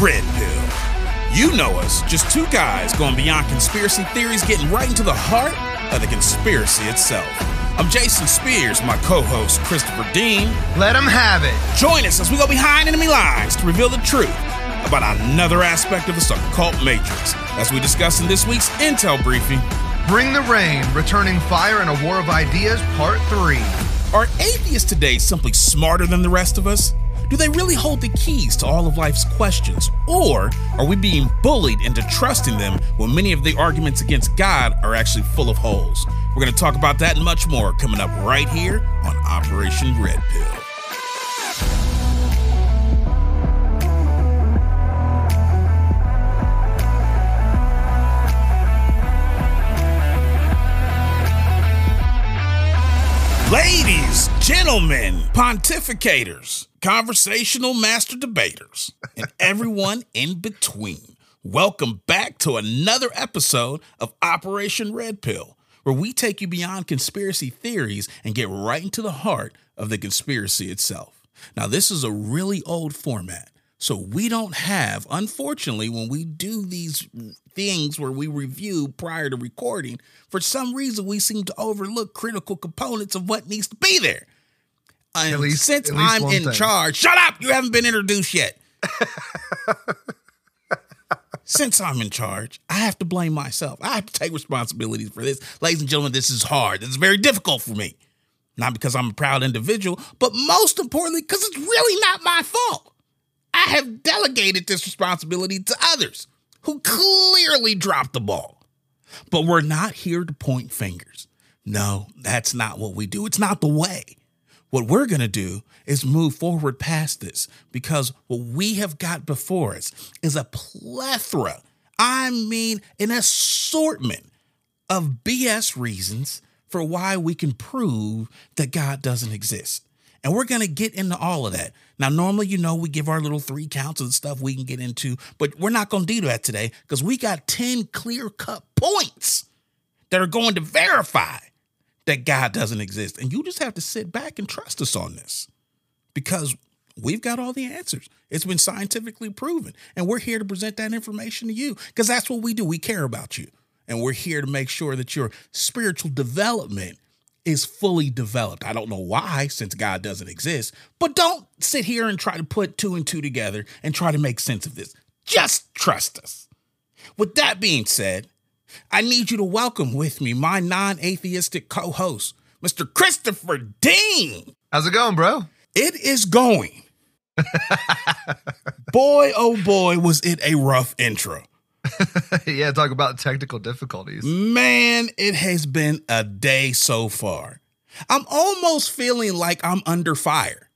Red Pill. You know us, just two guys going beyond conspiracy theories, getting right into the heart of the conspiracy itself. I'm Jason Spears, my co host, Christopher Dean. Let them have it. Join us as we go behind enemy lines to reveal the truth about another aspect of this occult matrix, as we discuss in this week's Intel briefing. Bring the rain, returning fire in a war of ideas, part three. Are atheists today simply smarter than the rest of us? Do they really hold the keys to all of life's questions? Or are we being bullied into trusting them when many of the arguments against God are actually full of holes? We're going to talk about that and much more coming up right here on Operation Red Pill. Ladies, gentlemen, pontificators, conversational master debaters, and everyone in between, welcome back to another episode of Operation Red Pill, where we take you beyond conspiracy theories and get right into the heart of the conspiracy itself. Now, this is a really old format. So we don't have, unfortunately, when we do these things where we review prior to recording, for some reason we seem to overlook critical components of what needs to be there. And At least- since least I'm in thing. charge, shut up! You haven't been introduced yet. since I'm in charge, I have to blame myself. I have to take responsibilities for this. Ladies and gentlemen, this is hard. This is very difficult for me. Not because I'm a proud individual, but most importantly, because it's really not my fault. I have delegated this responsibility to others who clearly dropped the ball. But we're not here to point fingers. No, that's not what we do. It's not the way. What we're going to do is move forward past this because what we have got before us is a plethora, I mean, an assortment of BS reasons for why we can prove that God doesn't exist. And we're going to get into all of that. Now, normally, you know, we give our little three counts of the stuff we can get into, but we're not going to do that today because we got 10 clear cut points that are going to verify that God doesn't exist. And you just have to sit back and trust us on this because we've got all the answers. It's been scientifically proven. And we're here to present that information to you because that's what we do. We care about you. And we're here to make sure that your spiritual development is fully developed. I don't know why, since God doesn't exist, but don't sit here and try to put two and two together and try to make sense of this. Just trust us. With that being said, I need you to welcome with me my non atheistic co host, Mr. Christopher Dean. How's it going, bro? It is going. boy, oh boy, was it a rough intro. yeah, talk about technical difficulties. Man, it has been a day so far. I'm almost feeling like I'm under fire.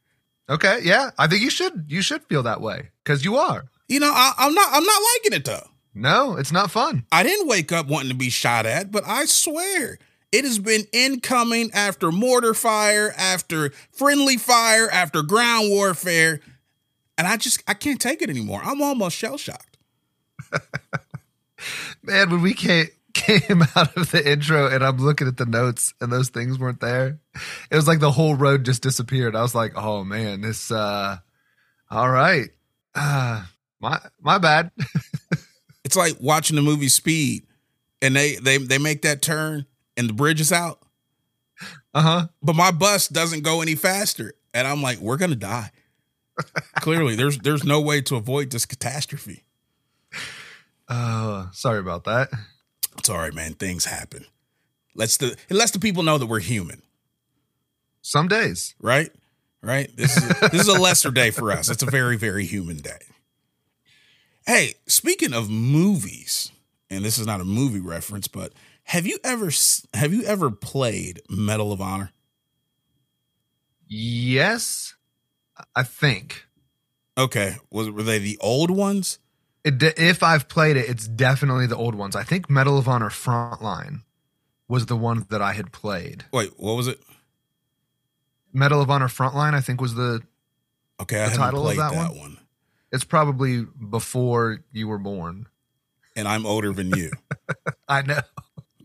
Okay, yeah, I think you should you should feel that way because you are. You know, I, I'm not. I'm not liking it though. No, it's not fun. I didn't wake up wanting to be shot at, but I swear it has been incoming after mortar fire, after friendly fire, after ground warfare, and I just I can't take it anymore. I'm almost shell shocked. Man, when we came came out of the intro and I'm looking at the notes and those things weren't there, it was like the whole road just disappeared. I was like, oh man, this uh all right. Uh my my bad. It's like watching the movie Speed, and they they they make that turn and the bridge is out, Uh-huh. but my bus doesn't go any faster, and I'm like, we're gonna die. Clearly, there's there's no way to avoid this catastrophe. Uh sorry about that. It's all right, man. Things happen. Let's the it lets the people know that we're human, Some days. right? Right. This is this is a lesser day for us. It's a very very human day. Hey, speaking of movies, and this is not a movie reference, but have you ever have you ever played Medal of Honor? Yes, I think. Okay, was were they the old ones? It, if I've played it, it's definitely the old ones. I think Medal of Honor Frontline was the one that I had played. Wait, what was it? Medal of Honor Frontline, I think, was the. Okay, I The haven't title of played that, that one? one? It's probably before you were born. and I'm older than you. I know.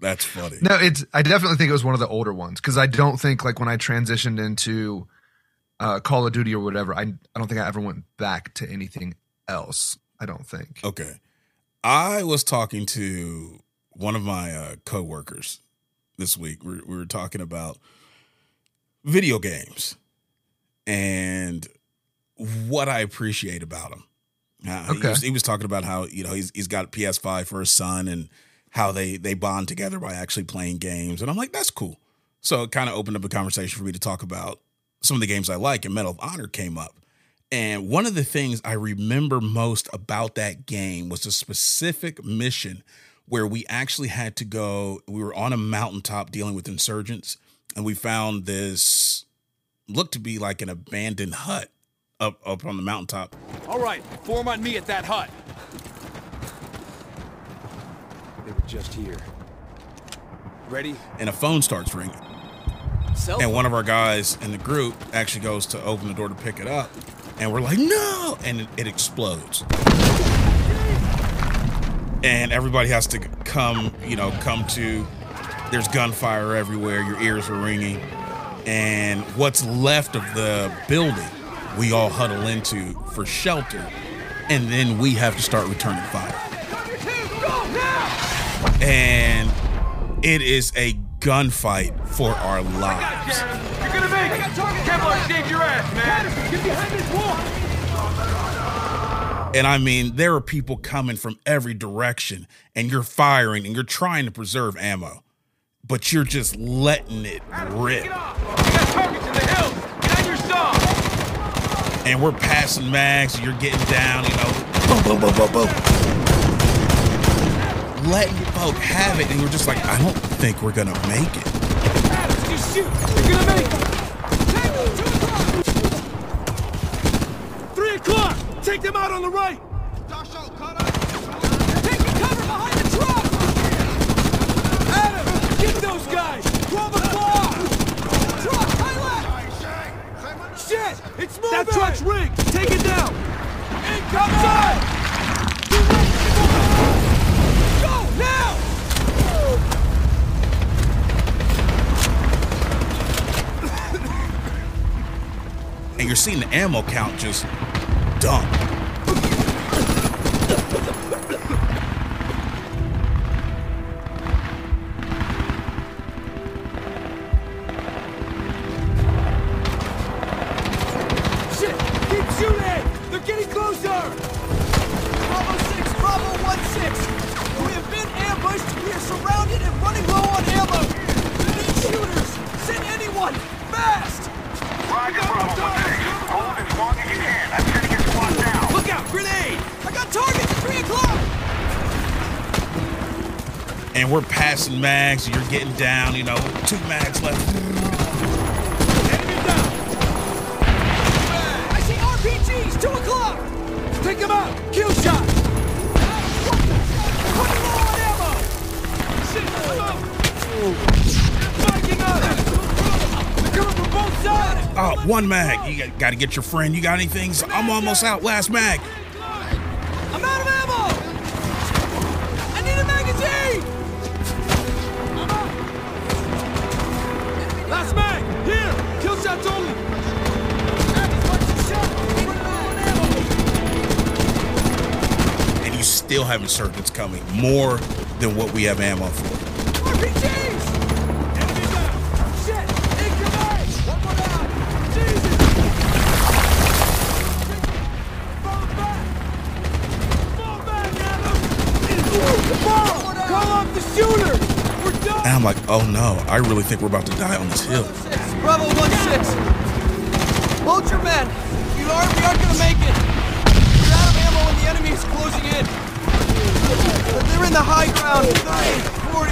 That's funny. No, it's. I definitely think it was one of the older ones because I don't think like when I transitioned into uh, Call of Duty or whatever, I I don't think I ever went back to anything else. I don't think. Okay. I was talking to one of my uh, coworkers this week. We, we were talking about video games and what I appreciate about them. Uh, he, Okay. was, he was talking about how you know he's he's got a PS5 for his son and how they they bond together by actually playing games, and I'm like that's cool. So it kind of opened up a conversation for me to talk about some of the games I like, and Medal of Honor came up. And one of the things I remember most about that game was a specific mission where we actually had to go. We were on a mountaintop dealing with insurgents, and we found this looked to be like an abandoned hut up up on the mountaintop. All right, form on me at that hut. They were just here. Ready? And a phone starts ringing. Cell And one of our guys in the group actually goes to open the door to pick it up. And we're like, no! And it, it explodes. And everybody has to come, you know, come to. There's gunfire everywhere. Your ears are ringing. And what's left of the building, we all huddle into for shelter. And then we have to start returning fire. And it is a gunfight for our lives. You're gonna make it! Kevlar saved your ass, man! Get behind this wall! And I mean, there are people coming from every direction, and you're firing and you're trying to preserve ammo, but you're just letting it rip. Get off! We got targets in the hills! Get on your saw! And we're passing mags, and you're getting down, you know, boom, boom, boom, boom, boom. Letting folk have it, and you're just like, I don't think we're gonna make it. Adams, just shoot! You're gonna make it! Three o'clock! Take them out on the right! Taking cover behind the truck! Get those guys! O'clock! Shit! It's moving! That truck's rigged! Take it down! Incoming! And you're seeing the ammo count just dump. Mags, you're getting down, you know, two mags left. Enemy down! I see RPGs. 2 o'clock. Take them out! Kill shot! Running low on ammo. Shit! Come out! Spiking up! They're coming from both sides! Oh, one mag. You got, got to get your friend. You got anything? I'm almost out. Last mag. Have coming. More than what we have ammo for. RPGs. Enemy down! Shit. Incoming. One more down. Jesus. Fall back! Fall back, Adam! Fall! Call off the shooter! We're done! And I'm like, oh no, I really think we're about to die on this hill. Bravo 1-6. Hold your men. You aren't, we aren't gonna make it. We're out of ammo and the enemy is closing in. They're in the high ground. 30, 40.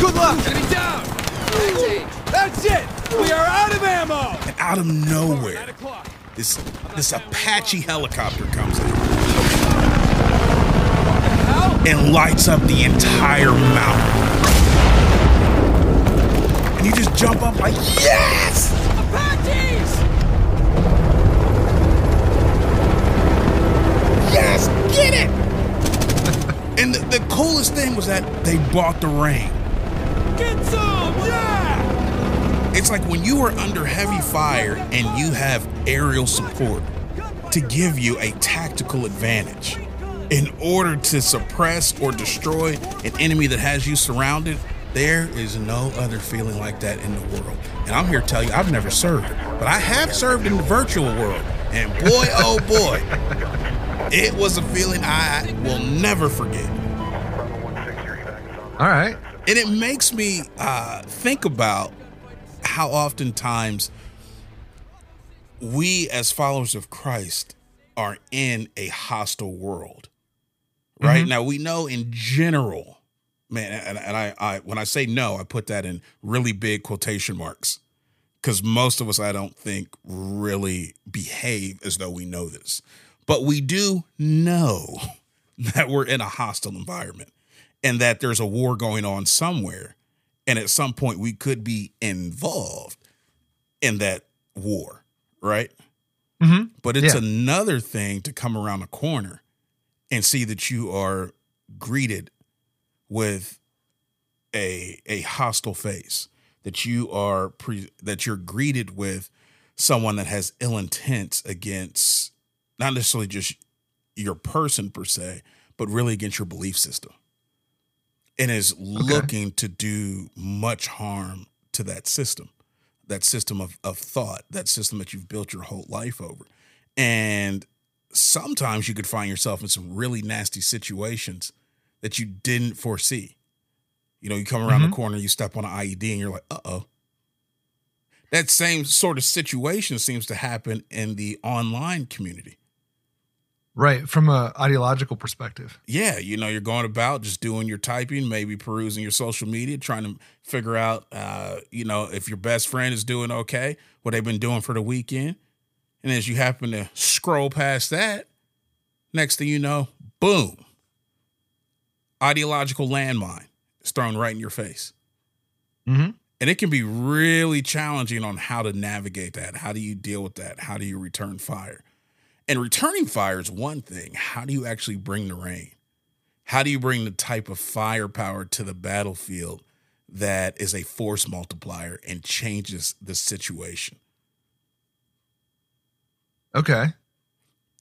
Good luck. Enemy down! That's it! We are out of ammo! And out of nowhere, this this Apache helicopter comes in and lights up the entire mountain. And you just jump up like, yes! Coolest thing was that they bought the rain. Get some! Yeah! It's like when you are under heavy fire and you have aerial support, to give you a tactical advantage. In order to suppress or destroy an enemy that has you surrounded, there is no other feeling like that in the world. And I'm here to tell you, I've never served, but I have served in the virtual world. And boy, oh boy, it was a feeling I will never forget. All right. And it makes me uh, think about how oftentimes we, as followers of Christ, are in a hostile world. Right now, we know in general, man, and, and I, I, when I say no, I put that in really big quotation marks because most of us, I don't think, really behave as though we know this. But we do know that we're in a hostile environment and that there's a war going on somewhere. And at some point, we could be involved in that war, right? Mhm. But it's Yeah. another thing to come around the corner and see that you are greeted with a a hostile face that you are pre, that you're greeted with someone that has ill intents against not necessarily just your person per se but really against your belief system and is looking to do much harm to that system that system of, of thought that system that you've built your whole life over and sometimes you could find yourself in some really nasty situations that you didn't foresee you know, you come around Mhm. the corner, you step on an IED, and you're like, uh oh. That same sort of situation seems to happen in the online community. Right. From a ideological perspective. Yeah, you know, you're going about just doing your typing, maybe perusing your social media, trying to figure out, uh, you know, if your best friend is doing okay, what they've been doing for the weekend. And as you happen to scroll past that, next thing you know, boom, ideological landmine is thrown right in your face. Mhm. And it can be really challenging on how to navigate that. How do you deal with that? How do you return fire? And returning fire is one thing. How do you actually bring the rain? How do you bring the type of firepower to the battlefield that is a force multiplier and changes the situation? Okay. Are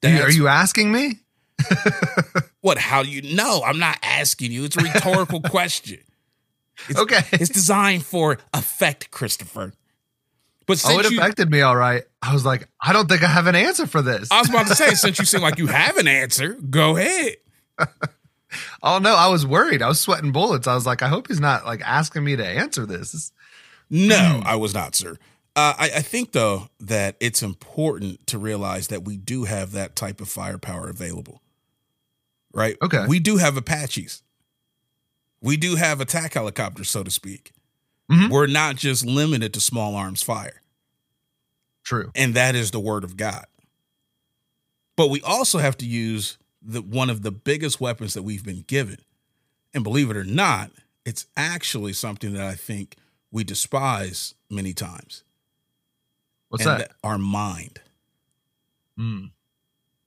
you- That's- are you asking me? what? How do you know? I'm not asking you. It's a rhetorical question. It's, Okay. It's designed for effect, Christopher. But Oh, it you, affected me all right. I was like, I don't think I have an answer for this. I was about to say, since you seem like you have an answer, go ahead. Oh no, I was worried. I was sweating bullets. I was like, I hope he's not like asking me to answer this. No, I was not, sir. Uh, I, I think, though, that it's important to realize that we do have that type of firepower available, right? Okay. We do have Apaches. We do have attack helicopters, so to speak. Mhm. We're not just limited to small arms fire, True. and that is the word of God. But we also have to use the one of the biggest weapons that we've been given. And believe it or not, it's actually something that I think we despise many times. What's and that? Our mind. Mm.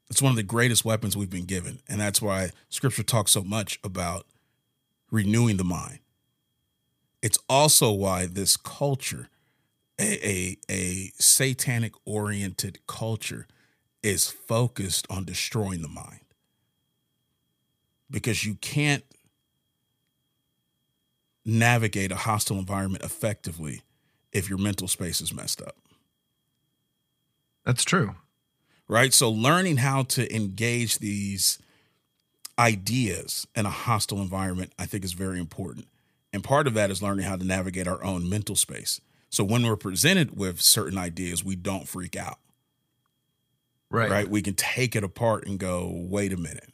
It's one of the greatest weapons we've been given. And that's why scripture talks so much about renewing the mind. It's also why this culture, a, a, a satanic oriented culture, is focused on destroying the mind. Because you can't navigate a hostile environment effectively if your mental space is messed up. That's true. right? So learning how to engage these ideas in a hostile environment, I think is very important. And part of that is learning how to navigate our own mental space. So when we're presented with certain ideas, we don't freak out, Right. right? We can take it apart and go, wait a minute.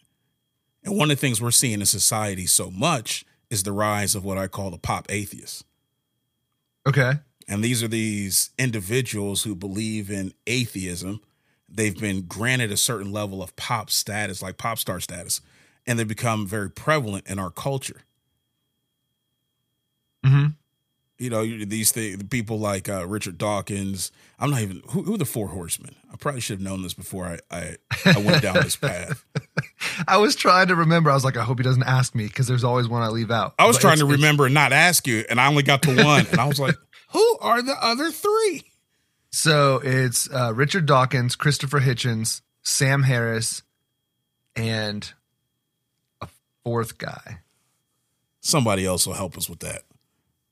And one of the things we're seeing in society so much is the rise of what I call the pop atheist. Okay. And these are these individuals who believe in atheism. They've been granted a certain level of pop status, like pop star status, and they become very prevalent in our culture. Hmm You know, these things, people like uh, Richard Dawkins. I'm not even who, who are the Four Horsemen. I probably should have known this before I I, I went down this path. I was trying to remember. I was like, I hope he doesn't ask me because there's always one I leave out. I was But trying to remember and not ask you, and I only got to one, and I was like, who are the other three? So it's uh, Richard Dawkins, Christopher Hitchens, Sam Harris, and a fourth guy. Somebody else will help us with that.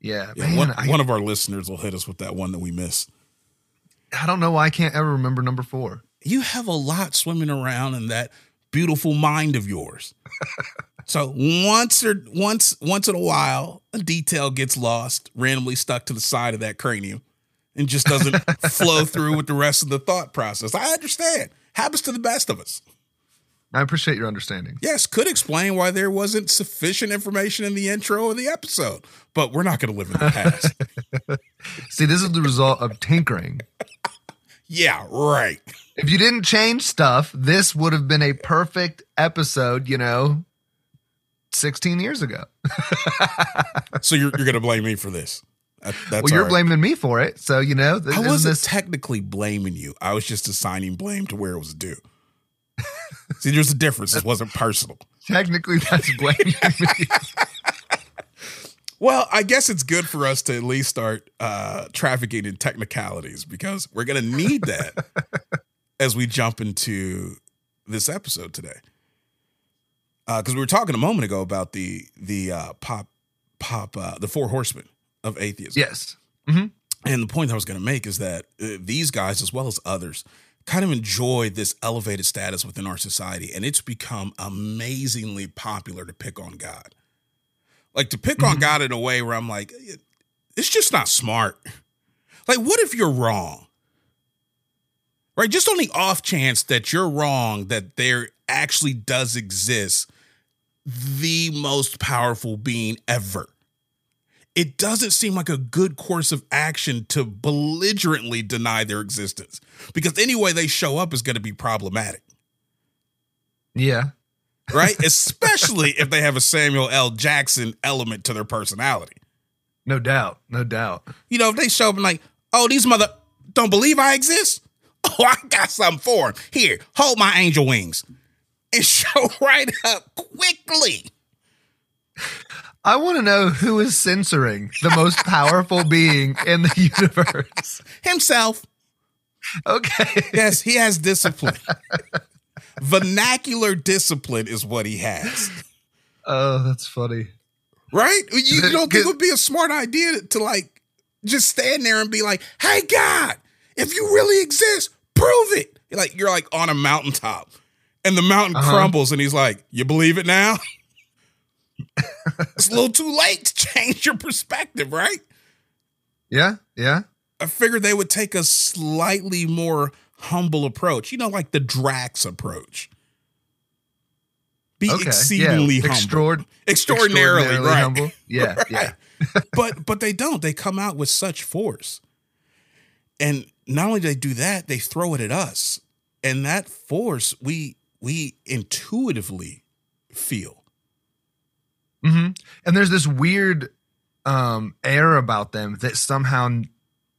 Yeah, Yeah, man, one, I, one of our listeners will hit us with that one that we missed. I don't know why I can't ever remember number four. You have a lot swimming around in that beautiful mind of yours. so once or once once in a while, a detail gets lost, randomly stuck to the side of that cranium, and just doesn't flow through with the rest of the thought process. I understand. Happens to the best of us. I appreciate your understanding. Yes, could explain why there wasn't sufficient information in the intro of the episode, but we're not going to live in the past. See, this is the result of tinkering. yeah, right. If you didn't change stuff, this would have been a perfect episode, you know, 16 years ago. So you're, you're going to blame me for this. That- well, you're right. blaming me for it. So, you know, th- I wasn't this technically blaming you. I was just assigning blame to where it was due. See, there's a difference. It wasn't personal. technically that's blaming me. Well, I guess it's good for us to at least start uh, trafficking in technicalities because we're going to need that as we jump into this episode today. Because we were talking a moment ago about the the uh, pop pop uh, the four horsemen of atheism. yes. And the point I was going to make is that uh, these guys, as well as others, kind of enjoy this elevated status within our society. And it's become amazingly popular to pick on God. Like to pick on mm-hmm. God in a way where I'm like, it's just not smart. Like, what if you're wrong? Right? Just on the off chance that you're wrong, that there actually does exist the most powerful being ever it doesn't seem like a good course of action to belligerently deny their existence because any way they show up is going to be problematic, Yeah. right? Especially if they have a Samuel L. Jackson element to their personality. No doubt. No doubt. You know, if they show up and like, oh, these mother don't believe I exist. Oh, I got something for them. Here, hold my angel wings and show right up quickly. I want to know who is censoring the most powerful being in the universe. Himself. Okay. Yes, he has discipline. Vernacular discipline is what he has. Oh, that's funny. Right? You, you don't think it would be a smart idea to like just stand there and be like, "Hey God, if you really exist, prove it." You're like you're like on a mountaintop, and the mountain Uh-huh. crumbles, and he's like, "You believe it now?" it's a little too late to change your perspective, right? Yeah. Yeah. I figured they would take a slightly more humble approach, you know, like the Drax approach. Be Okay. exceedingly yeah. humble, Extraord- extraordinarily, right? humble. Yeah. Yeah. but but they don't. They come out with such force, and not only do they do that, they throw it at us, and that force we we intuitively feel. Hmm And there's this weird um, air about them that somehow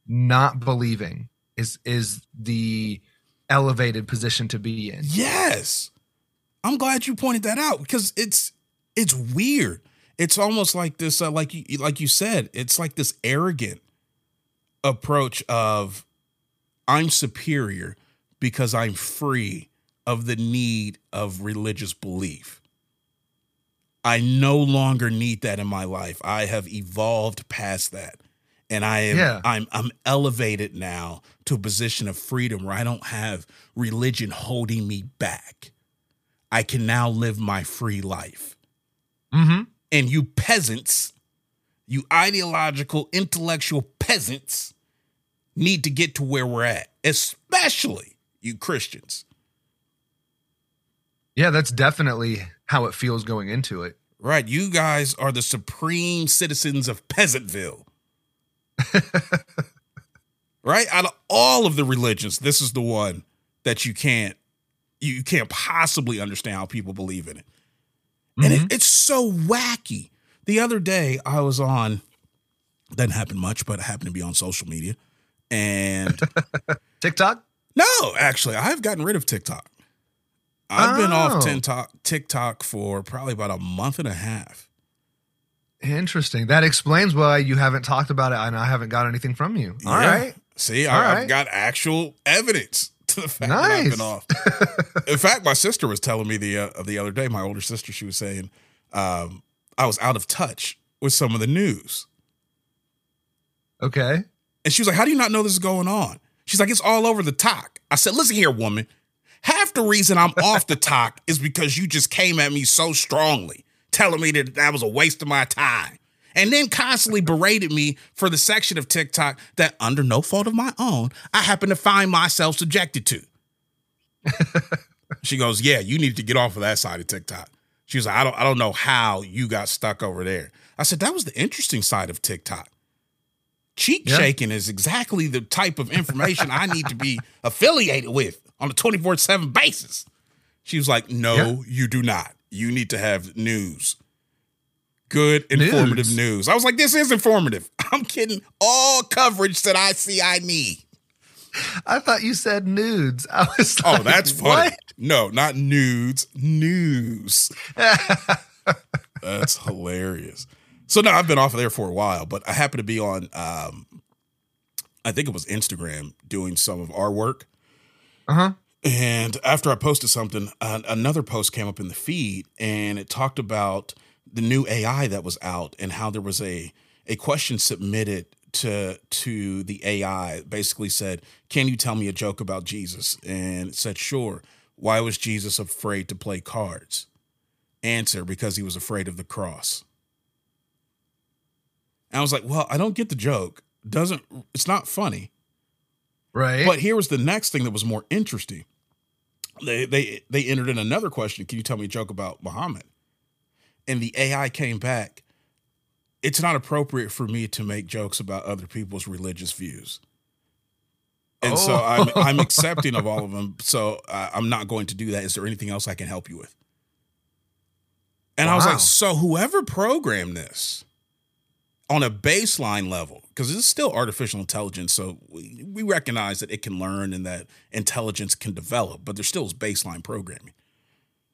not believing is is the elevated position to be in. Yes. I'm glad you pointed that out because it's it's weird. It's almost like this uh, like you like you said, it's like this arrogant approach of I'm superior because I'm free of the need of religious belief. I no longer need that in my life. I have evolved past that. And I am Yeah. I'm I'm elevated now to a position of freedom where I don't have religion holding me back. I can now live my free life. hmm And you peasants, you ideological, intellectual peasants, need to get to where we're at, especially you Christians. Yeah, that's definitely how it feels going into it. Right? You guys are the supreme citizens of Peasantville. right? Out of all of the religions, this is the one that you can't you can't possibly understand how people believe in it. And it, mm-hmm. it's so wacky. The other day I was on doesn't happen much, but I happened to be on social media. And TikTok? no, actually, I've gotten rid of TikTok. I've been Oh. off TikTok, TikTok for probably about a month and a half. Interesting. That explains why you haven't talked about it and I haven't got anything from you. All Yeah. right. See, All I, I've right. got actual evidence to the fact that I've been off. In fact, my sister was telling me the uh, the other day. My older sister, she was saying um, I was out of touch with some of the news, Okay. and she was like, "How do you not know this is going on?" She's like, "It's all over the talk." I said, "Listen here, woman. Half the reason I'm off the talk is because you just came at me so strongly, telling me that that was a waste of my time." And then constantly berated me for the section of TikTok that, under no fault of my own, I happen to find myself subjected to. She goes, "Yeah, you need to get off of that side of TikTok." She was like, "I don't, I don't know how you got stuck over there." I said, "That was the interesting side of TikTok. Cheek Yeah. shaking is exactly the type of information I need to be affiliated with on a twenty four seven basis." She was like, "No, Yeah. you do not. You need to have news." Good informative News. news. I was like, this is informative. I'm kidding. All coverage that I see I need. I thought you said nudes. I was like, Oh, that's funny. What? No, not nudes, news. that's hilarious. So no, I've been off of there for a while, but I happen to be on um I think it was Instagram doing some of our work. Uh-huh. And after I posted something, uh, another post came up in the feed and it talked about the new AI that was out and how there was a a question submitted to to the AI basically said, "Can you tell me a joke about Jesus?" And it said, "Sure." Why was Jesus afraid to play cards? Answer, because he was afraid of the cross. And I was like, "Well, I don't get the joke. Doesn't it's not funny." Right. But here was the next thing that was more interesting. They they they entered in another question. Can you tell me a joke about Muhammad? And the AI came back. It's not appropriate for me to make jokes about other people's religious views. And so Oh. I'm I'm accepting of all of them. So I'm not going to do that. Is there anything else I can help you with? And I was like, so whoever programmed this on a baseline level, because it's still artificial intelligence, so we, we recognize that it can learn and that intelligence can develop, but there still is baseline programming.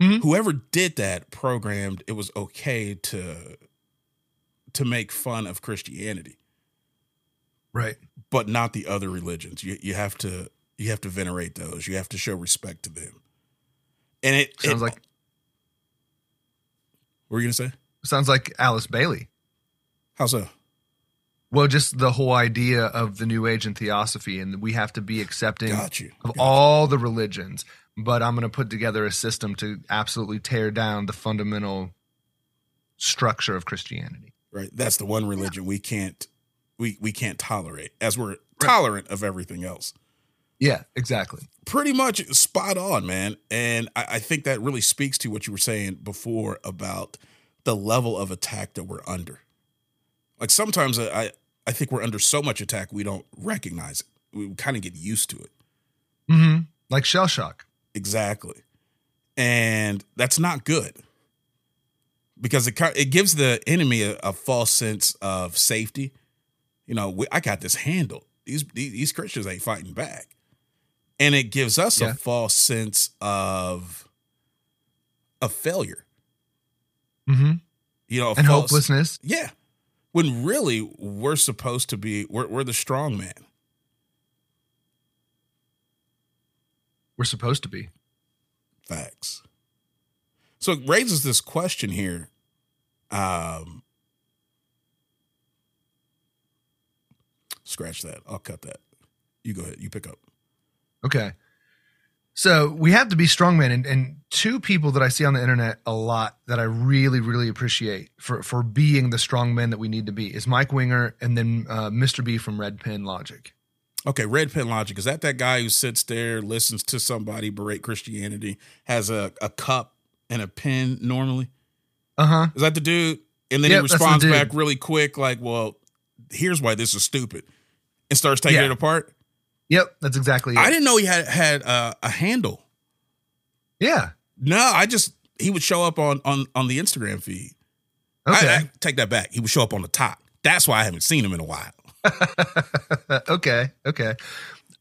Mhm. Whoever did that programmed it was okay to to make fun of Christianity, right. but not the other religions. You you have to you have to venerate those. You have to show respect to them. And it Sounds it- like what were you gonna say? sounds like Alice Bailey. How so? Well, just the whole idea of the New Age and Theosophy, and we have to be accepting of Got all the religions. But I'm going to put together a system to absolutely tear down the fundamental structure of Christianity. right that's the one religion we can't we we can't tolerate as we're tolerant of everything else Yeah, exactly. pretty much spot on man and I, I think that really speaks to what you were saying before about the level of attack that we're under like sometimes i i, think we're under so much attack we don't recognize it we kind of get used to it hmm Like shell shock. Exactly. And that's not good because it it gives the enemy a, a false sense of safety. You know, we, I got this handled. These, these these Christians ain't fighting back, and it gives us Yeah. a false sense of of failure. hmm You know, a And false- hopelessness. Yeah, when really we're supposed to be we're, we're the strong man. We're supposed to be. Facts. So it raises this question here. Um, scratch that. I'll cut that. You go ahead. You pick up. Okay. So we have to be strongmen, and, and two people that I see on the internet a lot that I really, really appreciate for for being the strongmen that we need to be is Mike Winger and then uh, Mr. B from Red Pen Logic. Okay, Red Pen Logic. Is that that guy who sits there, listens to somebody berate Christianity, has a, a cup and a pen normally? Uh huh. Is that the dude? And then Yep, he that's the responds back really quick, like, well, here's why this is stupid, and starts taking Yeah. it apart. Yep, that's exactly it. I didn't know he had had uh, a handle. yeah. No, I just he would show up on on on the Instagram feed. I- Okay. I, take that back. He would show up on the top. That's why I haven't seen him in a while. okay. Okay.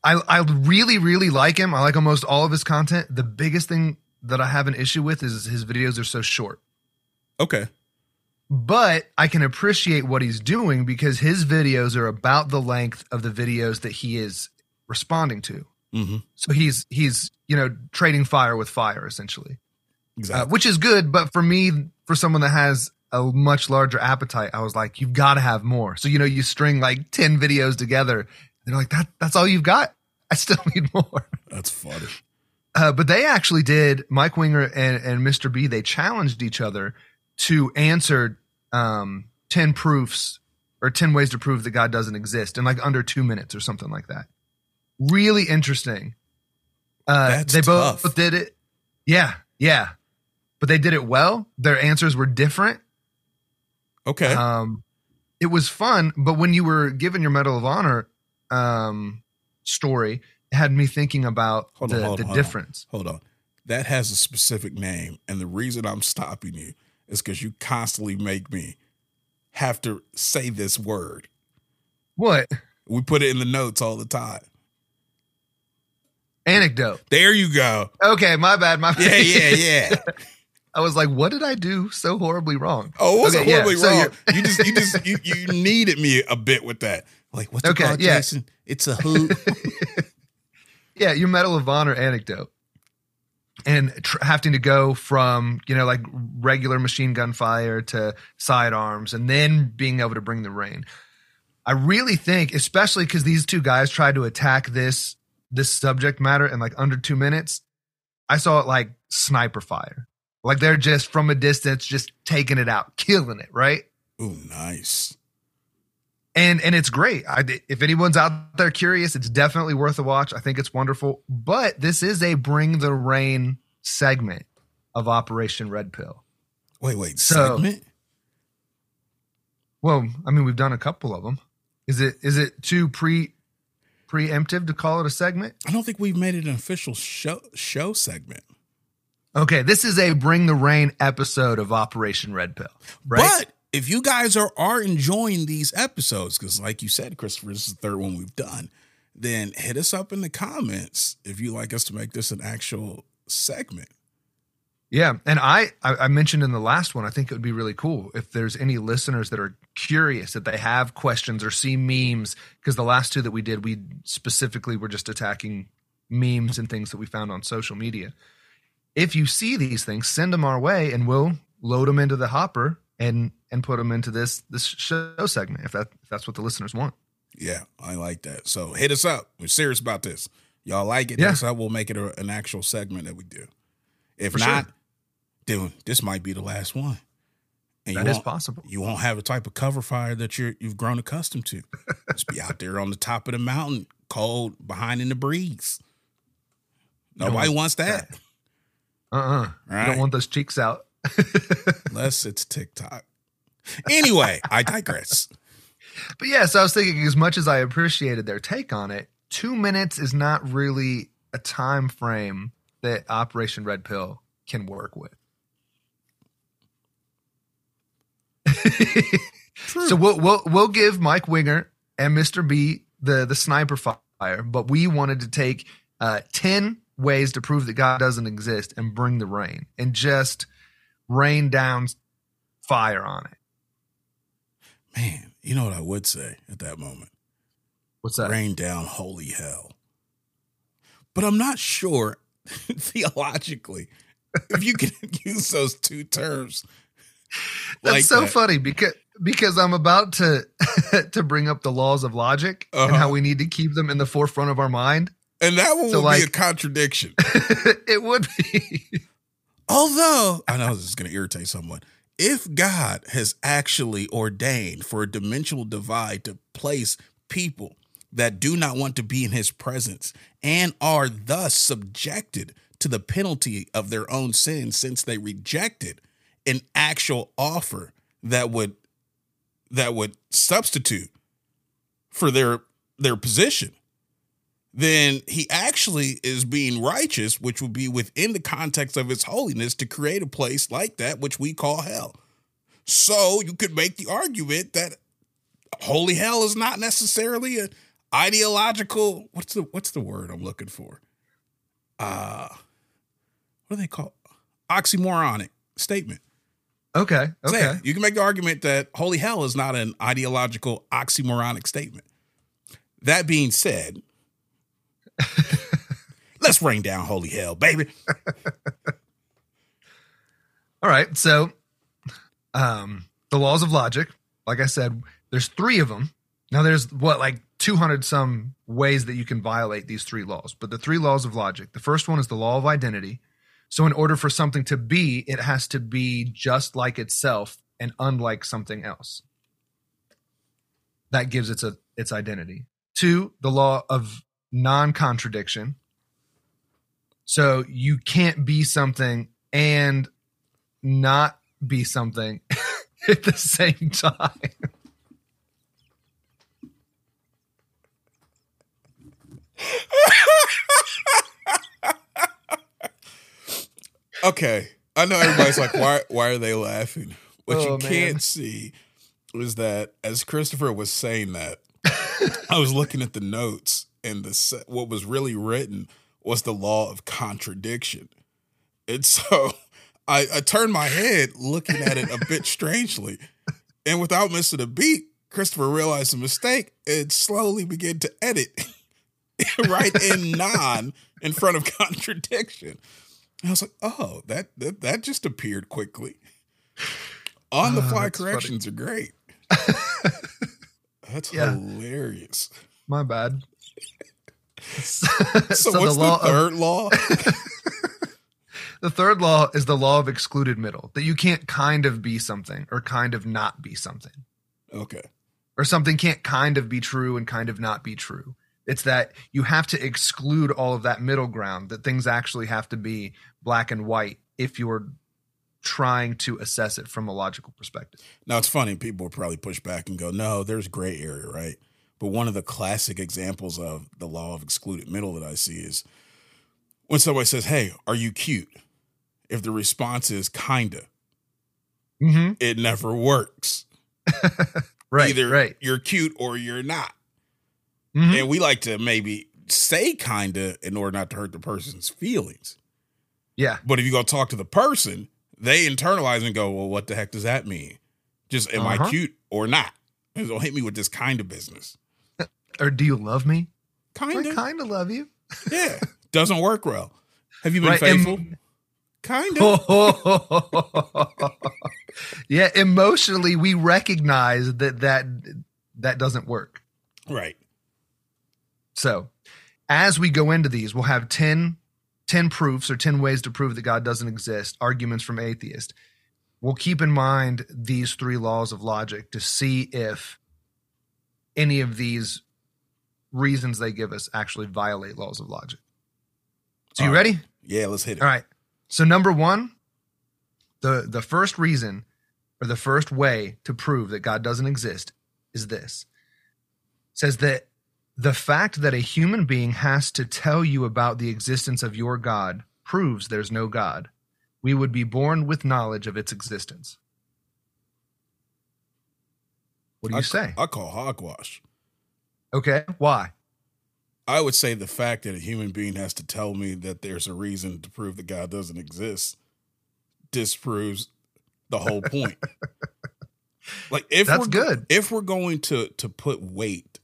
I I really really like him. I like almost all of his content. The biggest thing that I have an issue with is his videos are so short. Okay. But I can appreciate what he's doing because his videos are about the length of the videos that he is responding to. Mm-hmm. So he's he's you know trading fire with fire essentially, uh, Exactly. which is good. But for me, for someone that has a much larger appetite, I was like, you've got to have more. So you know, you string like ten videos together. They're like that. That's all you've got. I still need more. That's funny. Uh, but they actually did. Mike Winger and, and Mr. B. They challenged each other to answer um, ten proofs or ten ways to prove that God doesn't exist in like under two minutes or something like that. Really interesting. Uh, they both tough. did it. Yeah, yeah. But they did it well. Their answers were different. Okay. Um, it was fun, but when you were given your Medal of Honor um, story, it had me thinking about Hold on, the, hold the on, hold on. difference. Hold on. That has a specific name. And the reason I'm stopping you is because you constantly make me have to say this word. What We put it in the notes all the time. Anecdote? There you go. Okay, my bad. My bad. Yeah, yeah, yeah. I was like, what did I do so horribly wrong? Oh, it wasn't Okay, yeah, horribly so wrong. you're- You just, you just, you, you needed me a bit with that. Like, what's Okay, called, yeah. Jason? It's a who. Yeah, your Medal of Honor anecdote. And tr- having to go from, you know, like regular machine gun fire to sidearms and then being able to bring the rain. I really think, especially because these two guys tried to attack this this subject matter in like under two minutes, I saw it like sniper fire. Like they're just from a distance, just taking it out, killing it, right? Oh, nice. and and it's great. I, if anyone's out there curious, it's definitely worth a watch. I think it's wonderful. But this is a bring the rain segment of Operation Red Pill. Wait, wait. So- segment? Well, I mean, we've done a couple of them. Is it is it too pre preemptive to call it a segment? I don't think we've made it an official show show segment. Okay, this is a bring the rain episode of Operation Red Pill, right? But if you guys are are enjoying these episodes, because like you said, Christopher, this is the third one we've done, then hit us up in the comments if you like us to make this an actual segment. Yeah, and I, I I mentioned in the last one, I think it would be really cool if there's any listeners that are curious that they have questions or see memes because the last two that we did, we specifically were just attacking memes and things that we found on social media. If you see these things, send them our way, and we'll load them into the hopper and and put them into this this show segment if that if that's what the listeners want. Yeah, I like that. So hit us up. We're serious about this. Y'all like it? Yeah. Us up. We'll make it a, an actual segment that we do. If For not, sure. dude, this might be the last one. And That is possible. You won't have a type of cover fire that you're you've grown accustomed to. Just be out there on the top of the mountain, cold, behind in the breeze. Nobody want wants that. Uh uh You Right. don't want those cheeks out. Unless it's TikTok. Anyway, I digress. But yeah, so I was thinking, as much as I appreciated their take on it, two minutes is not really a time frame that Operation Red Pill can work with. So we'll, we'll we'll give Mike Winger and Mr. B the the sniper fire, but we wanted to take uh, ten ways to prove that God doesn't exist and bring the rain and just rain down fire on it. Man, you know what I would say at that moment? What's that? Rain down holy hell. But I'm not sure theologically if you can use those two terms. That's like so that. funny because because I'm about to to bring up the laws of logic and Uh-huh. how we need to keep them in the forefront of our mind. And that one So, would be a contradiction. it would be. Although I know this is going to irritate someone. If God has actually ordained for a dimensional divide to place people that do not want to be in his presence and are thus subjected to the penalty of their own sins since they rejected an actual offer that would that would substitute for their their position then he actually is being righteous, which would be within the context of his holiness to create a place like that, which we call hell. So you could make the argument that holy hell is not necessarily an ideological what's the what's the word I'm looking for? Uh what do they call oxymoronic statement. Okay. Okay. it. You can make the argument that holy hell is not an ideological oxymoronic statement. That being said, Let's rain down holy hell, baby. All right. So, um, the laws of logic, like I said, there's three of them. Now, there's what, like 200 some ways that you can violate these three laws, but the three laws of logic the first one is the law of identity. So, in order for something to be, it has to be just like itself and unlike something else. That gives its a, its identity. Two, the law of non contradiction. So you can't be something and not be something at the same time. Okay. I know everybody's like, why why are they laughing? What Oh, you man. can't see is that as Christopher was saying that, I was looking at the notes and the what was really written was the law of contradiction. And so I, I turned my head looking at it a bit strangely. And without missing a beat, Christopher realized a mistake and slowly began to edit right in non in front of contradiction. And I was like, oh, that that, that just appeared quickly. On the Ah, fly funny. corrections are great. That's Yeah. hilarious. My bad. So, So what's the law the of- third law? The third law is the law of excluded middle, that you can't kind of be something or kind of not be something. okay. or something can't kind of be true and kind of not be true. It's that you have to exclude all of that middle ground, that things actually have to be black and white if you're trying to assess it from a logical perspective. Now it's funny, people will probably push back and go, no, there's gray area, right? But one of the classic examples of the law of excluded middle that I see is when somebody says, Hey, are you cute? If the response is kinda, Mm-hmm. it never works. Right. Either right. you're cute or you're not. Mhm. And we like to maybe say kinda in order not to hurt the person's feelings. Yeah. But if you go talk to the person, they internalize and go, Well, what the heck does that mean? Just am Uh-huh. I cute or not? And don't hit me with this kind of business. Or do you love me? Kind of. kind of love you. Yeah. Doesn't work well. Have you been Right, faithful? kind of. yeah. Emotionally, we recognize that that that doesn't work. Right. So, as we go into these, we'll have 10, 10 proofs or 10 ways to prove that God doesn't exist, arguments from atheists. We'll keep in mind these three laws of logic to see if any of these reasons they give us actually violate laws of logic. So, you All right. ready? Yeah, let's hit it. All right. So number one, the the first reason or the first way to prove that God doesn't exist is this. It says that the fact that a human being has to tell you about the existence of your God proves there's no God. We would be born with knowledge of its existence. What do you I, say? I call hogwash. Okay. Why? I would say the fact that a human being has to tell me that there's a reason to prove that God doesn't exist disproves the whole point. like if That's we're good. if we're going to to put weight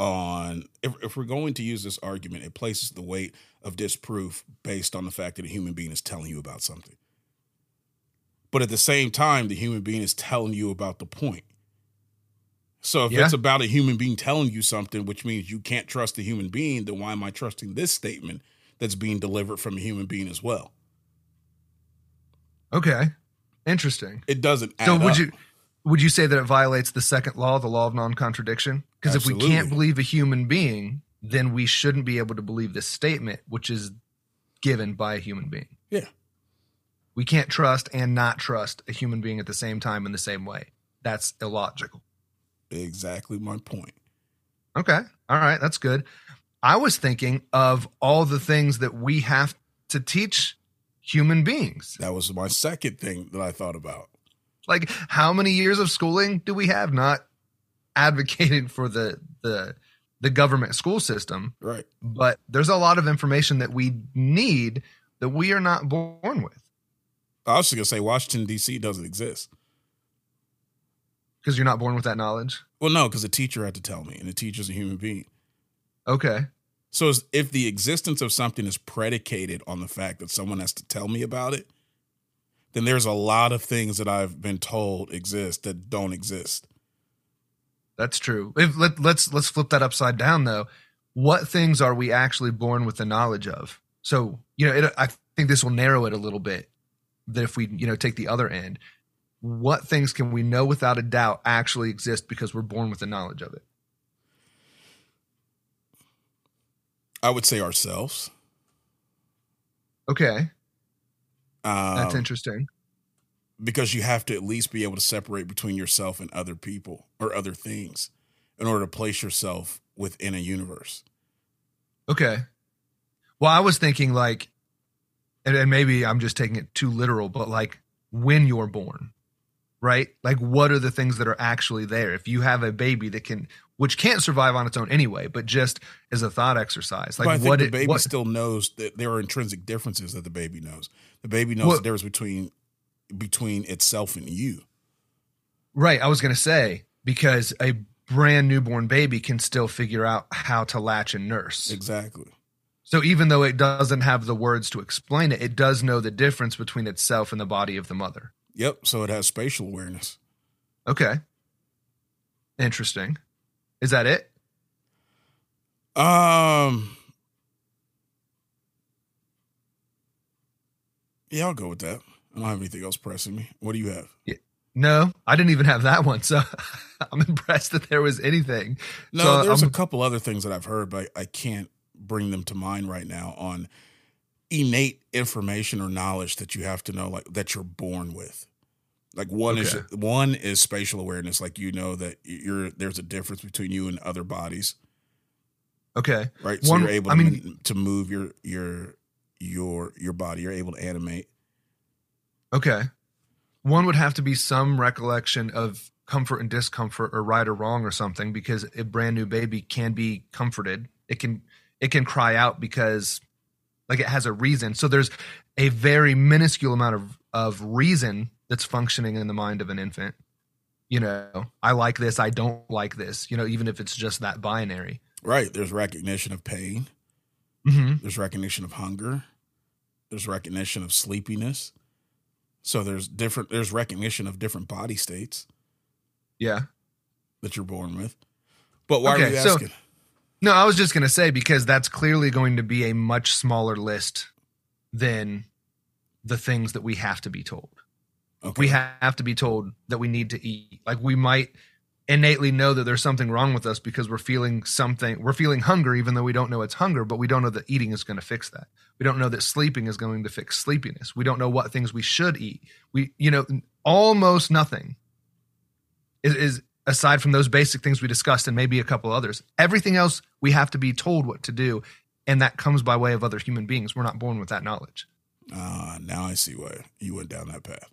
on if if we're going to use this argument, it places the weight of disproof based on the fact that a human being is telling you about something. But at the same time, the human being is telling you about the point. So if Yeah. it's about a human being telling you something, which means you can't trust a human being, then why am I trusting this statement that's being delivered from a human being as well? Okay. Interesting. It doesn't add So would up. you would you say that it violates the second law, the law of non-contradiction? Because if we can't believe a human being, then we shouldn't be able to believe this statement, which is given by a human being. Yeah. We can't trust and not trust a human being at the same time in the same way. That's illogical. Exactly my point. Okay. All right, that's good. I was thinking of all the things that we have to teach human beings. That was my second thing that I thought about. Like how many years of schooling do we have not advocating for the the the government school system Right. but there's a lot of information that we need that we are not born with I was just gonna say Washington D.C. doesn't exist. because you're not born with that knowledge Well, no, because the teacher had to tell me, and the teacher's a human being. okay So if the existence of something is predicated on the fact that someone has to tell me about it, then there's a lot of things that I've been told exist that don't exist. That's true. If let, let's let's flip that upside down though. What things are we actually born with the knowledge of? So you know, it, I think this will narrow it a little bit. That if we you know take the other end, what things can we know without a doubt actually exist because we're born with the knowledge of it? I would say ourselves. Okay, Um, that's interesting. because you have to at least be able to separate between yourself and other people or other things in order to place yourself within a universe. Okay. Well, I was thinking like, and, and maybe I'm just taking it too literal, but like when you're born, right? Like, what are the things that are actually there? If you have a baby that can, which can't survive on its own anyway, but just as a thought exercise, like but I what the it, baby what, still knows that there are intrinsic differences that the baby knows. The baby knows Well- the difference between between itself and you. right? I was gonna say because a brand newborn baby can still figure out how to latch and nurse. Exactly. So even though it doesn't have the words to explain it, it does know the difference between itself and the body of the mother. Yep. So it has spatial awareness. Okay. Interesting. Is that it? Um. Yeah, I'll go with that. I don't have anything else pressing me. What do you have? No, I didn't even have that one. So I'm impressed that there was anything. No, So, there's um, a couple other things that I've heard, but I can't bring them to mind right now on innate information or knowledge that you have to know, like that you're born with. Like one is one is spatial awareness, like you know that you're there's a difference between you and other bodies, Okay. right? So One- you're able I to, mean- to move your your your your body. You're able to animate. Okay. One would have to be some recollection of comfort and discomfort or right or wrong or something because a brand new baby can be comforted. It can it can cry out because like it has a reason. So there's a very minuscule amount of of reason that's functioning in the mind of an infant. You know, I like this, I don't like this, you know, even if it's just that binary. Right. There's recognition of pain. Mm-hmm. There's recognition of hunger. There's recognition of sleepiness. So there's different. There's recognition of different body states Yeah. that you're born with. But why are Okay, you so- asking? No, I was just going to say because that's clearly going to be a much smaller list than the things that we have to be told. Okay. We have to be told that we need to eat. Like we might innately know that there's something wrong with us because we're feeling something, we're feeling hunger even though we don't know it's hunger, but we don't know that eating is going to fix that. We don't know that sleeping is going to fix sleepiness. We don't know what things we should eat. We, you know, almost nothing is, is aside from those basic things we discussed and maybe a couple others. Everything else we have to be told what to do, and that comes by way of other human beings. We're not born with that knowledge. Ah, now I see why you went down that path.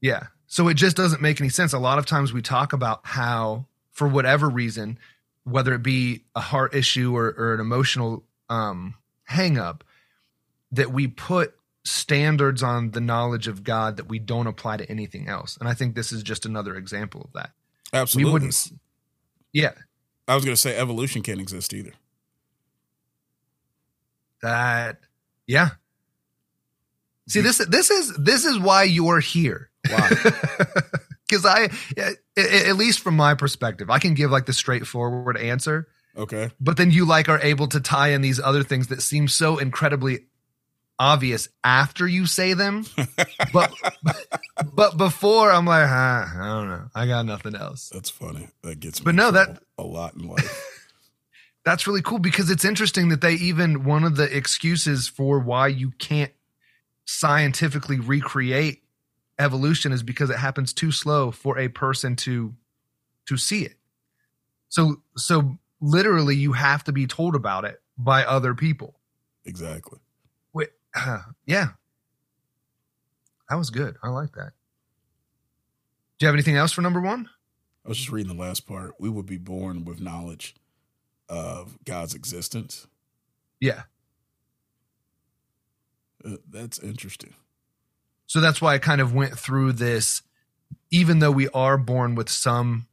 Yeah. So it just doesn't make any sense. A lot of times we talk about how, for whatever reason, whether it be a heart issue or, or an emotional um, hang up, that we put standards on the knowledge of God that we don't apply to anything else. And I think this is just another example of that. Absolutely. We wouldn't. Yeah. I was going to say evolution can't exist either. That. Yeah. See this this is this is why you're here. Why? Because I, at, at least from my perspective, I can give like the straightforward answer, okay. but then you like are able to tie in these other things that seem so incredibly obvious after you say them. but but before I'm like, huh, I don't know. I got nothing else. That's funny. That gets me. But no, that- a lot in life. That's really cool because it's interesting that they even one of the excuses for why you can't scientifically recreate evolution is because it happens too slow for a person to to see it. So so literally you have to be told about it by other people. exactly. Wait, yeah. That was good. I like that. Do you have anything else for number 1? I was just reading the last part. We would be born with knowledge of God's existence. Yeah. Uh, that's interesting. So that's why I kind of went through this, even though we are born with some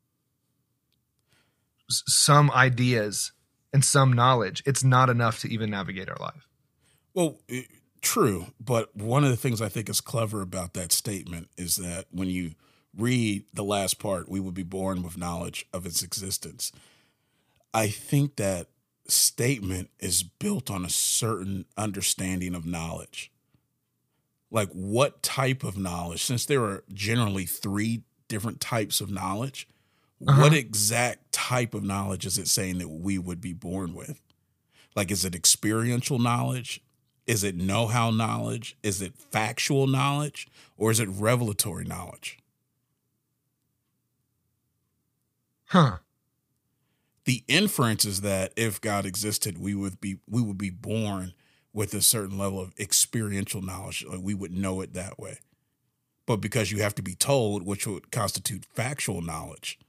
some ideas and some knowledge, it's not enough to even navigate our life. Well, eh, true, but one of the things I think is clever about that statement is that when you read the last part, we would be born with knowledge of its existence. I think that statement is built on a certain understanding of knowledge. Like, what type of knowledge? Since there are generally three different types of knowledge, Uh-huh. what exact type of knowledge is it saying that we would be born with? Like, is it experiential knowledge? Is it know how knowledge? Is it factual knowledge? Or is it revelatory knowledge? Huh. the inference is that if God existed, we would be we would be born with a certain level of experiential knowledge. Like we would know it that way. But because you have to be told, which would constitute factual knowledge,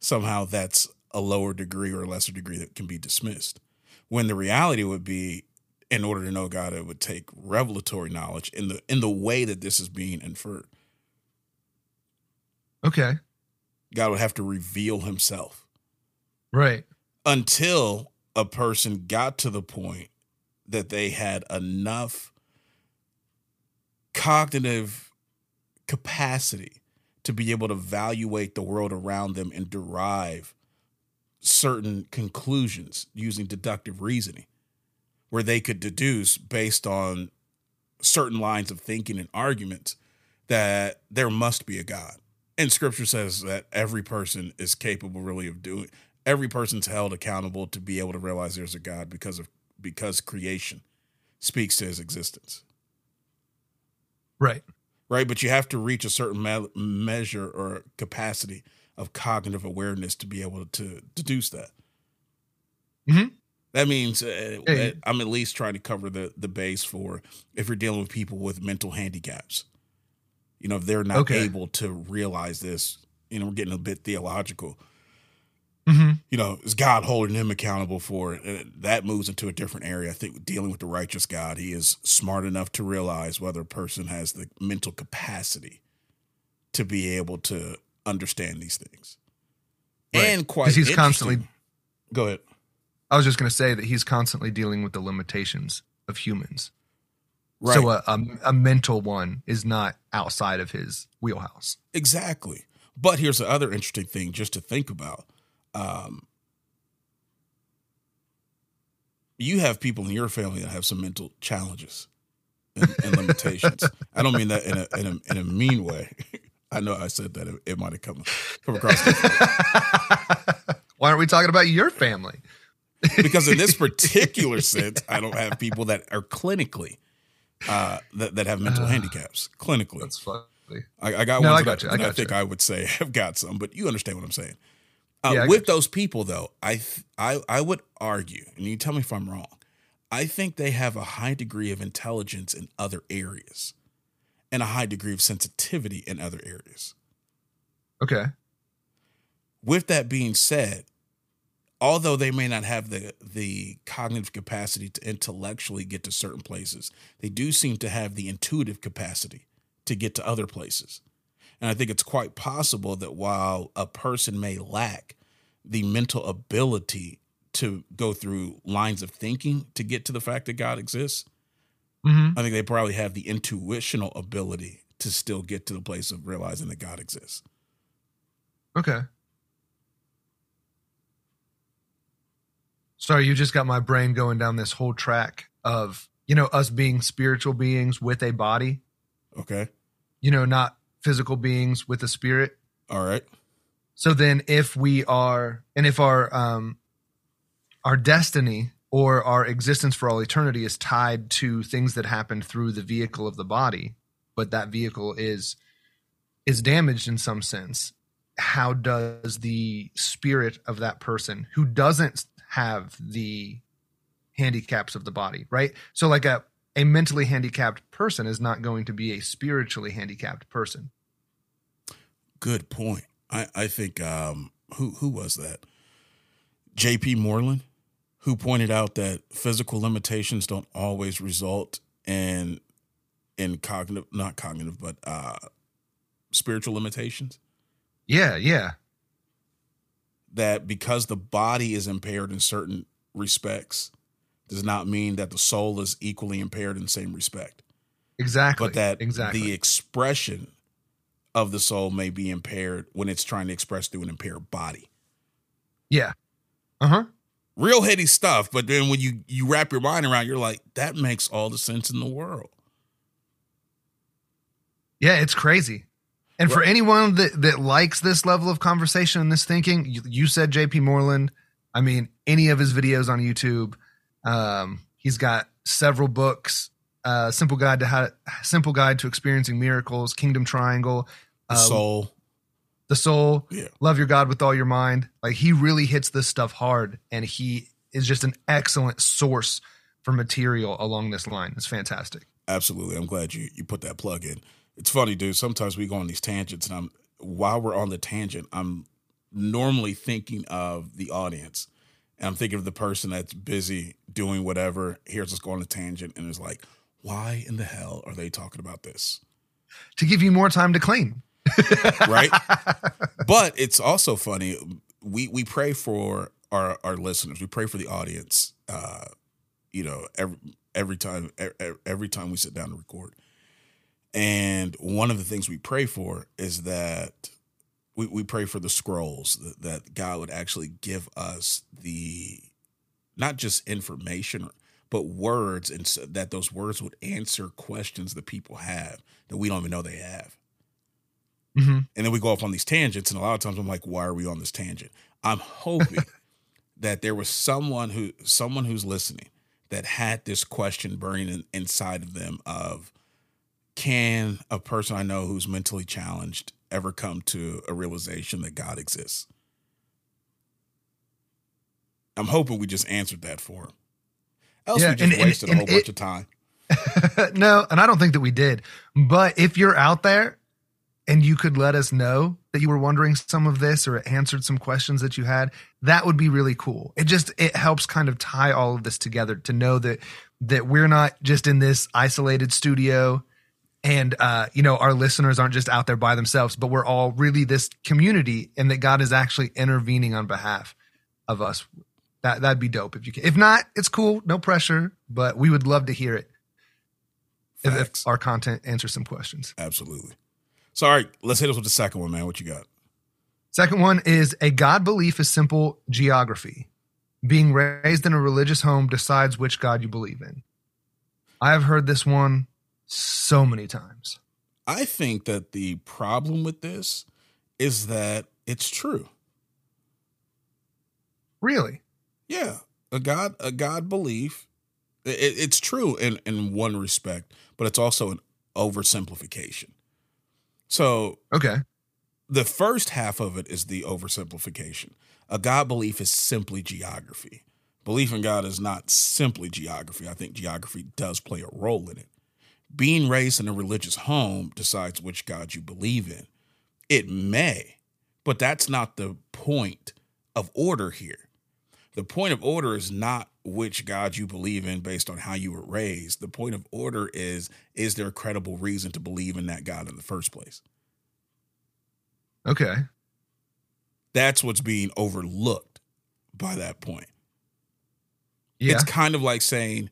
somehow that's a lower degree or a lesser degree that can be dismissed. When the reality would be, in order to know God, it would take revelatory knowledge in the in the way that this is being inferred. Okay. God would have to reveal himself. Right. until a person got to the point that they had enough cognitive capacity to be able to evaluate the world around them and derive certain conclusions using deductive reasoning where they could deduce based on certain lines of thinking and arguments that there must be a god. And scripture says that every person is capable really of doing every person's held accountable to be able to realize there's a God because of because creation speaks to his existence. Right. Right, but you have to reach a certain me- measure or capacity of cognitive awareness to be able to deduce that. Mhm. That means uh, yeah. I'm at least trying to cover the the base for if you're dealing with people with mental handicaps. You know, if they're not Okay. able to realize this, you know, we're getting a bit theological. Hmm you know, is God holding him accountable for it? And that moves into a different area. I think dealing with the righteous God, he is smart enough to realize whether a person has the mental capacity to be able to understand these things. Right. And quite he's constantly- go ahead. I was just going to say that he's constantly dealing with the limitations of humans. Right. So a, a, a mental one is not outside of his wheelhouse. Exactly. But here's the other interesting thing just to think about. Um, you have people in your family that have some mental challenges and, and limitations. I don't mean that in a, in a in a mean way. I know I said that it, it might have come come across. Why aren't we talking about your family? because in this particular sense, I don't have people that are clinically uh, that that have mental handicaps clinically. That's funny. I, I got No, ones I got that, you, I that I think you. I would say have got some, but you understand what I'm saying. Uh, Yeah, with those people, though, I, th- I I would argue, and you tell me if I'm wrong. I think they have a high degree of intelligence in other areas, and a high degree of sensitivity in other areas. Okay. With that being said, although they may not have the the cognitive capacity to intellectually get to certain places, they do seem to have the intuitive capacity to get to other places. And I think it's quite possible that while a person may lack the mental ability to go through lines of thinking to get to the fact that God exists, hmm I think they probably have the intuitional ability to still get to the place of realizing that God exists. Okay. Sorry, you just got my brain going down this whole track of, you know, us being spiritual beings with a body, Okay. you know, not physical beings with a spirit. All right. So then if we are and if our um our destiny or our existence for all eternity is tied to things that happen through the vehicle of the body, but that vehicle is is damaged in some sense, how does the spirit of that person who doesn't have the handicaps of the body, right? So like a a mentally handicapped person is not going to be a spiritually handicapped person. Good point. I, I think um who who was that? JP Moreland, who pointed out that physical limitations don't always result in in cognitive not cognitive, but uh spiritual limitations. Yeah, yeah. That because the body is impaired in certain respects does not mean that the soul is equally impaired in the same respect, Exactly. but that exactly. the expression of the soul may be impaired when it's trying to express through an impaired body. yeah. Uh huh. Real heady stuff, but then when you you wrap your mind around, you're like, that makes all the sense in the world. Yeah, it's crazy. And for anyone that, that likes this level of conversation and this thinking, you, you said JP Moreland. I mean, any of his videos on YouTube. Um, he's got several books. Uh, simple guide to how simple guide to experiencing miracles, Kingdom Triangle, The uh, soul. the soul, Yeah. love your God with all your mind. Like he really hits this stuff hard, and he is just an excellent source for material along this line. It's fantastic. Absolutely. I'm glad you you put that plug in. It's funny, dude. Sometimes we go on these tangents, and I'm while we're on the tangent, I'm normally thinking of the audience, and I'm thinking of the person that's busy doing whatever. Here's us go on a tangent, and it's like, why in the hell are they talking about this? To give you more time to clean. right? but it's also funny. We we pray for our our listeners. We pray for the audience. Uh, you know, every every time every time we sit down to record. And one of the things we pray for is that we, we pray for the scrolls that, that God would actually give us the not just information but words and so that those words would answer questions that people have that we don't even know they have. Hmm and then we go off on these tangents and a lot of times i'm like why are we on this tangent? I'm hoping that there was someone who someone who's listening that had this question burning in, inside of them of can a person i know who's mentally challenged ever come to a realization that god exists i'm hoping we just answered that for him else Yeah, we just and- and- wasted a and whole bunch it- of time no, and I don't think that we did. But if you're out there and you could let us know that you were wondering some of this or it answered some questions that you had, that would be really cool. It just it helps kind of tie all of this together to know that that we're not just in this isolated studio and uh you know our listeners aren't just out there by themselves, but we're all really this community and that God is actually intervening on behalf of us. That that'd be dope if you can. If not, it's cool, no pressure, but we would love to hear it if, if our content answers some questions. absolutely so all right let's hit us with the second one man what you got Second one is a God belief is simple geography. Being raised in a religious home decides which God you believe in. I have heard this one so many times. I think that the problem with this is that it's true. Really? Yeah, a God, a God belief, it, it's true in in one respect, but it's also an oversimplification. So Okay. the first half of it is the oversimplification. A God belief is simply geography. Belief in God is not simply geography. I think geography does play a role in it. Being raised in a religious home decides which God you believe in. It may, but that's not the point of order here. The point of order is not which God you believe in based on how you were raised. The point of order is is there a credible reason to believe in that God in the first place? Okay. That's what's being overlooked by that point. Yeah. It's kind of like saying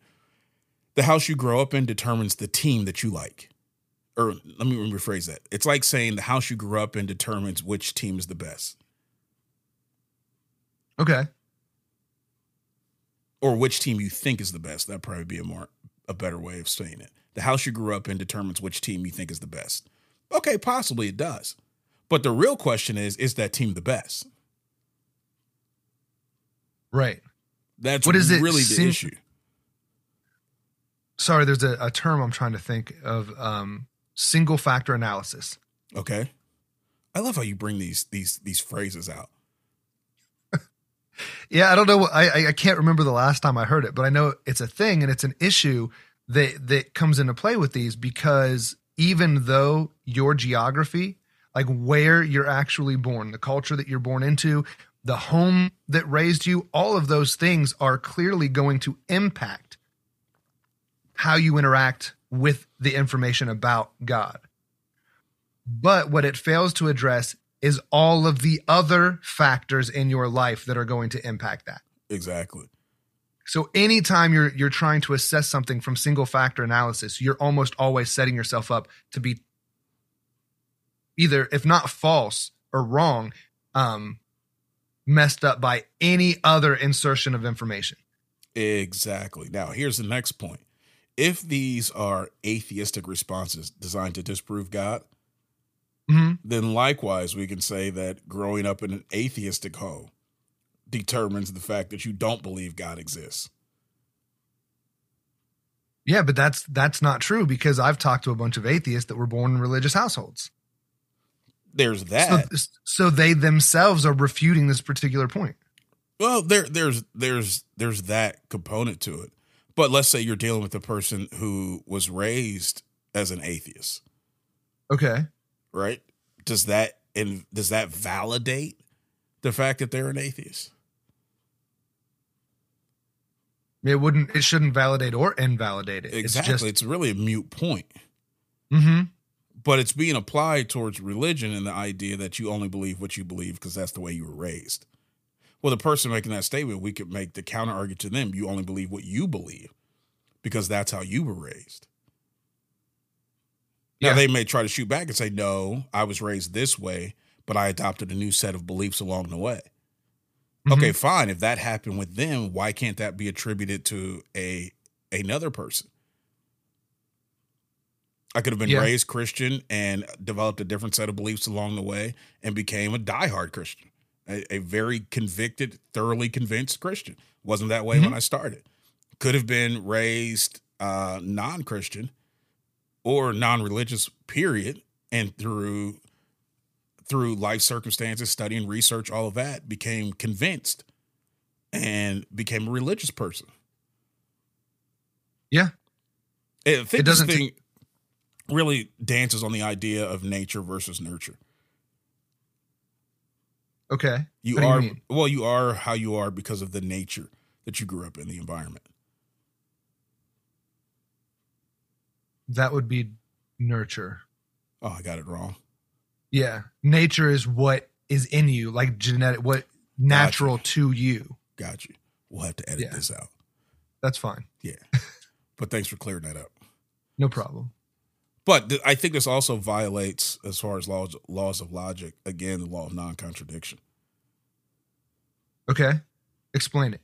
the house you grow up in determines the team that you like. Or let me rephrase that. It's like saying the house you grew up in determines which team is the best okay. Or which team you think is the best. That'd probably be a more a better way of saying it. The house you grew up in determines which team you think is the best. Okay, possibly it does. But the real question is is that team the best? Right. That's What is it, really the sim- issue. Sorry, there's a, a term I'm trying to think of um, single factor analysis. Okay. I love how you bring these these these phrases out. Yeah, I don't know. I I- can't remember the last time I heard it, but I know it's a thing and it's an issue that that comes into play with these because even though your geography, like where you're actually born, the culture that you're born into, the home that raised you, all of those things are clearly going to impact how you interact with the information about God. But what it fails to address is all of the other factors in your life that are going to impact that. Exactly. So anytime you're you're trying to assess something from single factor analysis, you're almost always setting yourself up to be either, if not false or wrong, um, messed up by any other insertion of information. Exactly. Now, here's the next point. If these are atheistic responses designed to disprove God, hmm then likewise we can say that growing up in an atheistic home determines the fact that you don't believe God exists. Yeah, but that's that's not true because I've talked to a bunch of atheists that were born in religious households. There's So, that. so they themselves are refuting this particular point. well, there there's there's there's that component to it. But let's say you're dealing with a person who was raised as an atheist, Okay. Right? Does that and does that validate the fact that they're an atheist? It wouldn't it shouldn't validate or invalidate it. Exactly. It's It's, really a mute point. just hmm But it's being applied towards religion and the idea that you only believe what you believe because that's the way you were raised. Well, the person making that statement, we could make the counter argument to them you only believe what you believe because that's how you were raised. Now, Yeah. they may try to shoot back and say, no, I was raised this way, but I adopted a new set of beliefs along the way. Mm-hmm. Okay, fine. If that happened with them, why can't that be attributed to a another person? I could have been Yeah. raised Christian and developed a different set of beliefs along the way and became a diehard Christian, a, a very convicted, thoroughly convinced Christian. Wasn't that way Mm-hmm. when I started. Could have been raised uh, non-Christian or non-religious, period, and through through life circumstances, studying, research, all of that, became convinced and became a religious person. Yeah. I think It doesn't thing really dances on the idea of nature versus nurture. Okay. You What do you are well, you are how you are because of the nature that you grew up in, the environment. That would be nurture. Oh, I got it wrong. Yeah. Nature is what is in you, like genetic what natural to you. Got you. We'll have to edit Yeah. this out. That's fine. Yeah. but thanks for clearing that up. No problem. But th- I think this also violates, as far as laws laws of logic, again, the law of non contradiction. Okay. Explain it.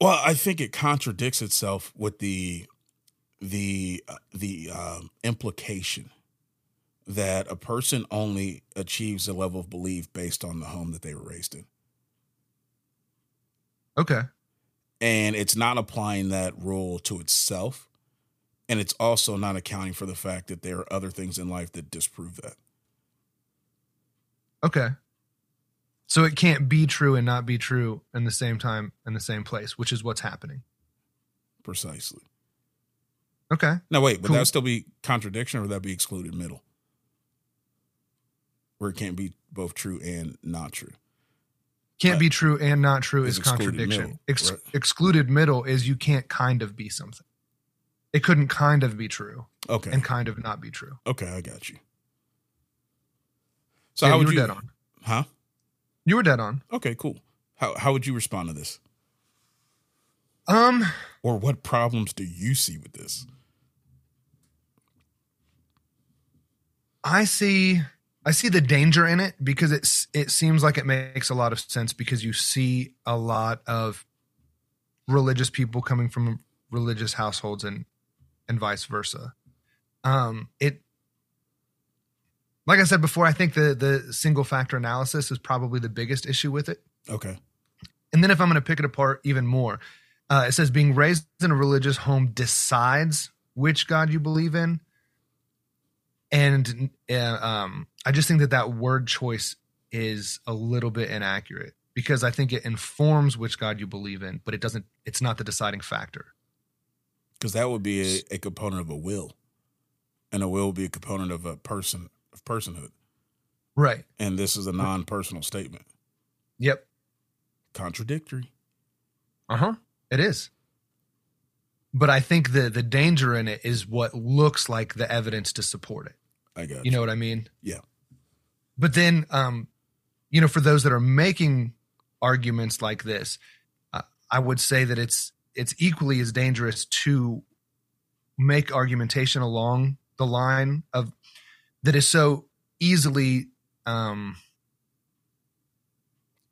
Well, I think it contradicts itself with the the uh, the um, implication that a person only achieves a level of belief based on the home that they were raised in, Okay. and it's not applying that rule to itself, and it's also not accounting for the fact that there are other things in life that disprove that. Okay. So it can't be true and not be true in the same time in the same place, which is what's happening. Precisely. Okay. Now, wait, would Cool. that still be contradiction, or would that be excluded middle, where it can't be both true and not true? Can't Uh, be true and not true is contradiction. middle, Ex- right? Excluded middle is you can't kind of be something. It couldn't kind of be true Okay. and kind of not be true. Okay, I got you. So Yeah, how would you you? dead on. Huh? You were dead on. Okay, cool. How how would you respond to this? Um, Or what problems do you see with this? I see I see the danger in it because it's it seems like it makes a lot of sense because you see a lot of religious people coming from religious households and and vice versa. Um it like I said before, I think the the single factor analysis is probably the biggest issue with it. Okay. And then if I'm going to pick it apart even more, uh, it says being raised in a religious home decides which God you believe in. And uh, um, I just think that that word choice is a little bit inaccurate because I think it informs which God you believe in, but it doesn't. It's not the deciding factor. Because that would be a, a component of a will. And a will would be a component of a person of personhood. Right. And this is a non personal statement. Yep. Contradictory. Uh huh. It is. But I think the the danger in it is what looks like the evidence to support it. I got You know what I mean? Yeah. But then, um, you know, for those that are making arguments like this, uh, I would say that it's it's equally as dangerous to make argumentation along the line of that is so easily um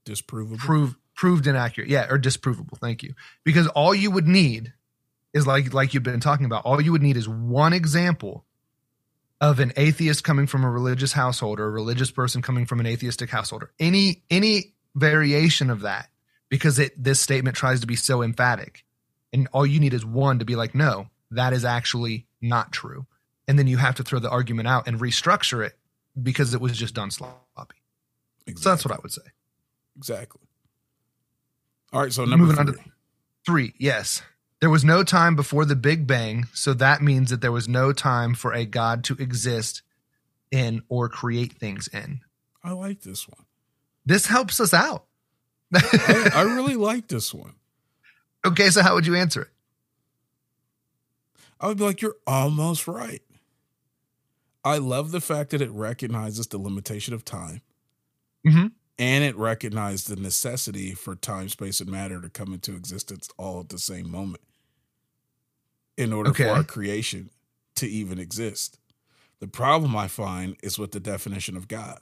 Disprovable. proved proved inaccurate yeah or disprovable thank you because all you would need is like like you've been talking about all you would need is one example of an atheist coming from a religious household or a religious person coming from an atheistic household or any any variation of that because it this statement tries to be so emphatic and all you need is one to be like no that is actually not true and then you have to throw the argument out and restructure it because it was just done sloppy Exactly. so that's what i would say Exactly. All right, so number Moving on to- Three, yes. There was no time before the Big Bang, so that means that there was no time for a God to exist in or create things in. I like this one. This helps us out. I, I really like this one. okay, so how would you answer it? I would be like, you're almost right. I love the fact that it recognizes the limitation of time Mhm. And it recognized the necessity for time, space, and matter to come into existence all at the same moment in order Okay. for our creation to even exist. The problem I find is with the definition of God.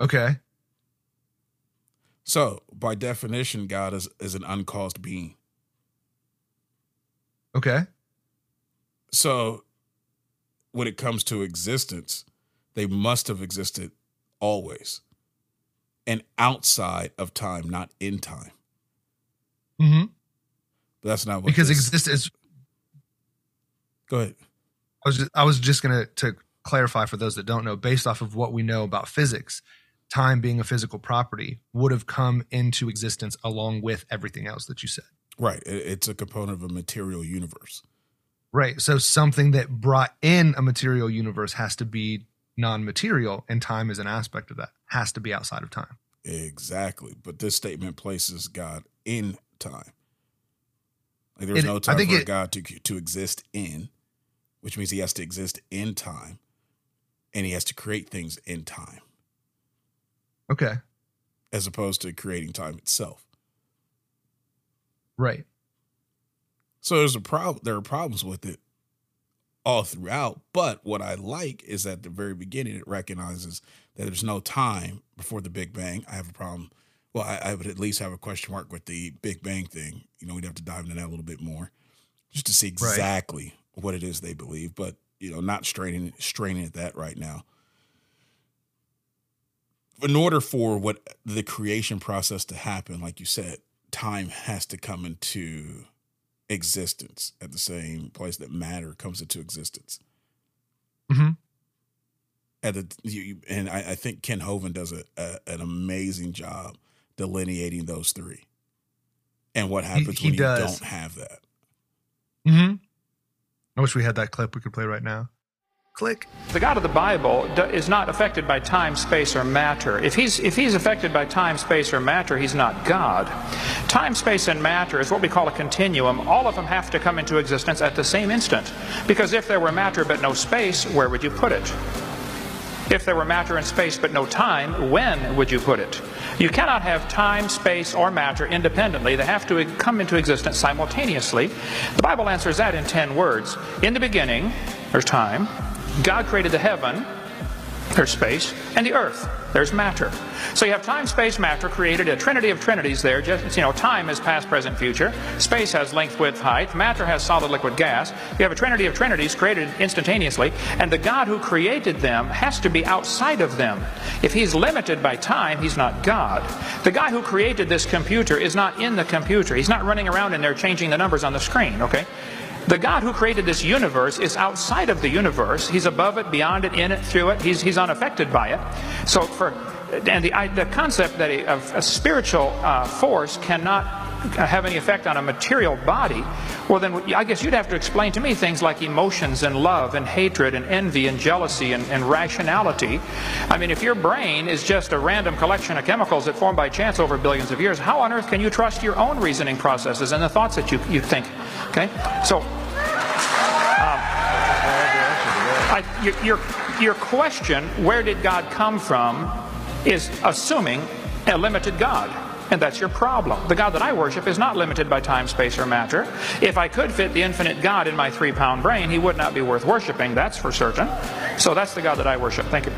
Okay. So, by definition, God is, is an uncaused being. Okay. So, when it comes to existence, they must have existed always and outside of time, not in time. Mm-hmm. But that's not what Because this- existence. Go ahead. I was just, I was just gonna to clarify for those that don't know, based off of what we know about physics, time being a physical property would have come into existence along with everything else that you said. Right. It's a component of a material universe. Right. So something that brought in a material universe has to be non-material, and time is an aspect of that. Has to be outside of time. Exactly. But this statement places God in time. Like there's It- no time for it- God to to exist in, which means he has to exist in time and he has to create things in time Okay. as opposed to creating time itself. Right. So there's a problem. There are problems with it all throughout. But what I like is at the very beginning, it recognizes that there's no time before the Big Bang. I have a problem. Well, I, I would at least have a question mark with the Big Bang thing. You know, we'd have to dive into that a little bit more just to see Right. exactly what it is they believe. But you know, not straining straining at that right now. In order for what the creation process to happen, like you said, time has to come into existence at the same place that matter comes into existence. hmm At the you, and I, I think Kent Hovind does a, a, an amazing job delineating those three, and what happens he when you don't have that. hmm I wish we had that clip we could play right now. Click. The God of the Bible is not affected by time, space, or matter. If he's, if he's affected by time, space, or matter, he's not God. Time, space, and matter is what we call a continuum. All of them have to come into existence at the same instant. Because if there were matter but no space, where would you put it? If there were matter and space but no time, when would you put it? You cannot have time, space, or matter independently. They have to come into existence simultaneously. The Bible answers that in 10 words. In the beginning, there's time. God created the heaven, there's space, and the earth, there's matter. So you have time, space, matter created a trinity of trinities there. Just you know, time is past, present, future. Space has length, width, height. Matter has solid, liquid, gas. You have a trinity of trinities created instantaneously, and the God who created them has to be outside of them. If he's limited by time, he's not God. The guy who created this computer is not in the computer. He's not running around in there changing the numbers on the screen, okay? The God who created this universe is outside of the universe. He's above it, beyond it, in it, through it. He's, he's unaffected by it. So for and the, the concept that a, a spiritual uh, force cannot have any effect on a material body, well then I guess you'd have to explain to me things like emotions and love and hatred and envy and jealousy and, and rationality. I mean, if your brain is just a random collection of chemicals that formed by chance over billions of years, how on earth can you trust your own reasoning processes and the thoughts that you, you think? Okay? So um, I, your, your, your question, where did God come from, is assuming a limited God. And that's your problem. The God that I worship is not limited by time, space, or matter. If I could fit the infinite God in my three pound brain, he would not be worth worshiping, that's for certain. So that's the God that I worship. Thank you.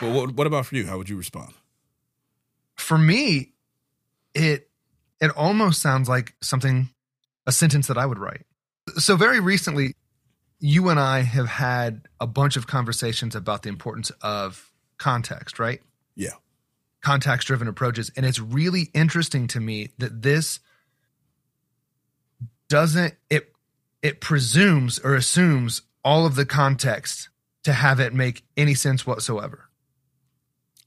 Well, what, what about for you? How would you respond? For me, it it almost sounds like something a sentence that I would write. So very recently, you and I have had a bunch of conversations about the importance of context, right? Yeah. Context driven approaches. And it's really interesting to me that this doesn't it it presumes or assumes all of the context to have it make any sense whatsoever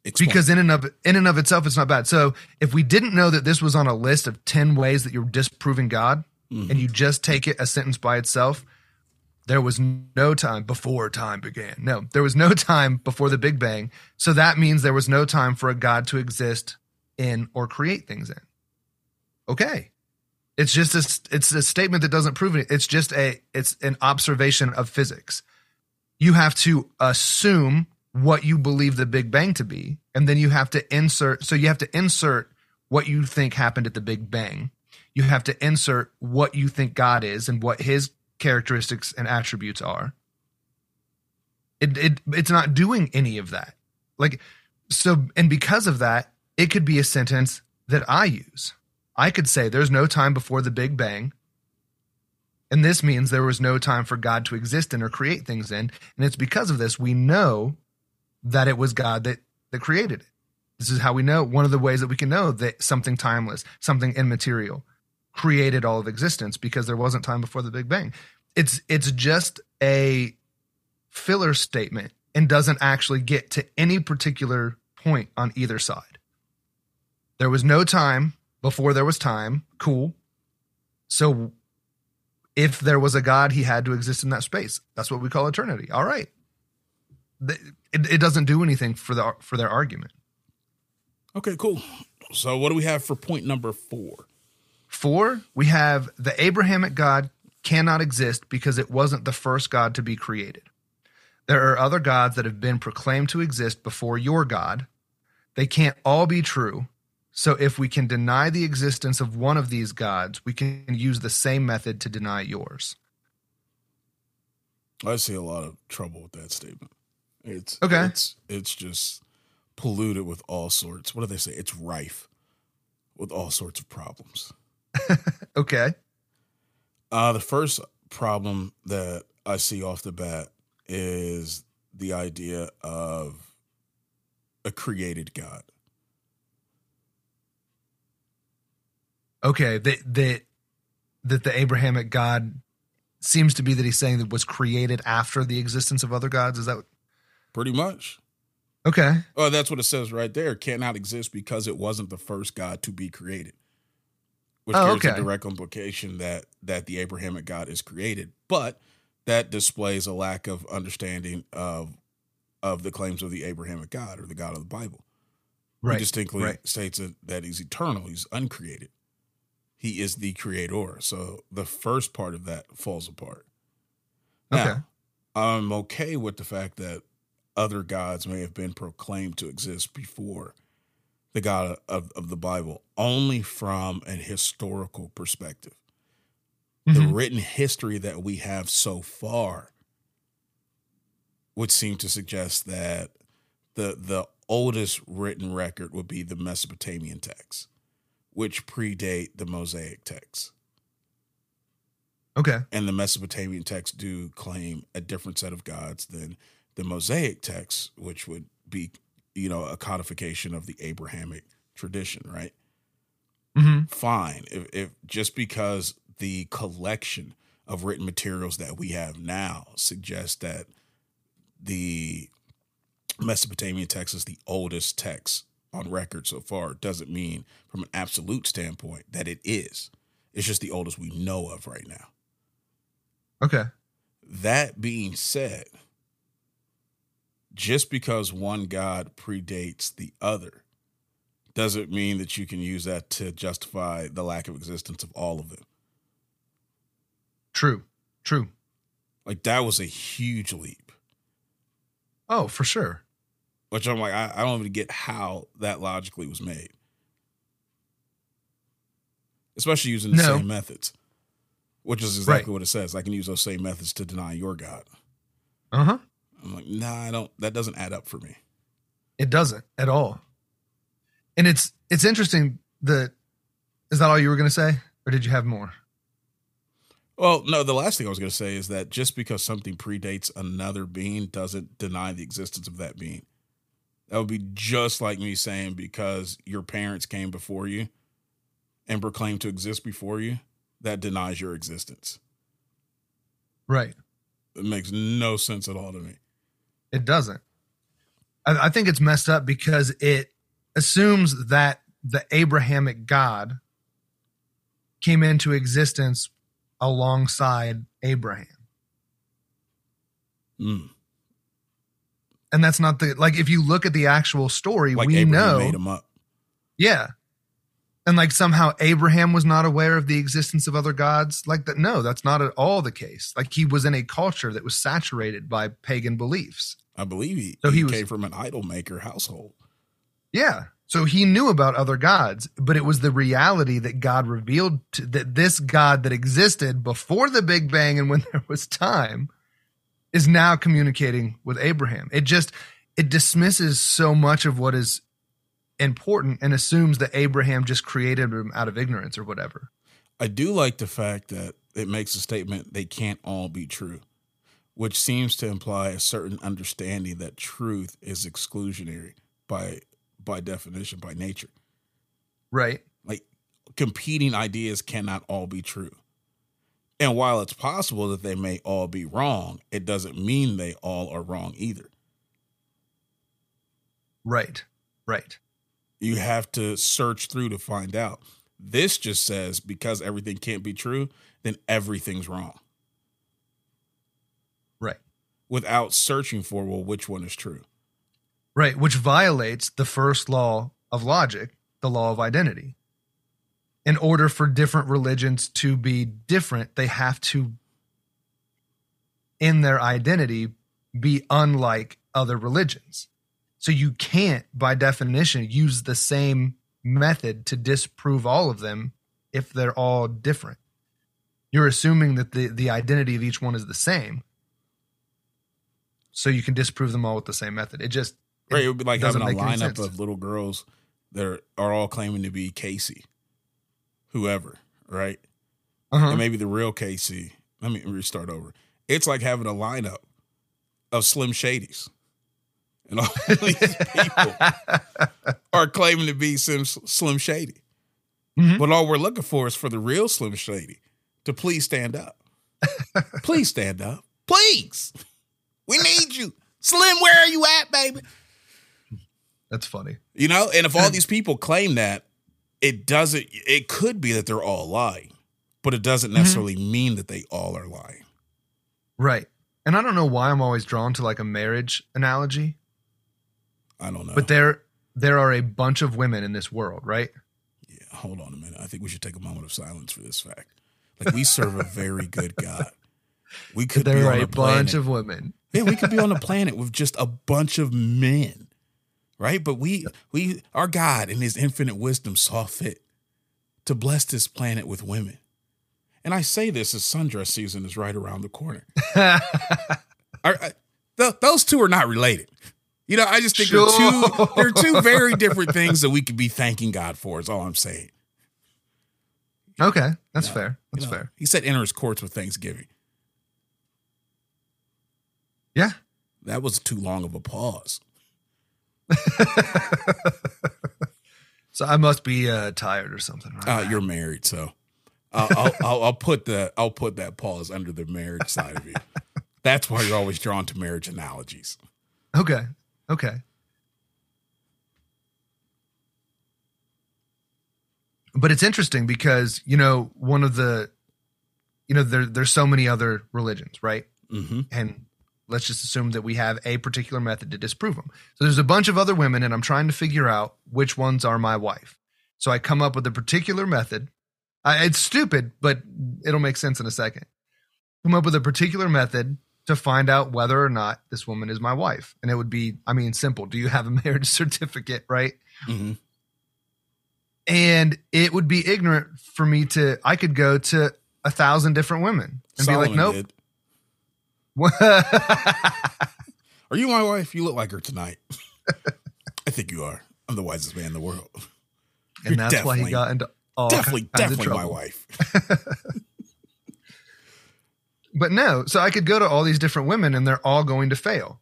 Explain. because in and of in and of itself it's not bad. So if we didn't know that this was on a list of 10 ways that you're disproving God mm-hmm. and you just take it a sentence by itself, there was no time before time began. No, there was no time before the Big Bang. So that means there was no time for a God to exist in or create things in. Okay. It's just a, it's a statement that doesn't prove it. It's just a it's an observation of physics. You have to assume what you believe the Big Bang to be, and then you have to insert. So you have to insert what you think happened at the Big Bang. You have to insert what you think God is and what His characteristics and attributes are. It, it it's not doing any of that. Like so, and because of that, it could be a sentence that I use. I could say, "There's no time before the Big Bang." And this means there was no time for God to exist in or create things in. And it's because of this we know that it was God that, that created it. This is how we know one of the ways that we can know that something timeless, something immaterial created all of existence because there wasn't time before the Big Bang. It's it's just a filler statement and doesn't actually get to any particular point on either side. There was no time before there was time. Cool. So if there was a God, he had to exist in that space. That's what we call eternity. All right. It, it doesn't do anything for the for their argument. Okay, cool. So what do we have for point number four? Four, we have the Abrahamic God cannot exist because it wasn't the first God to be created. There are other gods that have been proclaimed to exist before your God. They can't all be true. So if we can deny the existence of one of these gods, we can use the same method to deny yours. I see a lot of trouble with that statement. It's Okay. It's it's just polluted with all sorts. What do they say? It's rife with all sorts of problems. Okay. Uh, the first problem that I see off the bat is the idea of a created God. Okay. That that that the Abrahamic God seems to be that he's saying that was created after the existence of other gods. Is that what- Pretty much. okay? Oh, that's what it says right there. Cannot exist because it wasn't the first God to be created. Which Oh, gives a direct implication that that the Abrahamic God is created, but that displays a lack of understanding of of the claims of the Abrahamic God or the God of the Bible. Right. He distinctly right. states that, that he's eternal, he's uncreated. He is the creator. So the first part of that falls apart. Now, Okay. I'm okay with the fact that other gods may have been proclaimed to exist before the God of, of the Bible, only from an historical perspective. The Mhm. written history that we have so far would seem to suggest that the the oldest written record would be the Mesopotamian texts, which predate the Mosaic texts. Okay. And the Mesopotamian texts do claim a different set of gods than the Mosaic texts, which would be, you know, a codification of the Abrahamic tradition, right? hmm Fine. If, if just because the collection of written materials that we have now suggests that the Mesopotamian text is the oldest text on record so far, doesn't mean from an absolute standpoint that it is. It's just the oldest we know of right now. Okay. That being said, just because one God predates the other doesn't mean that you can use that to justify the lack of existence of all of them. True. True. Like that was a huge leap. Oh, for sure. Which I'm like, I, I don't even get how that logically was made. Especially using the No. same methods. Which is exactly Right. what it says. I can use those same methods to deny your God. Uh huh. I'm like, nah, I don't that doesn't add up for me. It doesn't at all. And it's it's interesting that is that all you were going to say, or did you have more? Well, no, the last thing I was going to say is that just because something predates another being doesn't deny the existence of that being. That would be just like me saying because your parents came before you and proclaimed to exist before you, that denies your existence. Right. It makes no sense at all to me. It doesn't. I, I think it's messed up because it assumes that the Abrahamic God came into existence alongside Abraham. Mm. And that's not the like if you look at the actual story, Like we Abraham know made him up. Yeah. And like somehow Abraham was not aware of the existence of other gods. Like that, no, that's not at all the case. Like he was in a culture that was saturated by pagan beliefs. I believe he, So he, he was- came from an idol maker household. Yeah. So he knew about other gods, but it was the reality that God revealed to, that this God that existed before the Big Bang and when there was time is now communicating with Abraham. It just it dismisses so much of what is important and assumes that Abraham just created him out of ignorance or whatever. I do like the fact that it makes a statement they can't all be true, which seems to imply a certain understanding that truth is exclusionary by by definition, by nature. Right. Like competing ideas cannot all be true. And while it's possible that they may all be wrong, it doesn't mean they all are wrong either. Right. Right. You have to search through to find out. This just says because everything can't be true, then everything's wrong. Without searching for well which one is true Right, which violates the first law of logic, the law of identity. In order for different religions to be different, they have to, in their identity, be unlike other religions. So you can't, by definition, use the same method to disprove all of them if they're all different. You're assuming that the, the identity of each one is the same. So you can disprove them all with the same method. It just right it would be like having a lineup of little girls that are, are all claiming to be casey whoever right? Uh-huh. and maybe the real casey. Let me restart over. It's like having a lineup of slim shadys. And all these people are claiming to be Slim, slim shady. Mhm. but all we're looking for is for the real slim shady to please stand up. Please stand up. Please we need you slim where are you at baby That's funny. You know, and if all these people claim that, it doesn't, it could be that they're all lying, but it doesn't mm-hmm. necessarily mean that they all are lying. Right. And I don't know why I'm always drawn to like a marriage analogy, I don't know. but there there are a bunch of women in this world, right? yeah, hold on a minute. I think we should take a moment of silence for this fact. Like we serve a very good God. We could be There are on a a planet. bunch of women. Yeah, we could be on a planet with just a bunch of men, right? But we, we, our God in His infinite wisdom saw fit to bless this planet with women. And I say this as sundress season is right around the corner. Are, uh, I- th- those two are not related. You know, I just think they're two they're two very different things that we could be thanking God for. Is all I'm saying. Okay, that's Yeah. fair. That's You know, fair. He said enter his courts with thanksgiving. Yeah. That was too long of a pause. So I must be uh, tired or something. Right? Uh, you're married, so I'll, I'll, I'll, I'll put the I'll put that pause under the marriage side of you. That's why you're always drawn to marriage analogies. okay. Okay. But it's interesting because, you know, one of the you know, there there's so many other religions, right? hmm and let's just assume that we have a particular method to disprove them. So there's a bunch of other women, and I'm trying to figure out which ones are my wife. So I come up with a particular method. I, it's stupid, but it'll make sense in a second. Come up with a particular method to find out whether or not this woman is my wife. And it would be, I mean, simple. Do you have a marriage certificate? Right. Mhm. And it would be ignorant for me to, I could go to a thousand different women and Solomon be like, did. Are you my wife? You look like her tonight. I think you are. I'm the wisest man in the world. and that's why he got into all definitely, definitely my wife. But no, so I could go to all these different women and they're all going to fail.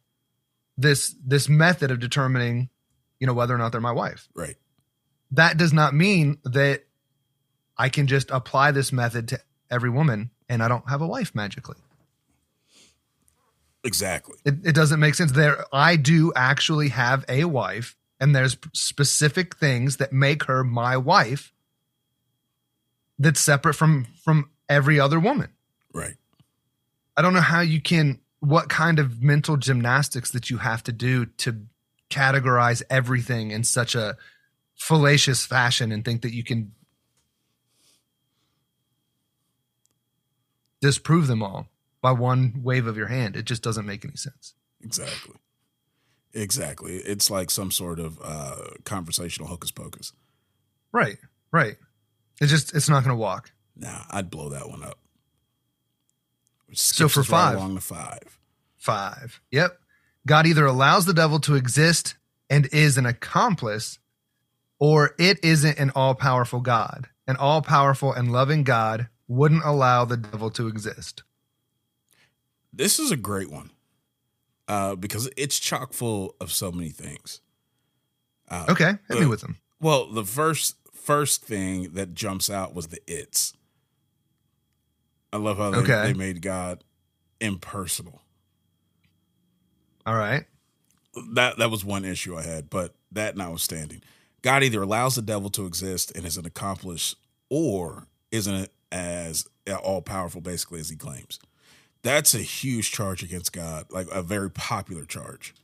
This this method of determining, you know, whether or not they're my wife. Right. That does not mean that I can just apply this method to every woman and I don't have a wife magically. Exactly. It, it doesn't make sense. There, I do actually have a wife, and there's specific things that make her my wife. That's separate from from every other woman. Right. I don't know how you can, what kind of mental gymnastics that you have to do to categorize everything in such a fallacious fashion and think that you can disprove them all by one wave of your hand. It just doesn't make any sense. Exactly. Exactly. It's like some sort of uh, conversational hocus pocus. Right, right. It's just, it's not going to walk. Nah, I'd blow that one up. So for us right five. along to five. Five. Yep. God either allows the devil to exist and is an accomplice, or it isn't an all powerful God. An all powerful and loving God wouldn't allow the devil to exist. This is a great one uh, because it's chock full of so many things. Uh, Okay, hit me uh, with them. Well, the first first thing that jumps out was the it's. I love how they, Okay. they made God impersonal. All right. That that was one issue I had, but that notwithstanding, God either allows the devil to exist and is an accomplice, or isn't as all powerful basically as he claims. That's a huge charge against God, like a very popular charge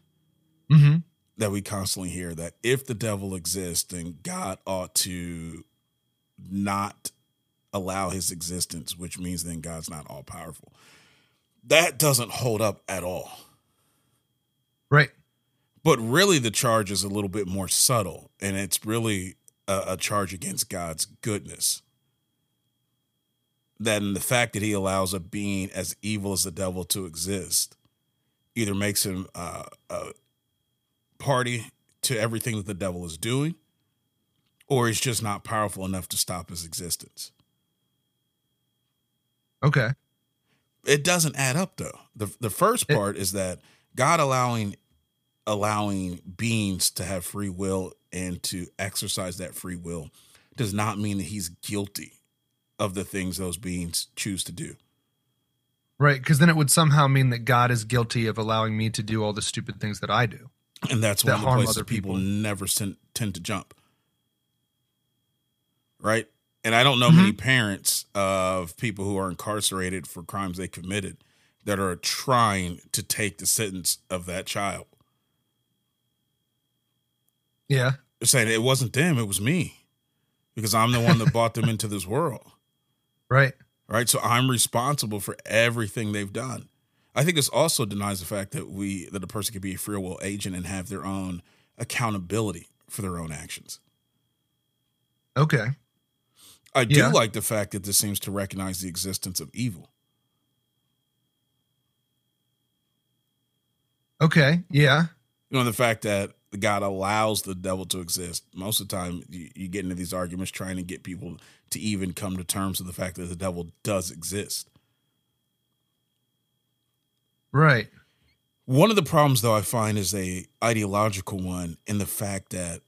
Mm-hmm. that we constantly hear that if the devil exists, then God ought to not allow his existence, which means then God's not all powerful. That doesn't hold up at all. Right. But really, the charge is a little bit more subtle, and it's really a, a charge against God's goodness. That in the fact that he allows a being as evil as the devil to exist either makes him uh, a party to everything that the devil is doing, or he's just not powerful enough to stop his existence. Okay. It doesn't add up though. The the first part is that God allowing allowing beings to have free will and to exercise that free will does not mean that he's guilty of the things those beings choose to do. Right. Because then it would somehow mean that God is guilty of allowing me to do all the stupid things that I do. And that's That one of the places other people, people. never tend, tend to jump. Right? And I don't know Mm-hmm. many parents of people who are incarcerated for crimes they committed that are trying to take the sentence of that child. Yeah. They're saying it wasn't them, it was me. Because I'm the one that brought them into this world. Right. Right? So I'm responsible for everything they've done. I think this also denies the fact that we that a person can be a free will agent and have their own accountability for their own actions. Okay. I do Yeah. like the fact that this seems to recognize the existence of evil. Okay. Yeah. You know, the fact that God allows the devil to exist. Most of the time, you, you get into these arguments trying to get people to even come to terms with the fact that the devil does exist. Right. One of the problems, though, I find is a ideological one in the fact that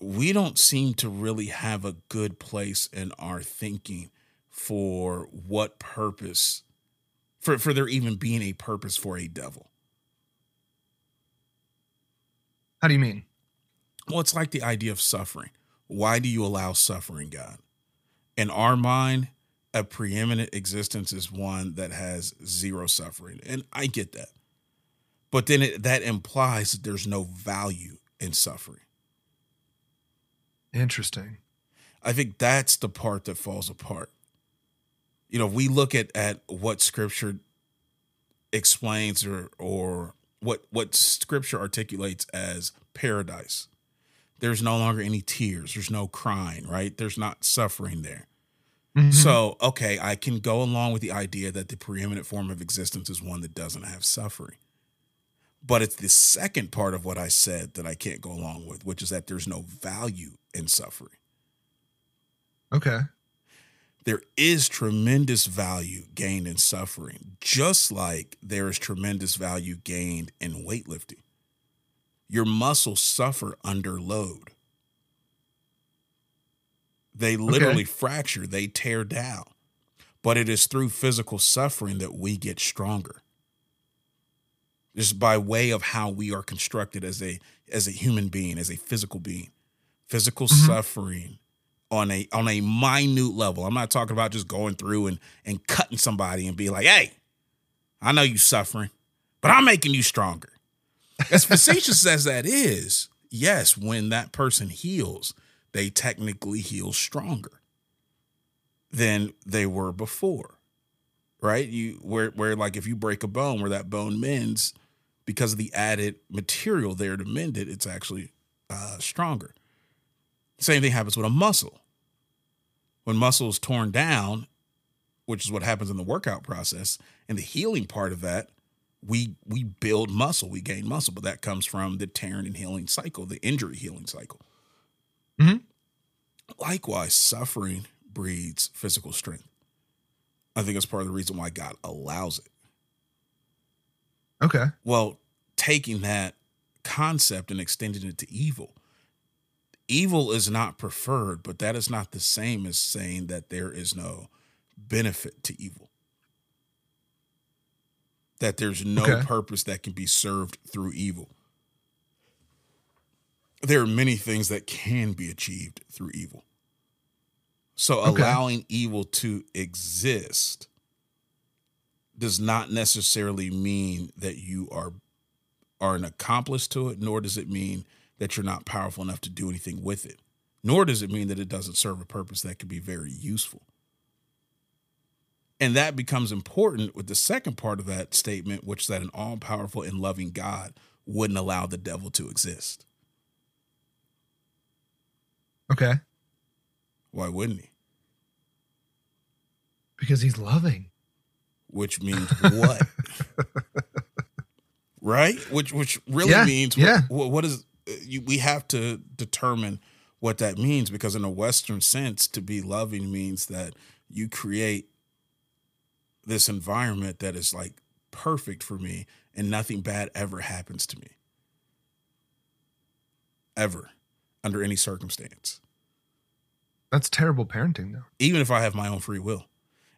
we don't seem to really have a good place in our thinking for what purpose, for, for there even being a purpose for a devil. How do you mean? Well, it's like the idea of suffering. Why do you allow suffering, God? In our mind, a preeminent existence is one that has zero suffering. And I get that. But then it, that implies that there's no value in suffering. Interesting. I think that's the part that falls apart. You know, if we look at, at what scripture explains or or what what scripture articulates as paradise. There's no longer any tears, there's no crying, right? There's not suffering there. Mm-hmm. So, okay, I can go along with the idea that the preeminent form of existence is one that doesn't have suffering. But it's the second part of what I said that I can't go along with, which is that there's no value in suffering. Okay. There is tremendous value gained in suffering, just like there is tremendous value gained in weightlifting. Your muscles suffer under load. They literally fracture, they tear down. But it is through physical suffering that we get stronger. Just by way of how we are constructed as a as a human being, as a physical being. Physical mm-hmm. suffering on a on a minute level. I'm not talking about just going through and and cutting somebody and be like, "Hey, I know you suffering, but I'm making you stronger." As facetious as that is, yes, when that person heals, they technically heal stronger than they were before. Right? You where where like if you break a bone where that bone mends because of the added material there to mend it, it's actually uh, stronger. Same thing happens with a muscle. When muscle is torn down, which is what happens in the workout process, and the healing part of that, we we build muscle, we gain muscle, but that comes from the tearing and healing cycle, the injury healing cycle. Mm-hmm. Likewise, suffering breeds physical strength. I think that's part of the reason why God allows it. Okay. Well, taking that concept and extending it to evil. Evil is not preferred, but that is not the same as saying that there is no benefit to evil. That there's no Okay. purpose that can be served through evil. There are many things that can be achieved through evil. So Okay. allowing evil to exist does not necessarily mean that you are are an accomplice to it, nor does it mean that you're not powerful enough to do anything with it. Nor does it mean that it doesn't serve a purpose that could be very useful. And that becomes important with the second part of that statement, which is that an all powerful and loving God wouldn't allow the devil to exist. Okay. Why wouldn't he? Because he's loving. Which means what? right? Which which really Yeah, means yeah. what, what is you, we have to determine what that means because in a western sense to be loving means that you create this environment that is like perfect for me and nothing bad ever happens to me. Ever under any circumstance. That's terrible parenting, though. even if I have my own free will,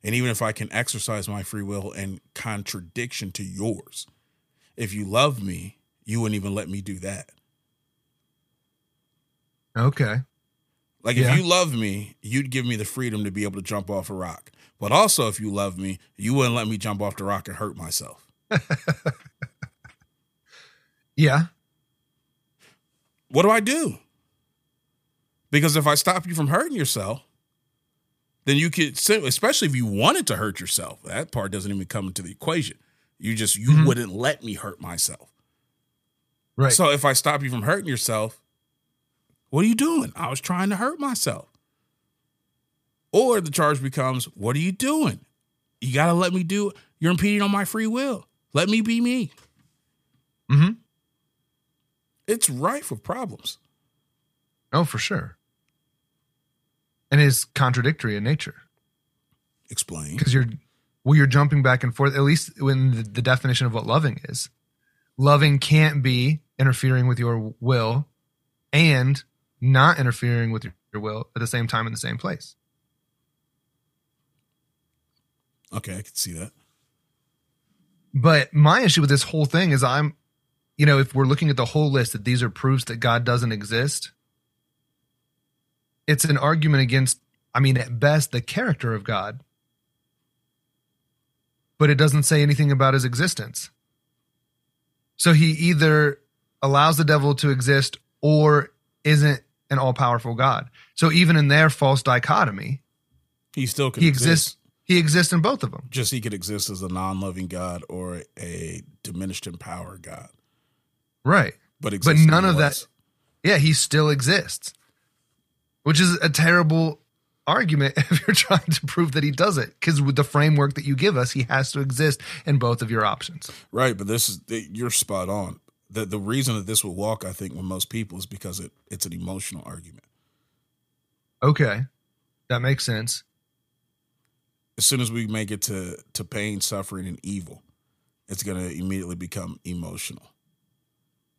and even if I can exercise my free will in contradiction to yours, if you love me, you wouldn't even let me do that. Okay. Like Yeah. if you love me, you'd give me the freedom to be able to jump off a rock. But also, if you love me, you wouldn't let me jump off the rock and hurt myself. Yeah. What do I do? Because if I stop you from hurting yourself, then you could, especially if you wanted to hurt yourself, that part doesn't even come into the equation. You just, you Mhm. wouldn't let me hurt myself. Right. So if I stop you from hurting yourself, what are you doing? I was trying to hurt myself. Or the charge becomes, what are you doing? You got to let me do You're impeding on my free will. Let me be me. Mm-hmm. It's rife with problems. Oh, for sure. And is contradictory in nature Explain. because you're well, you're jumping back and forth. At least when the, the definition of what loving is, loving can't be interfering with your will and not interfering with your, will at the same time in the same place. Okay, I can see that. But my issue with this whole thing is I'm, you know, if we're looking at the whole list that these are proofs that God doesn't exist, it's an argument against, I mean, at best, the character of God. But it doesn't say anything about his existence. So he either allows the devil to exist or isn't an all powerful God. So even in their false dichotomy, He still He exist. exists- He exists in both of them. Just he could exist as a non-loving God or a diminished in power God. Right. But But none of that. Yeah, he still exists, which is a terrible argument if you're trying to prove that he doesn't. Because with the framework that you give us, he has to exist in both of your options. Right, but this is you're spot on. The the reason that this will walk, I think, with most people is because it it's an emotional argument. Okay, that makes sense. As soon as we make it to to pain, suffering, and evil, it's going to immediately become emotional.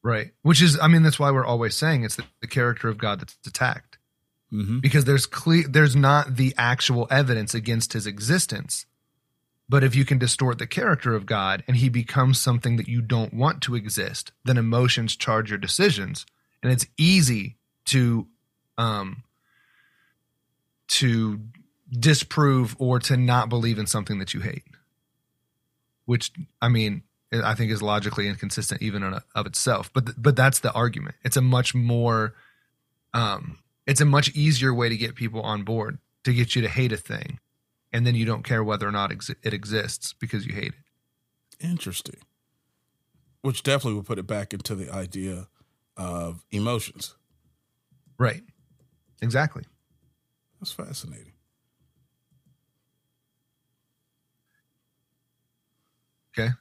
Right. Which is, I mean, that's why we're always saying it's the, the character of God that's attacked Mm-hmm. because there's clear, there's not the actual evidence against his existence. But if you can distort the character of God and he becomes something that you don't want to exist, then emotions charge your decisions, and it's easy to, um, to disprove or to not believe in something that you hate. Which I mean, I think is logically inconsistent even in of itself. But th- but that's the argument. It's a much more, um, it's a much easier way to get people on board to get you to hate a thing, and then you don't care whether or not exi- it exists because you hate it. Interesting. Which definitely would put it back into the idea of emotions. Right. Exactly. That's fascinating. Okay.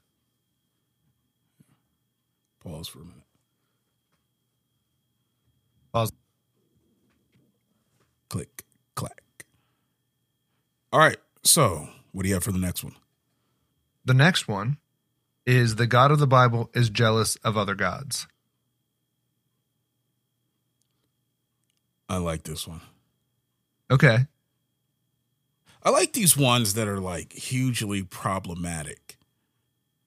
Pause for a minute. Pause. Click, clack. All right. So, what do you have for the next one? The next one is the God of the Bible is jealous of other gods. I like this one. Okay. I like these ones that are like hugely problematic,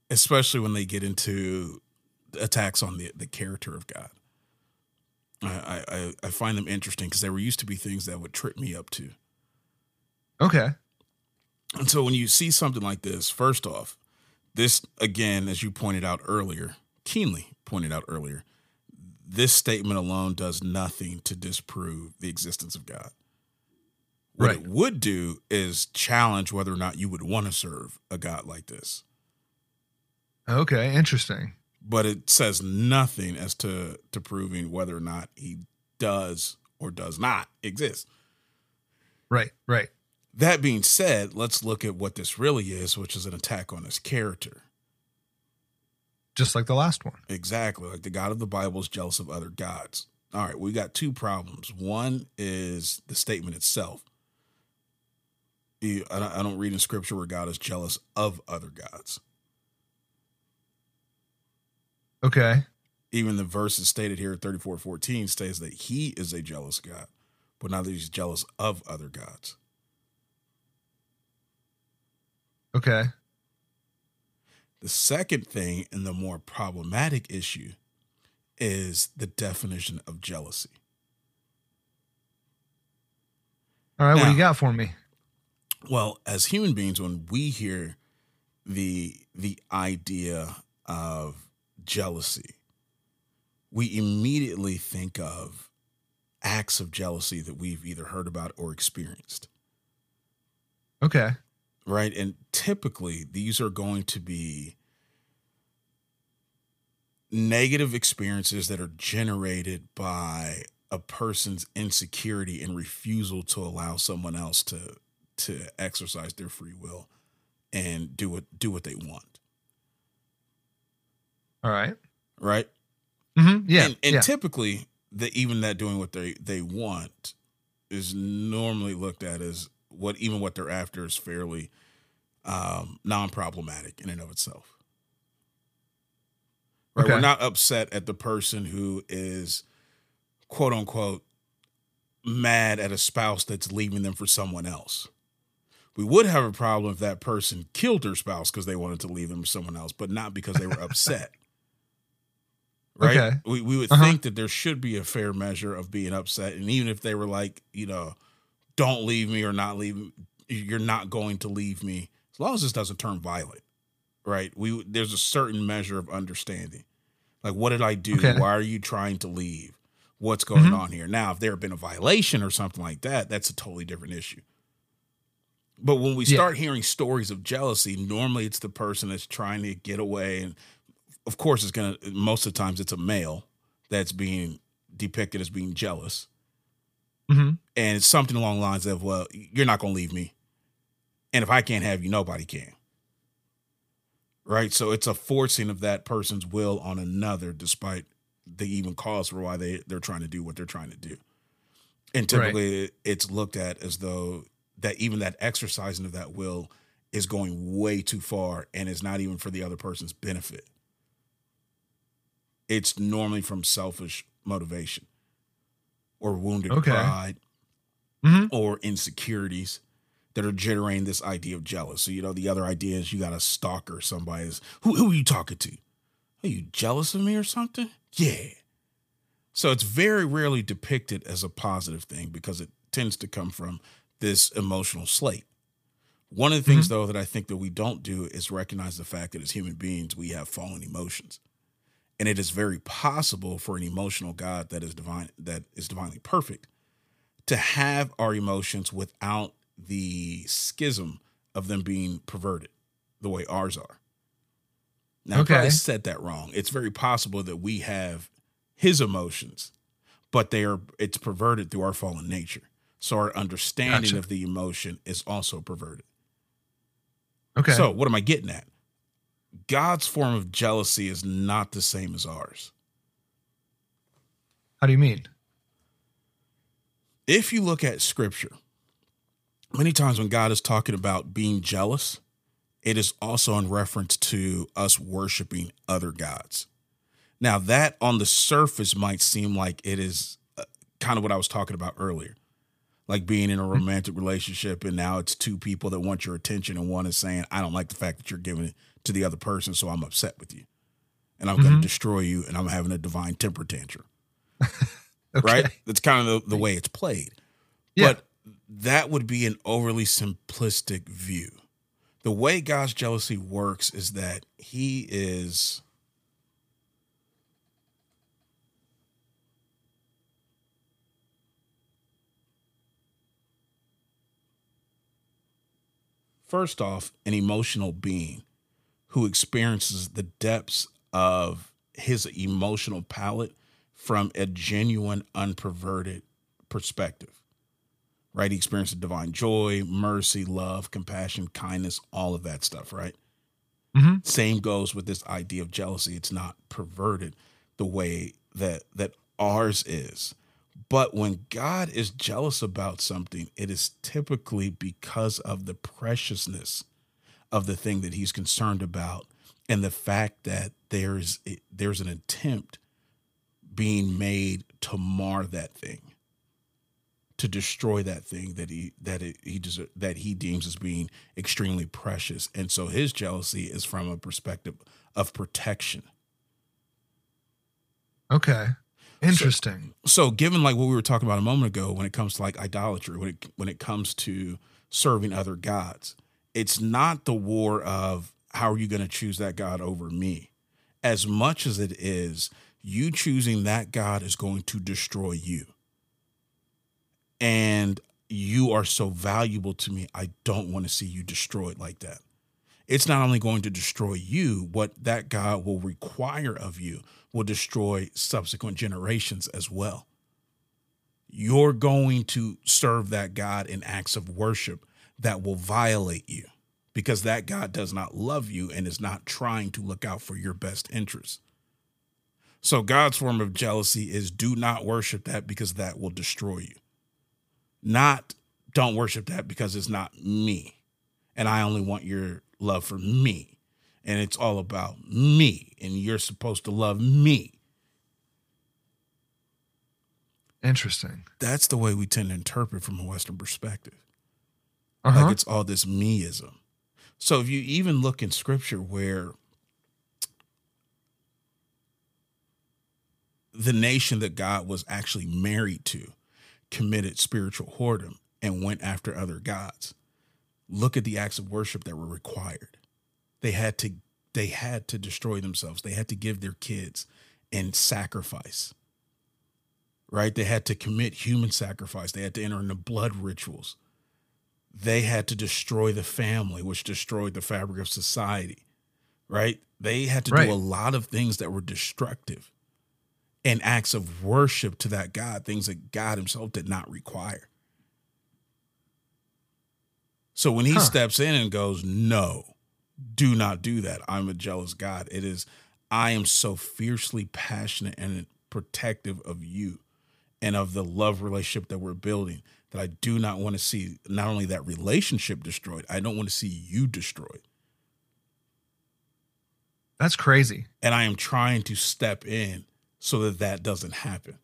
especially when they get into attacks on the, the character of God. I, I, I find them interesting because they were used to be things that would trip me up too. Okay. And so when you see something like this, first off, this again, as you pointed out earlier, keenly pointed out earlier, this statement alone does nothing to disprove the existence of God. What Right. it would do is challenge whether or not you would want to serve a God like this. Okay. Interesting. But it says nothing as to to proving whether or not he does or does not exist. Right. Right. That being said, let's look at what this really is, which is an attack on his character. Just like the last one. Exactly. Like the God of the Bible is jealous of other gods. All right, we got two problems. One is the statement itself. I don't- read in scripture where God is jealous of other gods. Okay. Even the verses stated here at 34 14 states that he is a jealous God, but not that he's jealous of other gods. Okay. The second thing and the more problematic issue is the definition of jealousy. All right. What do you got for me? Well, as human beings, when we hear the the idea of jealousy, we immediately think of acts of jealousy that we've either heard about or experienced, Okay. Right? And typically, these are going to be negative experiences that are generated by a person's insecurity and refusal to allow someone else to to exercise their free will and do what do what they want All right. right Mm-hmm. Yeah. and, and yeah. typically the even that doing what they they want is normally looked at as what even what they're after is fairly um non-problematic in and of itself. Right? We're not upset at the person who is quote unquote mad at a spouse that's leaving them for someone else. We would have a problem if that person killed their spouse because they wanted to leave them for someone else but not because they were upset. Right? Okay. we, we would Uh-huh. think that there should be a fair measure of being upset and even if they were like you know don't leave me or not leave you're not going to leave me as long as this doesn't turn violent right we there's a certain measure of understanding like what did i do Okay. why are you trying to leave what's going Mhm. on here now if there had been a violation or something like that that's a totally different issue But when we Yeah. start hearing stories of jealousy, normally it's the person that's trying to get away. And of course, it's going to, most of the times, it's a male that's being depicted as being jealous. Mhm. And it's something along the lines of, well, you're not going to leave me. And if I can't have you, nobody can. Right. So it's a forcing of that person's will on another, despite the even cause for why they, they're trying to do what they're trying to do. And Right. typically it's looked at as though that even that exercising of that will is going way too far and is not even for the other person's benefit. It's normally from selfish motivation or wounded Okay. pride Mhm. or insecurities that are generating this idea of jealousy. So, you know, the other idea is you got a stalker, somebody is who who are you talking to? Are you jealous of me or something? Yeah. So it's very rarely depicted as a positive thing because it tends to come from this emotional slate. One of the things, though, that I think that we don't do is recognize the fact that as human beings, we have fallen emotions. And it is very possible for an emotional God that is divine, that is divinely perfect, to have our emotions without the schism of them being perverted the way ours are. Now, I probably said that wrong. It's very possible that we have his emotions, but they are it's perverted through our fallen nature. So our understanding Gotcha. of the emotion is also perverted. Okay. So what am I getting at? God's form of jealousy is not the same as ours. how do you mean? If you look at scripture, many times when God is talking about being jealous, it is also in reference to us worshiping other gods. Now, that on the surface might seem like it is uh, kind of what I was talking about earlier, like being in a romantic relationship, and now it's two people that want your attention, and one is saying, I don't like the fact that you're giving it to the other person, so I'm upset with you. And I'm going to mm-hmm. destroy you, and I'm having a divine temper tantrum Okay. right? That's kind of the, the way it's played. Yeah. But that would be an overly simplistic view. The way God's jealousy works is that he is first off an emotional being who experiences the depths of his emotional palette from a genuine, unperverted perspective. Right? He experiences divine joy, mercy, love, compassion, kindness, all of that stuff, right? Mhm. Same goes with this idea of jealousy. It's not perverted the way that that ours is. But when God is jealous about something, it is typically because of the preciousness of the thing that he's concerned about and the fact that there's there's an attempt being made to mar that thing to destroy that thing that he that it, he that he deems as being extremely precious and so his jealousy is from a perspective of protection Okay. Interesting. so given like what we were talking about a moment ago when it comes to like idolatry when it when it comes to serving other gods it's not the war of how are you going to choose that god over me? As much as it is you choosing that god is going to destroy you. And you are so valuable to me i don't want to see you destroyed like that. It's not only going to destroy you, what that God will require of you will destroy subsequent generations as well. You're going to serve that God in acts of worship that will violate you because that God does not love you and is not trying to look out for your best interests. So, God's form of jealousy is do not worship that because that will destroy you. Not don't worship that because it's not me and I only want your love for me. And it's all about me, and you're supposed to love me. Interesting. That's the way we tend to interpret from a Western perspective. Uh-huh. Like it's all this meism. So if you even look in scripture where the nation that God was actually married to committed spiritual whoredom and went after other gods, look at the acts of worship that were required. They had to they had to destroy themselves. They had to give their kids in sacrifice. Right? They had to commit human sacrifice. They had to enter into blood rituals. They had to destroy the family, which destroyed the fabric of society, right? They had to Right. do a lot of things that were destructive and acts of worship to that God, things that God Himself did not require. So when He Huh. steps in and goes, No, do not do that. I'm a jealous God. It is, I am so fiercely passionate and protective of you and of the love relationship that we're building that I do not want to see not only that relationship destroyed, I don't want to see you destroyed. That's crazy. And I am trying to step in so that that doesn't happen.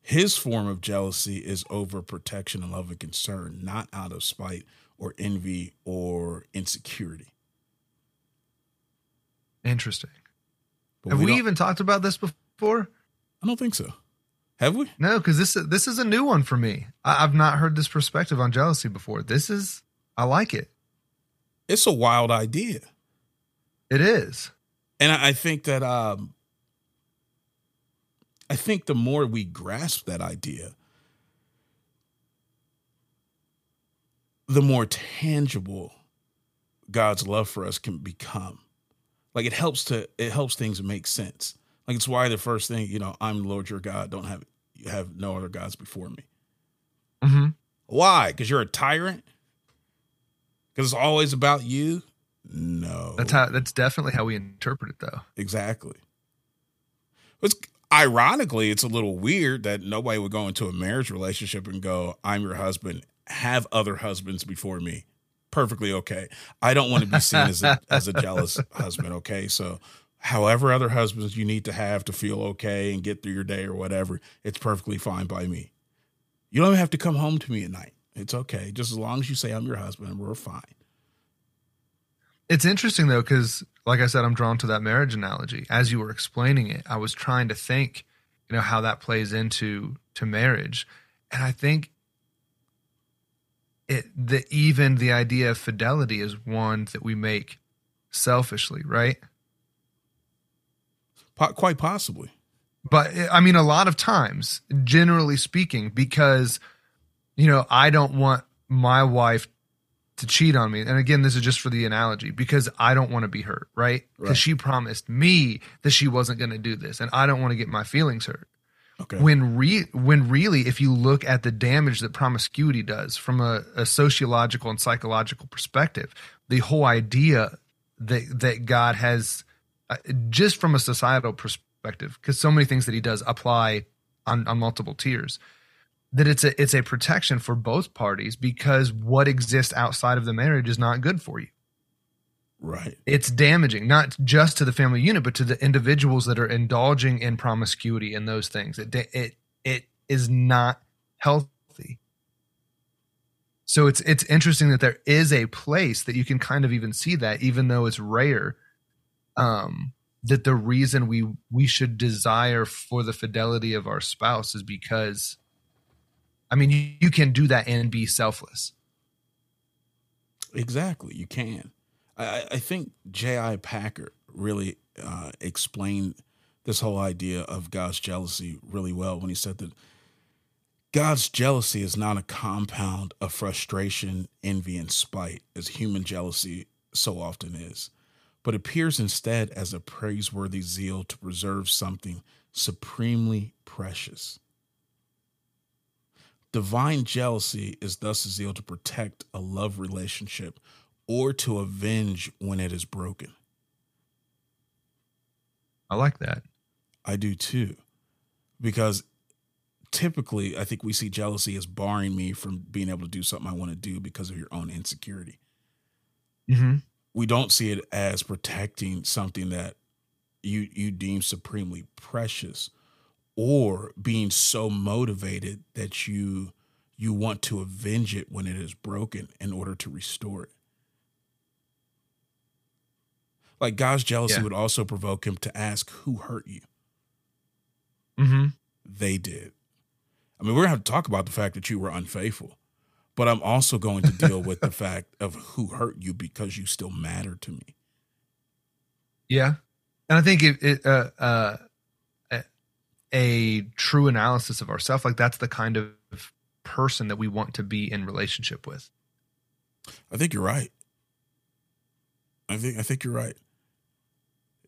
His form of jealousy is over protection and love and concern, not out of spite or envy or insecurity. Interesting. But Have we, don't- even talked about this before? I don't think so. Have we? No, because this this is a new one for me. I, I've not heard this perspective on jealousy before. This is I like it. It's a wild idea. It is. and I I think that um, I think the more we grasp that idea, the more tangible God's love for us can become. Like it helps to it helps things make sense. Like it's why the first thing you know, I'm the Lord your God. Don't have you have no other gods before me. hmm Why? Because you're a tyrant. Because it's always about you. No, That's how. That's definitely how we interpret it, though. Exactly. It's ironically, it's a little weird that nobody would go into a marriage relationship and go, "I'm your husband. Have other husbands before me." Perfectly okay. I don't want to be seen as a, as a jealous husband. Okay, so however other husbands you need to have to feel okay and get through your day or whatever, it's perfectly fine by me. You don't have to come home to me at night. It's okay, just as long as you say I'm your husband, we're fine. It's interesting though, because like I said, I'm drawn to that marriage analogy. As you were explaining it, I was trying to think, you know, how that plays into to marriage, and I think it the even the idea of fidelity is one that we make selfishly, right? Po- quite possibly. but eh, I mean, a lot of times, generally speaking, because you know, I don't want my wife to cheat on me. And again, this is just for the analogy because I don't want to be hurt, right? Because Right. she promised me that she wasn't going to do this, and I don't want to get my feelings hurt. Okay. When re- when really, if you look at the damage that promiscuity does from a, a sociological and psychological perspective, the whole idea that that God has, Uh, just from a societal perspective, because so many things that He does apply on on multiple tiers, that it's a it's a protection for both parties because what exists outside of the marriage is not good for you. Right. it's damaging not just to the family unit but to the individuals that are indulging in promiscuity and those things. It it it is not healthy. So it's it's interesting that there is a place that you can kind of even see that even though it's rare um that the reason we we should desire for the fidelity of our spouse is because i mean you, you can do that and be selfless Exactly, you can. I, I- think J.I. Packer really uh, explained this whole idea of God's jealousy really well when he said that God's jealousy is not a compound of frustration, envy, and spite, as human jealousy so often is, but appears instead as a praiseworthy zeal to preserve something supremely precious. Divine jealousy is thus a zeal to protect a love relationship or to avenge when it is broken. i like that I do too. Because typically, I think we see jealousy as barring me from being able to do something I want to do because of your own insecurity. mm-hmm. We don't see it as protecting something that you you deem supremely precious or being so motivated that you you want to avenge it when it is broken in order to restore it. Like God's jealousy Yeah. would also provoke him to ask who hurt you. Mm-hmm. they did. I mean, we're gonna have to talk about the fact that you were unfaithful, but I'm also going to deal with the fact of who hurt you because you still matter to me. Yeah, and I think it, it uh, uh, a, true analysis of ourselves, like that's the kind of person that we want to be in relationship with. I think you're right. I think I think you're right.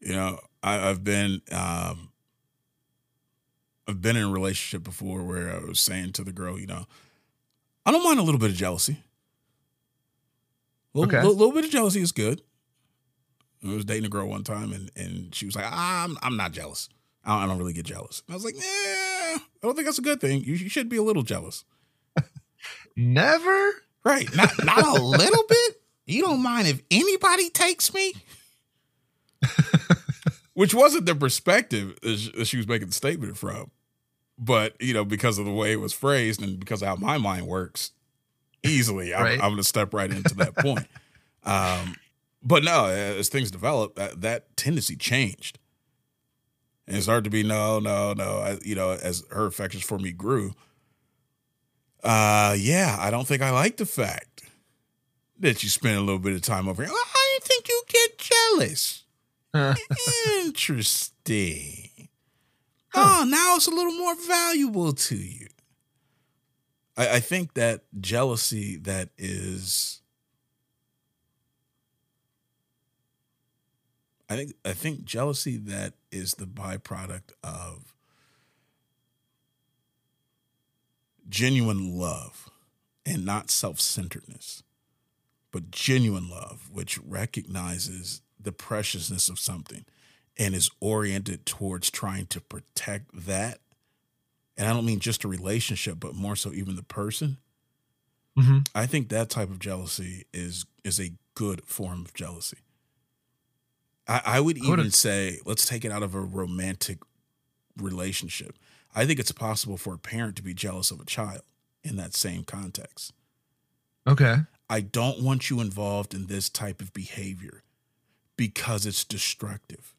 You know, I, I've been um, I've been in a relationship before where I was saying to the girl, you know, I don't mind a little bit of jealousy. A little, Okay. little, little bit of jealousy is good. I was dating a girl one time, and and she was like, ah, "I'm I'm not jealous. I don't, I don't really get jealous." And I was like, "Yeah, I don't think that's a good thing. You, you should be a little jealous, Never. right? Not not a little bit. You don't mind if anybody takes me." Which wasn't the perspective that she- that she was making the statement from, but you know, because of the way it was phrased and because of how my mind works, easily I'm, I'm going to step right into that point. Um, but no, as things developed, that, that tendency changed. And it started to be no, no, no. I, you know, as her affections for me grew, uh, yeah, I don't think I like the fact that you spend a little bit of time over here. Well, I didn't think you get jealous. Interesting. Oh, now it's a little more valuable to you. I, I think that jealousy that is I think I think jealousy that is the byproduct of genuine love and not self-centeredness, but genuine love, which recognizes the preciousness of something and is oriented towards trying to protect that. And I don't mean just a relationship, but more so even the person. Mhm. I think that type of jealousy is is a good form of jealousy. I, I would I would- even say, let's take it out of a romantic relationship. I think it's possible for a parent to be jealous of a child in that same context. Okay. I don't want you involved in this type of behavior because it's destructive.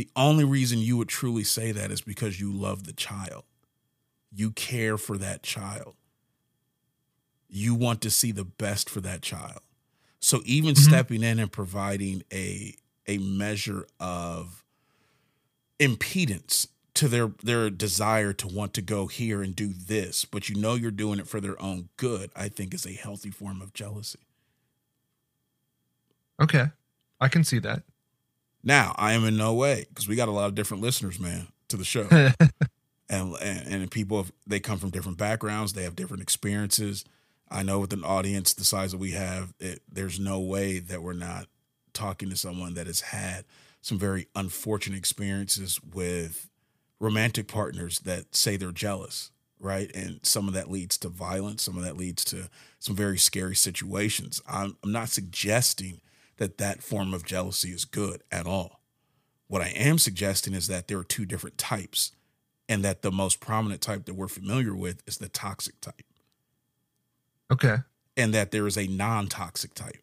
The only reason you would truly say that is because you love the child. You care for that child. You want to see the best for that child. So even Mhm. stepping in and providing a a measure of impedance to their their desire to want to go here and do this, but you know you're doing it for their own good, I think is a healthy form of jealousy. Okay. I can see that. Now, I am in no way because we got a lot of different listeners, man, to the show. and, and and people have, they come from different backgrounds they have different experiences. I know with an audience the size that we have it, there's no way that we're not talking to someone that has had some very unfortunate experiences with romantic partners that say they're jealous right? And some of that leads to violence some of that leads to some very scary situations. I'm, I'm not suggesting that that form of jealousy is good at all what i am suggesting is that there are two different types and that the most prominent type that we're familiar with is the toxic type, okay. and that there is a non toxic type.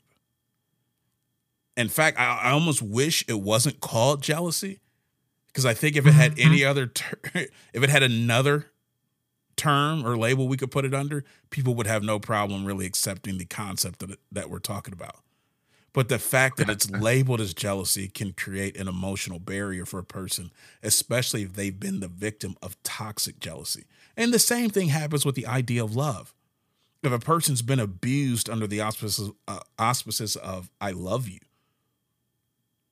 In fact, I, I almost wish it wasn't called jealousy because I think if it had any mm-hmm. other, ter- if it had another term or label we could put it under, people would have no problem really accepting the concept that, that we're talking about. But the fact that it's labeled as jealousy can create an emotional barrier for a person, especially if they've been the victim of toxic jealousy. And the same thing happens with the idea of love. If a person's been abused under the auspices, uh, auspices of "I love you,"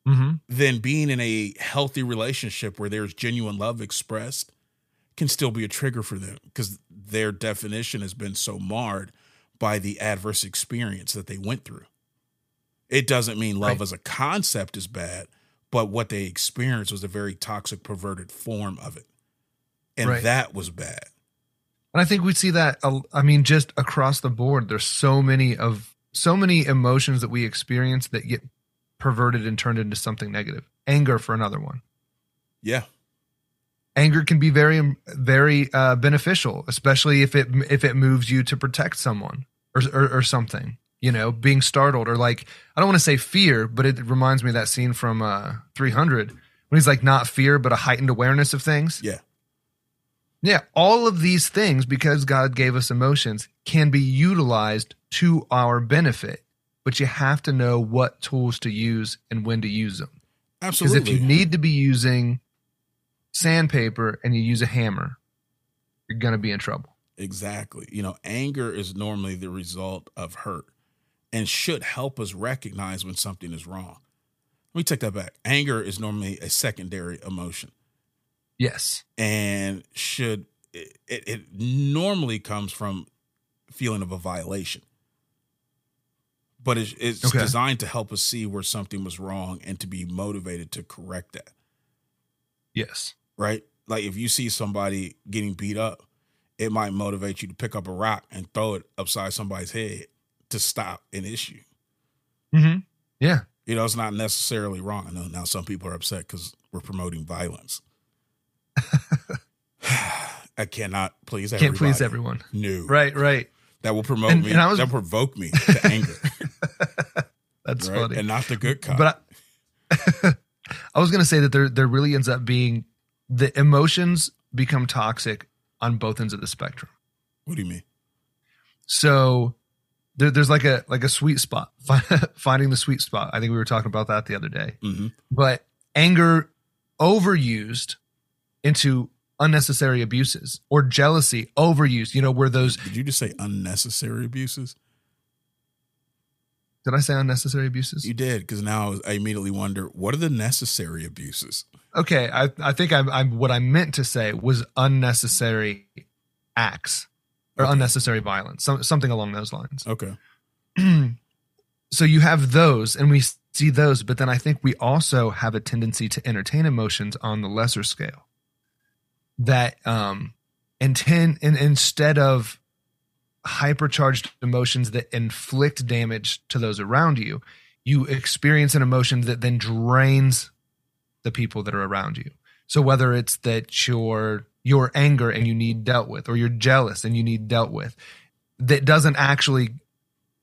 hmm then being in a healthy relationship where there's genuine love expressed can still be a trigger for them because their definition has been so marred by the adverse experience that they went through. It doesn't mean love Right. as a concept is bad, but what they experienced was a very toxic, perverted form of it. And Right. that was bad. And I think we see that. I mean, just across the board, there's so many of so many emotions that we experience that get perverted and turned into something negative. Anger, for another one. Yeah. Anger can be very, very uh, beneficial, especially if it if it moves you to protect someone or, or or something. You know, being startled or like I don't want to say fear, but it reminds me of that scene from uh, 300 when he's like not fear, but a heightened awareness of things. Yeah. Yeah, all of these things, because God gave us emotions, can be utilized to our benefit, but you have to know what tools to use and when to use them. Absolutely. Because if you need to be using sandpaper and you use a hammer, you're going to be in trouble. Exactly. You know, anger is normally the result of hurt. And should help us recognize when something is wrong. Let me take that back. Anger is normally a secondary emotion Yes. and should it, it normally comes from feeling of a violation but it's, it's Okay. designed to help us see where something was wrong and to be motivated to correct that Yes. right like if you see somebody getting beat up it might motivate you to pick up a rock and throw it upside somebody's head to stop an issue Mm-hmm. Yeah. you know it's not necessarily wrong i know now some people are upset because we're promoting violence i cannot please Can't everybody. please everyone. no Right. Right. that will promote And- me. and I was- that will provoke me to anger, That's right? funny. and not the good cop. But I, I was going to say that there there really ends up being the emotions become toxic on both ends of the spectrum. what do you mean? So there, there's like a like a sweet spot, finding the sweet spot. I think we were talking about that the other day. Mhm. But anger overused into unnecessary abuses or jealousy overused. You know where those Did you just say unnecessary abuses? did I say unnecessary abuses? You did because now I immediately wonder what are the necessary abuses? Okay, I I think I'm, I'm what I meant to say was unnecessary acts or unnecessary violence, some, something along those lines. Okay, so you have those, and we see those, but then I think we also have a tendency to entertain emotions on the lesser scale. That um, intend and instead of hypercharged emotions that inflict damage to those around you, you experience an emotion that then drains the people that are around you. So whether it's that your your anger and you need dealt with, or you're jealous and you need dealt with, that doesn't actually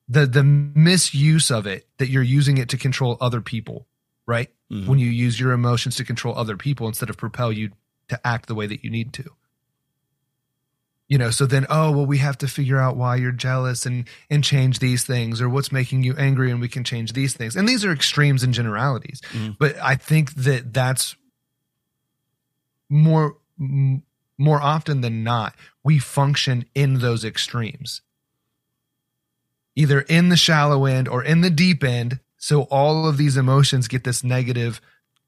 the the misuse of it that you're using it to control other people, right? Mhm. When you use your emotions to control other people instead of propel you to act the way that you need to. You know, so then oh well we have to figure out why you're jealous and and change these things or what's making you angry and we can change these things. And these are extremes and generalities. Mhm. But I think that that's more m- more often than not we function in those extremes either in the shallow end or in the deep end so all of these emotions get this negative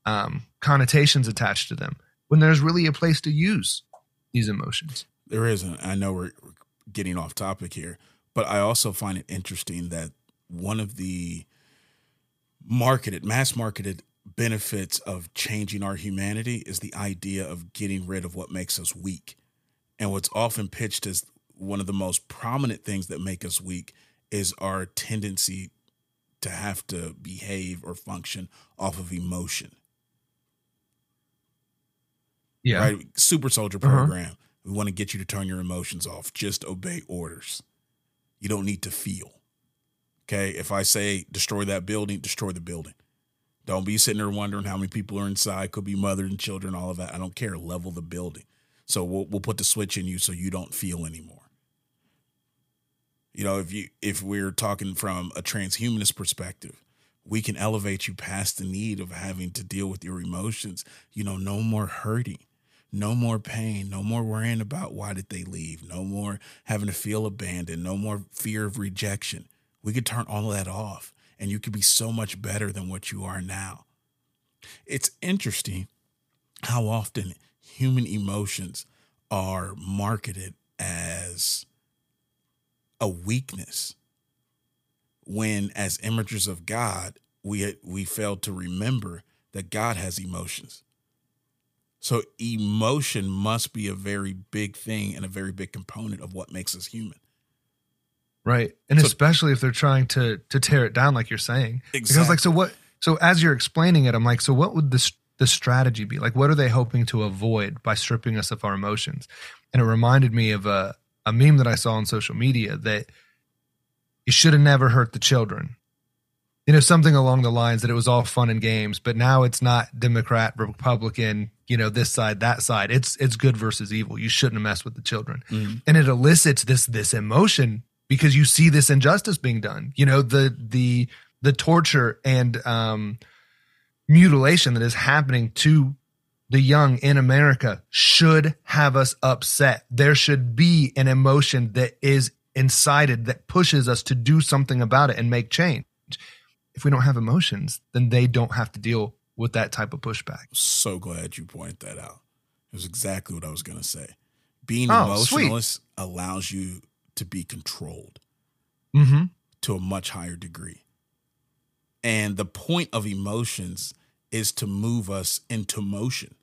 um, connotations attached to them when there's really a place to use these emotions there isn't. I know we're getting off topic here, but I also find it interesting that one of the marketed, mass marketed benefits of changing our humanity is the idea of getting rid of what makes us weak. And what's often pitched as one of the most prominent things that make us weak is our tendency to have to behave or function off of emotion. yeah Right? Super soldier Uh-huh. program. We want to get you to turn your emotions off. Just obey orders. You don't need to feel. Okay. If I say destroy that building, destroy the building. Don't be sitting there wondering how many people are inside. Could be mother and children, all of that. I don't care. Level the building. So we'll we'll put the switch in you so you don't feel anymore. You know, if you if we're talking from a transhumanist perspective, we can elevate you past the need of having to deal with your emotions. You know, no more hurting, no more pain, no more worrying about why did they leave, no more having to feel abandoned, no more fear of rejection. We could turn all of that off and you could be so much better than what you are now. It's interesting how often human emotions are marketed as a weakness when as imagers of God we we failed to remember that God has emotions. So emotion must be a very big thing and a very big component of what makes us human. Right. And So- especially if they're trying to to tear it down like you're saying. Because Exactly. like so what so as you're explaining it i'm like so what would this the strategy be? Like what are they hoping to avoid by stripping us of our emotions? And it reminded me of a a meme that i saw on social media that you should have never hurt the children. You know something along the lines that it was all fun and games but now it's not democrat republican you know this side that side. It's it's good versus evil. You shouldn't have messed with the children. Mm-hmm. And it elicits this this emotion because you see this injustice being done you know the the the torture and um mutilation that is happening to the young in america should have us upset there should be an emotion that is incited that pushes us to do something about it and make change. If we don't have emotions, then they don't have to deal with that type of pushback. So glad you point that out. It was exactly what I was going to say. Being Oh, sweet. allows you to be controlled Mm-hmm. to a much higher degree. And the point of emotions is to move us into motion.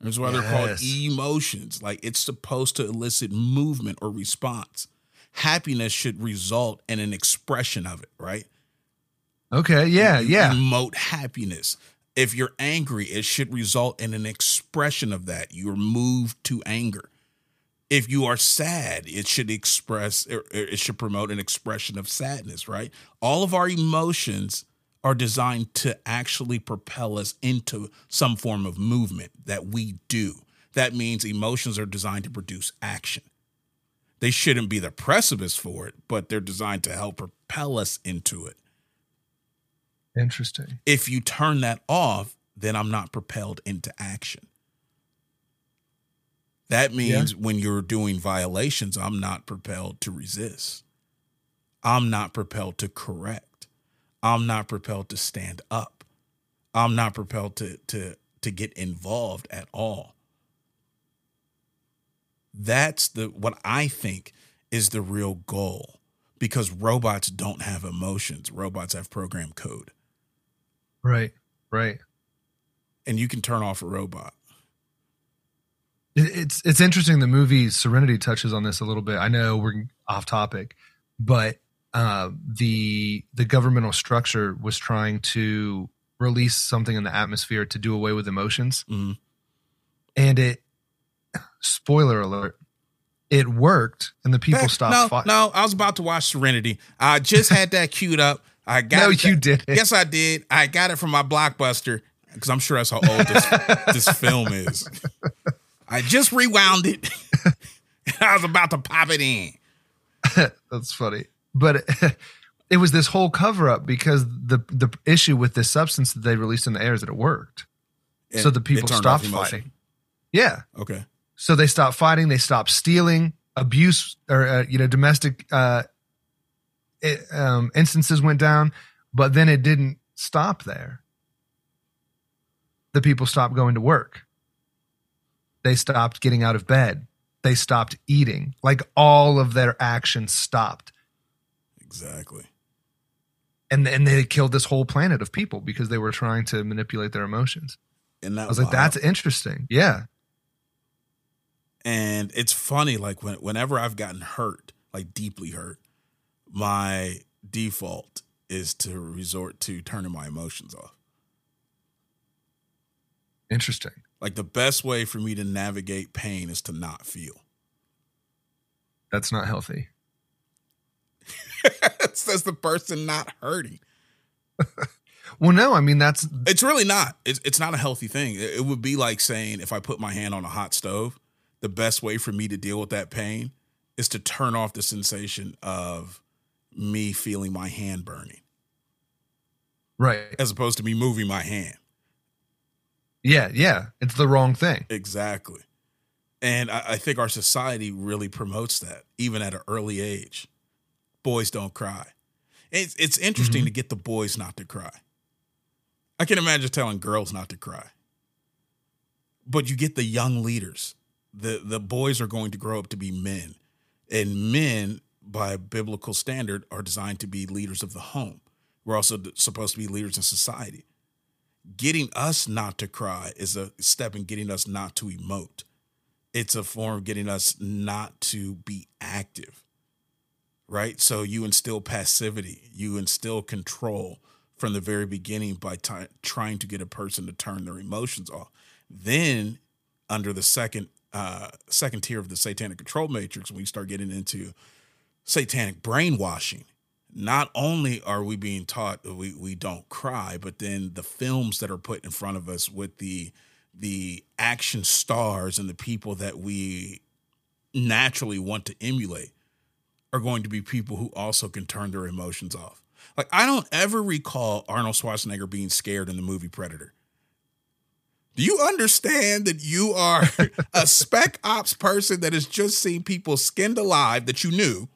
That's why they're called Yes. emotions. Like it's supposed to elicit movement or response. Happiness should result in an expression of it, right? Okay. Yeah. You Yeah. Emote happiness. If you're angry, it should result in an expression of that. You're moved to anger. If you are sad, it should express, or- or it should promote an expression of sadness, right? All of our emotions are designed to actually propel us into some form of movement that we do. That means emotions are designed to produce action. They shouldn't be the precipice for it, but they're designed to help propel us into it Interesting. if you turn that off, then I'm not propelled into action. That means when you're doing violations, I'm not propelled to resist. I'm not propelled to correct. I'm not propelled to stand up. I'm not propelled to to to get involved at all. That's the what I think is the real goal because robots don't have emotions. Robots have program code Right. Right. and you can turn off a robot. It- It's it's interesting. The movie Serenity touches on this a little bit. I know we're off topic, but uh, the the governmental structure was trying to release something in the atmosphere to do away with emotions, Mhm. and it. Spoiler alert! It worked, and the people That- stopped. No, fight- no, I was about to watch Serenity. I just had that queued up. I got No, it. you didn't. Yes, I did. I got it from my blockbuster because I'm sure that's how old this, this film is. I just rewound it. I was about to pop it in. That's funny. But it, it was this whole cover up because the the issue with this substance that they released in the air is that it worked. So the people stopped fighting. Yeah. Okay. So they stopped fighting. They stopped stealing. Abuse or uh, you know domestic uh, it, um, instances went down, but then it didn't stop there. The people stopped going to work. They stopped getting out of bed. They stopped eating. Like all of their actions stopped, Exactly. and and they killed this whole planet of people because they were trying to manipulate their emotions. And that I was like, that's interesting. Yeah. and it's funny like when, whenever i've gotten hurt like deeply hurt my default is to resort to turning my emotions off Interesting. Like the best way for me to navigate pain is to not feel. That's not healthy. says the person not hurting. Well, no, I mean that's it's really not. It's, it's not a healthy thing. It, it would be like saying if i put my hand on a hot stove the best way for me to deal with that pain is to turn off the sensation of me feeling my hand burning. Right. as opposed to me moving my hand Yeah, yeah. It's the wrong thing. Exactly. And I, I think our society really promotes that, even at an early age. Boys don't cry. It's it's interesting mm-hmm. to get the boys not to cry. I can imagine telling girls not to cry. But you get the young leaders. The the boys are going to grow up to be men. And men, by biblical standard, are designed to be leaders of the home. We're also supposed to be leaders in society getting us not to cry is a step in getting us not to emote. It's a form of getting us not to be active, right? So you instill passivity, you instill control from the very beginning by ti trying to get a person to turn their emotions off. Then, under the second uh, second tier of the satanic control matrix, when we start getting into satanic brainwashing, not only are we being taught we, we don't cry, but then the films that are put in front of us with the the action stars and the people that we naturally want to emulate are going to be people who also can turn their emotions off. Like I don't ever recall Arnold Schwarzenegger being scared in the movie Predator. Do you understand that you are a spec ops person that has just seen people skinned alive that you knew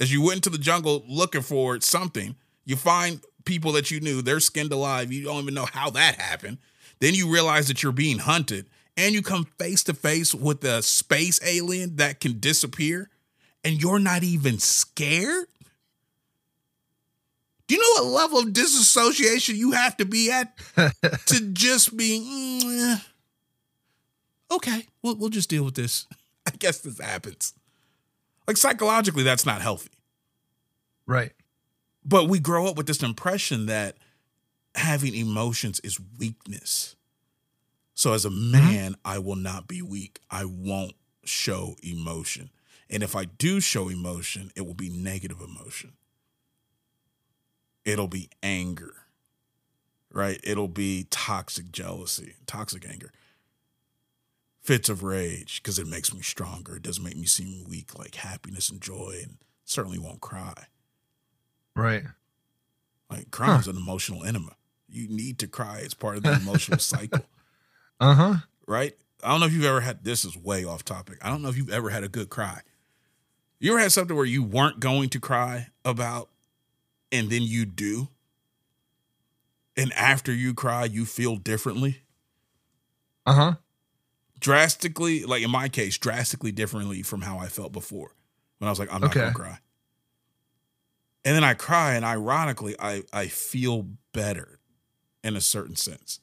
as you went into the jungle looking for something? You find people that you knew, they're skinned alive. You don't even know how that happened. Then you realize that you're being hunted and you come face to face with a space alien that can disappear and you're not even scared? Do you know what level of disassociation you have to be at to just be mm, eh, okay? We'll we'll just deal with this. I guess this happens. Like psychologically, that's not healthy. Right. But we grow up with this impression that having emotions is weakness. So as a mm-hmm. man, I will not be weak. I won't show emotion. And if I do show emotion, it will be negative emotion. It'll be anger, right? It'll be toxic jealousy, toxic anger, fits of rage, because it makes me stronger. It doesn't make me seem weak, like happiness and joy, and certainly won't cry. Right. Like crying is an emotional enema. You need to cry. It's part of the emotional cycle, Uh huh. right? I don't know if you've ever had this is way off topic. I don't know if you've ever had a good cry. You ever had something where you weren't going to cry about and then you do? And after you cry, you feel differently? Uh huh. Drastically, like in my case, drastically differently from how I felt before when I was like, I'm not Okay. gonna cry. And then I cry, and ironically, I I feel better in a certain sense.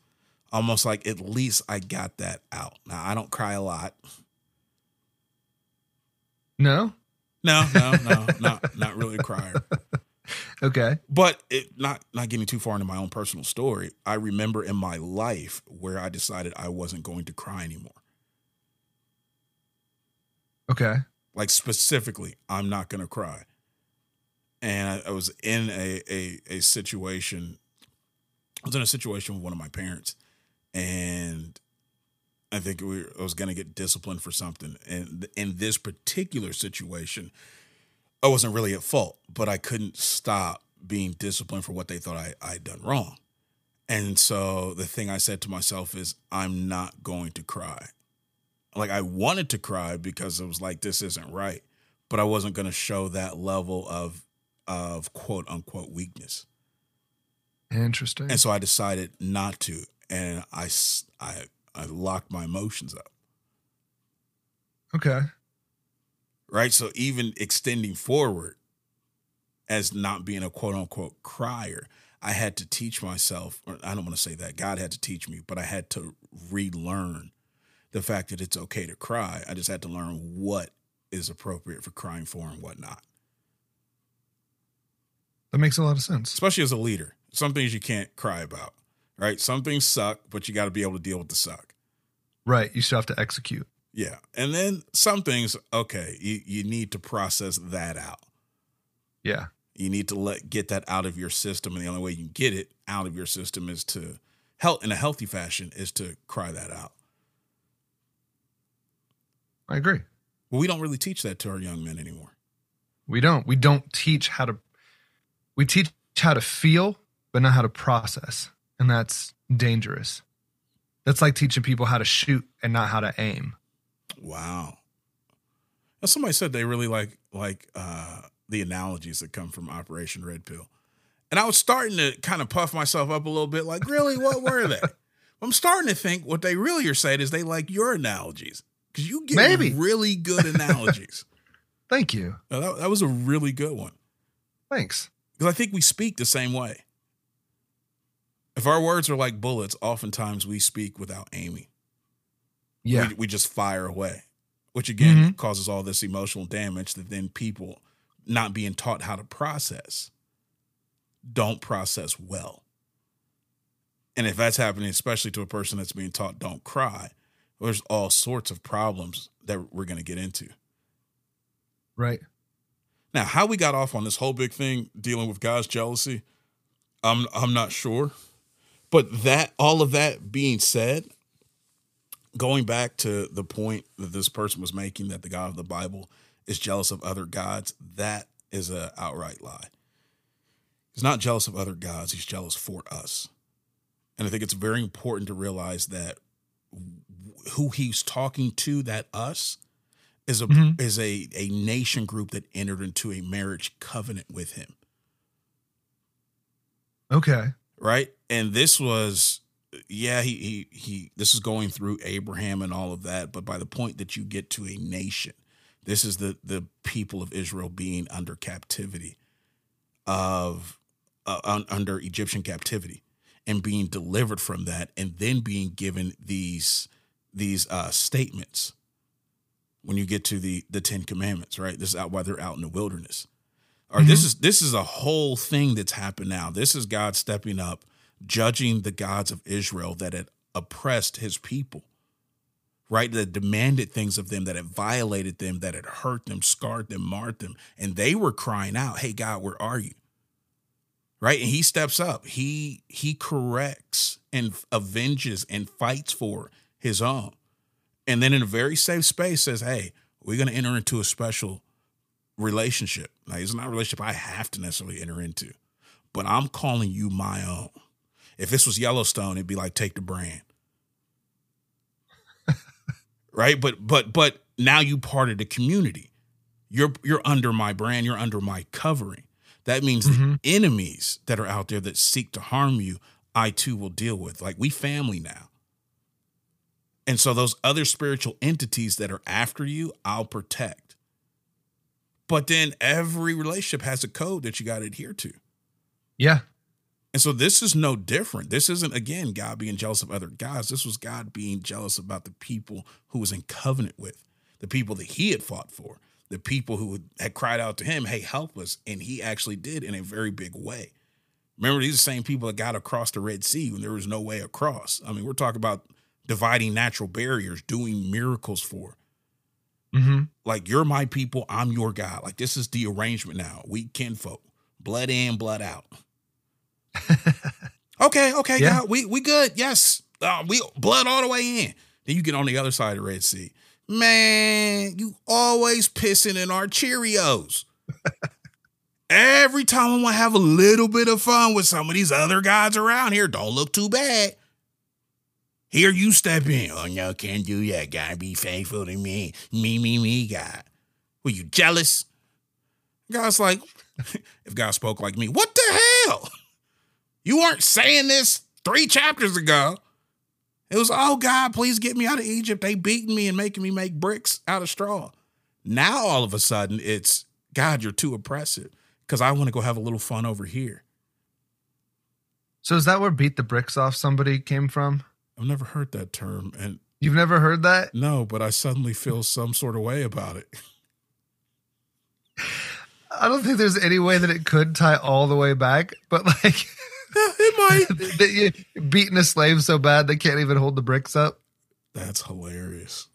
Almost like at least I got that out. Now I don't cry a lot. No. No, no, no, not not really a crier. Okay. But it not not getting too far into my own personal story. I remember in my life where I decided I wasn't going to cry anymore. Okay. Like specifically, I'm not to cry. And I, I was in a, a a situation. I was in a situation with one of my parents, and I think we I was to get disciplined for something. And in this particular situation, I wasn't really at fault, but I couldn't stop being disciplined for what they thought I I'd done wrong. And so the thing I said to myself is, I'm not going to cry. Like I wanted to cry because it was like this isn't right, but I wasn't going to show that level of of quote unquote weakness. Interesting. And so I decided not to, and I I I locked my emotions up. okay. right? So even extending forward as not being a quote unquote crier, I had to teach myself, or I don't want to say that, God had to teach me, but I had to relearn the fact that it's okay to cry. I just had to learn what is appropriate for crying for and what not, That makes a lot of sense. especially as a leader. Some things you can't cry about, right? Some things suck, but you got to be able to deal with the suck. Right. You still have to execute. Yeah. And then some things, okay, you, you need to process that out. Yeah. You need to let get that out of your system, and the only way you can get it out of your system is to help in a healthy fashion is to cry that out. I agree. Well, we don't really teach that to our young men anymore. We don't. We don't teach how to. We teach how to feel, but not how to process, and that's dangerous. That's like teaching people how to shoot and not how to aim. Wow. Now somebody said they really like like uh, the analogies that come from Operation Red Pill, and I was starting to kind of puff myself up a little bit. Like, really, what were they? I'm starting to think what they really are saying is they like your analogies because you give Maybe. really good analogies. Thank you. Now, that, that was a really good one. Thanks. Because I think we speak the same way. If our words are like bullets, oftentimes we speak without aiming. Yeah. We, we just fire away, which again Mhm. causes all this emotional damage that then people not being taught how to process don't process well. And if that's happening, especially to a person that's being taught don't cry, there's all sorts of problems that we're going to get into. Right. Now, how we got off on this whole big thing dealing with God's jealousy, I'm I'm not sure. But that all of that being said, going back to the point that this person was making that the God of the Bible is jealous of other gods, that is an outright lie. He's not jealous of other gods, he's jealous for us. And I think it's very important to realize that who he's talking to, that us, is a Mhm. is a a nation group that entered into a marriage covenant with him. Okay. right? And this was, yeah, he he he. This is going through Abraham and all of that, but by the point that you get to a nation, this is the the people of Israel being under captivity, of uh, un, under Egyptian captivity, and being delivered from that, and then being given these these uh, statements. When you get to the the Ten Commandments, right? This is out while they're out in the wilderness or this is this is a whole thing that's happened now. This is God stepping up, judging the gods of Israel that had oppressed his people, right? That demanded things of them, that had violated them, that had hurt them, scarred them, marred them. And they were crying out, Hey God, where are you? Right. And he steps up. He he corrects and avenges and fights for his own. And then in a very safe space says, Hey, we're gonna enter into a special relationship. Like it's not a relationship I have to necessarily enter into, but I'm calling you my own. If this was Yellowstone, it'd be like take the brand. right? But but but now you part of the community. You're you're under my brand, you're under my covering. That means Mhm. the enemies that are out there that seek to harm you, I too will deal with. Like we family now. And so those other spiritual entities that are after you, I'll protect. But then every relationship has a code that you got to adhere to. Yeah. And so this is no different. This isn't, again, God being jealous of other guys. This was God being jealous about the people who was in covenant with, the people that he had fought for, the people who had cried out to him, hey, help us. And he actually did in a very big way. Remember, these are the same people that got across the Red Sea when there was no way across. I mean, we're talking about dividing natural barriers, doing miracles for. Mm-hmm. Like, you're my people, I'm your God. Like, this is the arrangement now. We kinfolk, blood in, blood out. okay, okay, Yeah. God, we we good. Yes, uh, we blood all the way in. Then you get on the other side of the Red Sea. Man, you always pissing in our Cheerios. Every time I want to have a little bit of fun with some of these other guys around here, don't look too bad. Here you step in. Oh no, can't do that. Gotta be faithful to me. Me, me, me, God. Were you jealous? God's like, if God spoke like me, what the hell? You weren't saying this three chapters ago. It was, oh God, please get me out of Egypt. They beating me and making me make bricks out of straw. Now all of a sudden it's God, you're too oppressive. Because I want to go have a little fun over here. So is that where beat the bricks off somebody came from? I've never heard that term. And You've never heard that? no, but I suddenly feel some sort of way about it. I don't think there's any way that it could tie all the way back, but like it might. beating a slave so bad they can't even hold the bricks up. That's hilarious.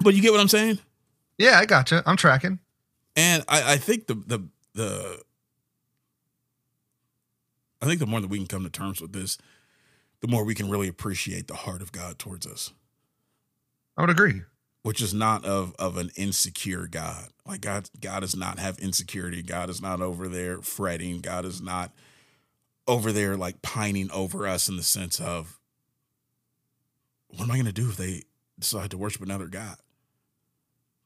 but you get what I'm saying? Yeah, I gotcha. I'm tracking. And I, I think the the the I think the more that we can come to terms with this, the more we can really appreciate the heart of God towards us, I would agree. which is not of of an insecure God. Like God, God does not have insecurity. God is not over there fretting. God is not over there like pining over us in the sense of, what am I going to do if they decide to worship another God?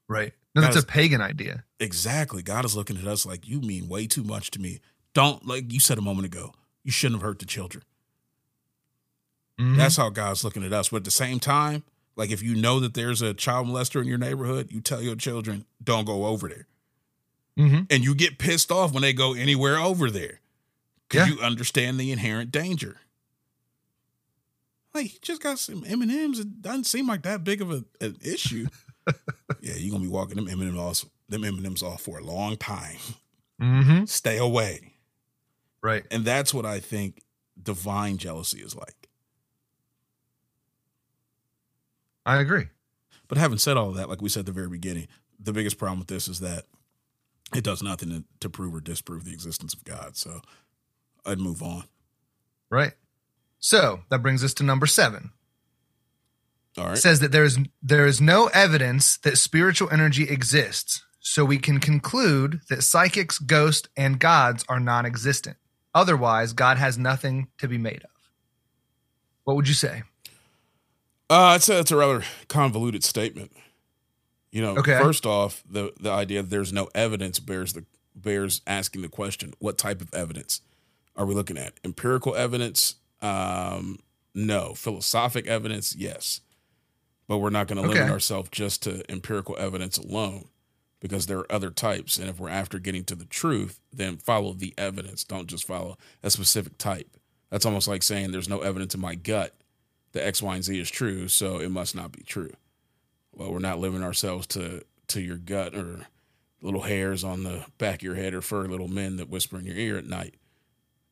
Right. No, that's Guys- a pagan idea. Exactly. God is looking at us like you mean way too much to me. Don't like you said a moment ago. You shouldn't have hurt the children. Mhm. That's how God's looking at us. But at the same time, like if you know that there's a child molester in your neighborhood, you tell your children don't go over there. Mhm. And you get pissed off when they go anywhere over there because Yeah. you understand the inherent danger. Like, you just got some M and M's. It doesn't seem like that big of a, an issue. yeah, you're gonna be walking them M and M's off, them M and M's off for a long time. Mhm. Stay away. Right. And that's what I think divine jealousy is like. I agree. But having said all of that, like we said at the very beginning, the biggest problem with this is that it does nothing to, to prove or disprove the existence of God. So I'd move on. Right. So that brings us to number seven. All It says that there is there is no evidence that spiritual energy exists, so we can conclude that psychics, ghosts, and gods are non-existent. Otherwise, God has nothing to be made of. What would you say? Uh, I'd say that's a rather convoluted statement. You know, Okay. first off, the the idea that there's no evidence bears the bears asking the question: What type of evidence are we looking at? Empirical evidence? Um, no. Philosophic evidence? Yes. But we're not going to limit Okay. ourselves just to empirical evidence alone, because there are other types. And if we're after getting to the truth, then follow the evidence. Don't just follow a specific type. That's almost like saying there's no evidence in my gut that X, Y, and Z is true, so it must not be true. Well, we're not living ourselves to to your gut or little hairs on the back of your head or furry little men that whisper in your ear at night.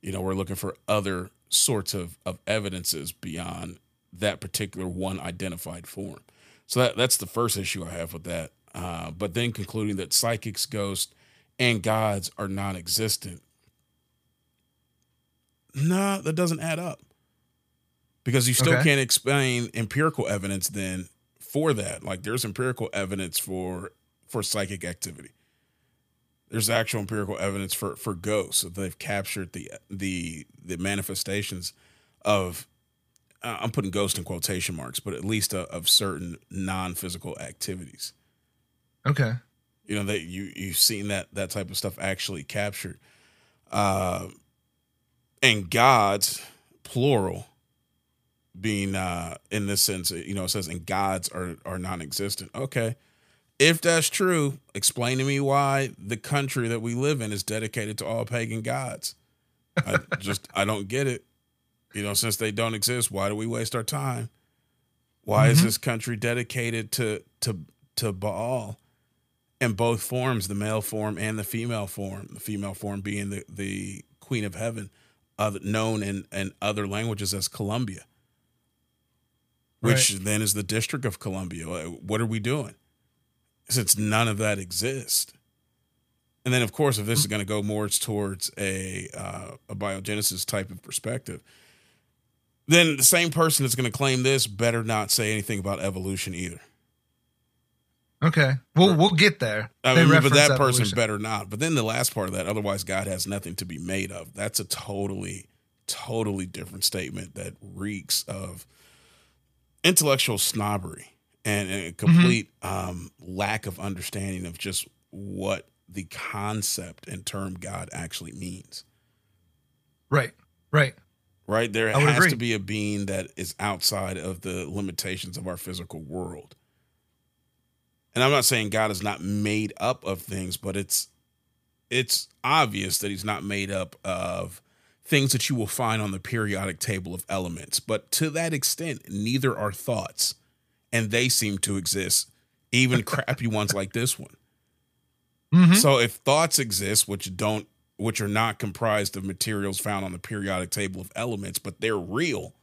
You know, we're looking for other sorts of, of evidences beyond that particular one identified form. So that that's the first issue I have with that. Uh, but then concluding that psychics, ghosts, and gods are non-existent. Nah, that doesn't add up. Because you still Okay. can't explain empirical evidence then for that. Like there's empirical evidence for for psychic activity. There's actual empirical evidence for for ghosts. that They've captured the the the manifestations of uh, I'm putting ghost in quotation marks, but at least uh, of certain non-physical activities. Okay. You know that you you've seen that that type of stuff actually captured. Uh, and gods, plural, being uh, in this sense, you know, it says and gods are are non-existent. Okay, if that's true, explain to me why the country that we live in is dedicated to all pagan gods. I just I don't get it. You know, since they don't exist, why do we waste our time? Why is this country dedicated to to to Baal in both forms, the male form and the female form? The female form being the the Queen of Heaven, uh, known in in other languages as Columbia, which then is the District of Columbia. What are we doing? Since none of that exists. And then, of course, if this is going to go more towards a uh, abiogenesis type of perspective, then the same person that's going to claim this better not say anything about evolution either. Okay. We'll we'll get there. I mean, but that person better not. But then the last part of that, otherwise God has nothing to be made of. That's a totally, totally different statement that reeks of intellectual snobbery and, and a complete um, lack of understanding of just what the concept and term God actually means. Right. Right. right? There has agree. to be a being that is outside of the limitations of our physical world. And I'm not saying God is not made up of things, but it's it's obvious that he's not made up of things that you will find on the periodic table of elements. But to that extent, neither are thoughts. And they seem to exist, even crappy ones like this one. Mhm. So if thoughts exist, which don't, which are not comprised of materials found on the periodic table of elements, but they're real,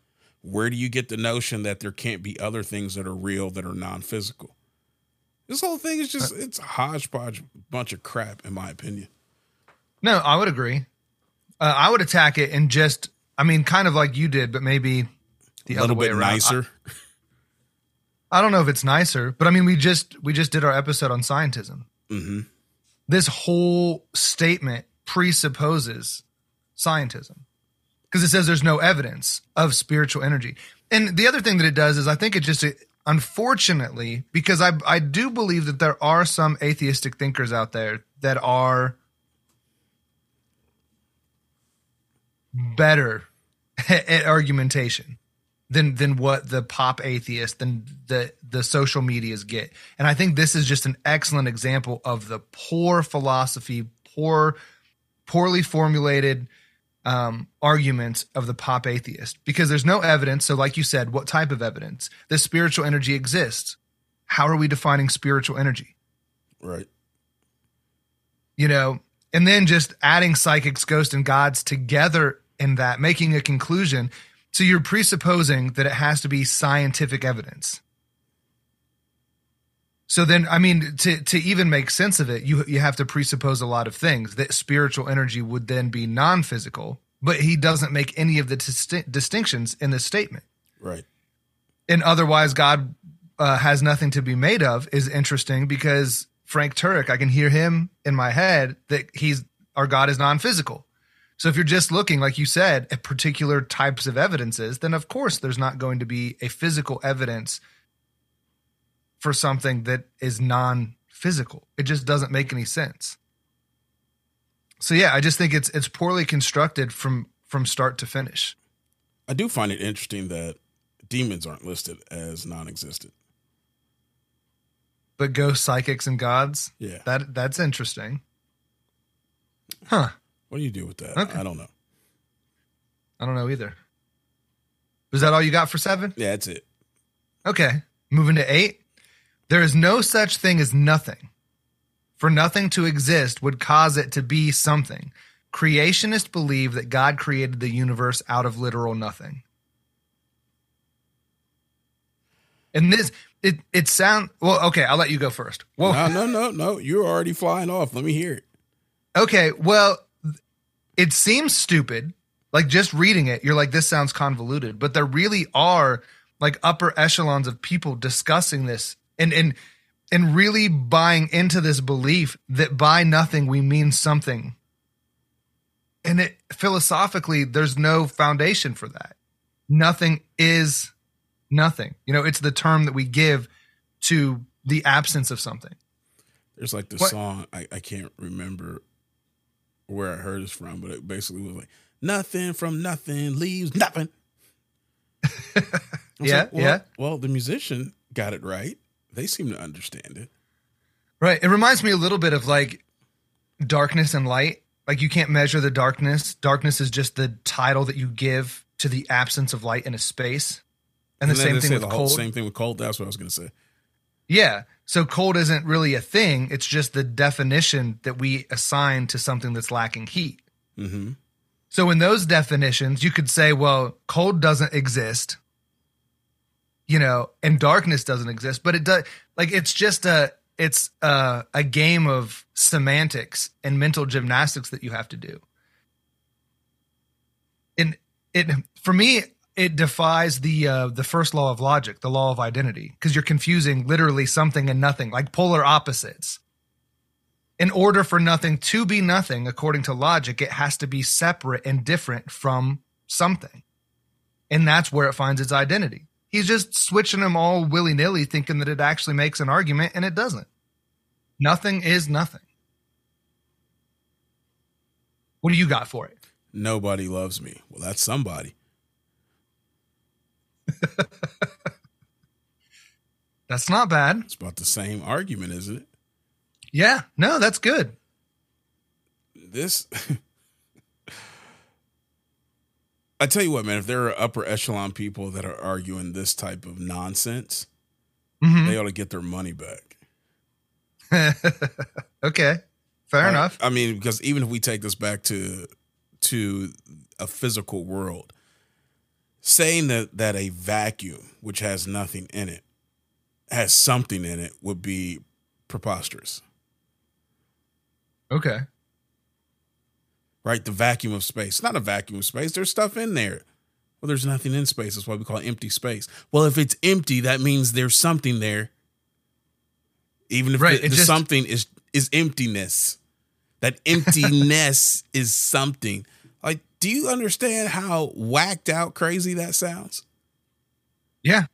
where do you get the notion that there can't be other things that are real that are non-physical? This whole thing is just it's a hodgepodge bunch of crap, in my opinion. No, I would agree. Uh, I would attack it and just, I mean, kind of like you did, but maybe the A other little way bit around. nicer. I, I don't know if it's nicer, but I mean, we just we just did our episode on scientism. hmm This whole statement presupposes scientism because it says there's no evidence of spiritual energy. And the other thing that it does is I think it just it, unfortunately because I I do believe that there are some atheistic thinkers out there that are better at argumentation than than what the pop atheist than the the social medias get. And I think this is just an excellent example of the poor philosophy, poor poorly formulated um, arguments of the pop atheist because there's no evidence. So, like you said, what type of evidence? The spiritual energy exists. How are we defining spiritual energy? Right. You know, and then just adding psychics, ghosts, and gods together in that, making a conclusion. So you're presupposing that it has to be scientific evidence. So then, I mean, to to even make sense of it, you you have to presuppose a lot of things. That spiritual energy would then be non-physical, but he doesn't make any of the disti- distinctions in this statement. Right. And otherwise, God uh, has nothing to be made of is interesting because Frank Turek, I can hear him in my head that he's our God is non-physical. So if you're just looking, like you said, at particular types of evidences, then of course there's not going to be a physical evidence for something that is non physical. It just doesn't make any sense. So yeah, I just think it's it's poorly constructed from from start to finish. I do find it interesting that demons aren't listed as non-existent. But ghosts, psychics, and gods, Yeah. that that's interesting. Huh. What do you do with that? Okay. I don't know. I don't know either. Was that all you got for seven? Yeah, that's it. Okay. Moving to eight. There is no such thing as nothing. For nothing to exist would cause it to be something. Creationists believe that God created the universe out of literal nothing. And this, it, it sound well. Okay, I'll let you go first. Well, No, no, no, no. You're already flying off. Let me hear it. Okay, well, it seems stupid. Like just reading it, you're like, this sounds convoluted. But there really are like upper echelons of people discussing this and and and really buying into this belief that by nothing we mean something. And it philosophically, there's no foundation for that. Nothing is nothing. You know, it's the term that we give to the absence of something. There's like the What- song. I, I can't remember where I heard this from, but it basically was like nothing from nothing leaves nothing. Yeah, like, well, yeah. Well, the musician got it right. They seem to understand it. Right. It reminds me a little bit of like darkness and light. Like you can't measure the darkness. Darkness is just the title that you give to the absence of light in a space. And the same thing with the whole cold. same thing with cold. That's what I was going to say. Yeah. So cold isn't really a thing. It's just the definition that we assign to something that's lacking heat. hmm So in those definitions, you could say, well, cold doesn't exist, you know, and darkness doesn't exist, but it does like it's just a it's a, a game of semantics and mental gymnastics that you have to do. And it for me, it defies the uh, the first law of logic, the law of identity, because you're confusing literally something and nothing, like polar opposites in order for nothing to be nothing, according to logic, it has to be separate and different from something. And that's where it finds its identity. He's just switching them all willy nilly, thinking that it actually makes an argument, and it doesn't. Nothing is nothing. What do you got for it? Nobody loves me. Well, that's somebody. That's not bad. It's about the same argument, isn't it? Yeah, no, that's good. This. I tell you what, man. If there are upper echelon people that are arguing this type of nonsense, Mhm. they ought to get their money back. okay, fair Right? enough. I mean, because even if we take this back to to a physical world, saying that that a vacuum which has nothing in it has something in it would be preposterous, Okay. right? The vacuum of space, not a vacuum of space. There's stuff in there. Well, there's nothing in space. That's why we call it empty space. Well, if it's empty, that means there's something there. Even if Right, the, the just- something is is emptiness. That emptiness is something. Do you understand how whacked out crazy that sounds? Yeah.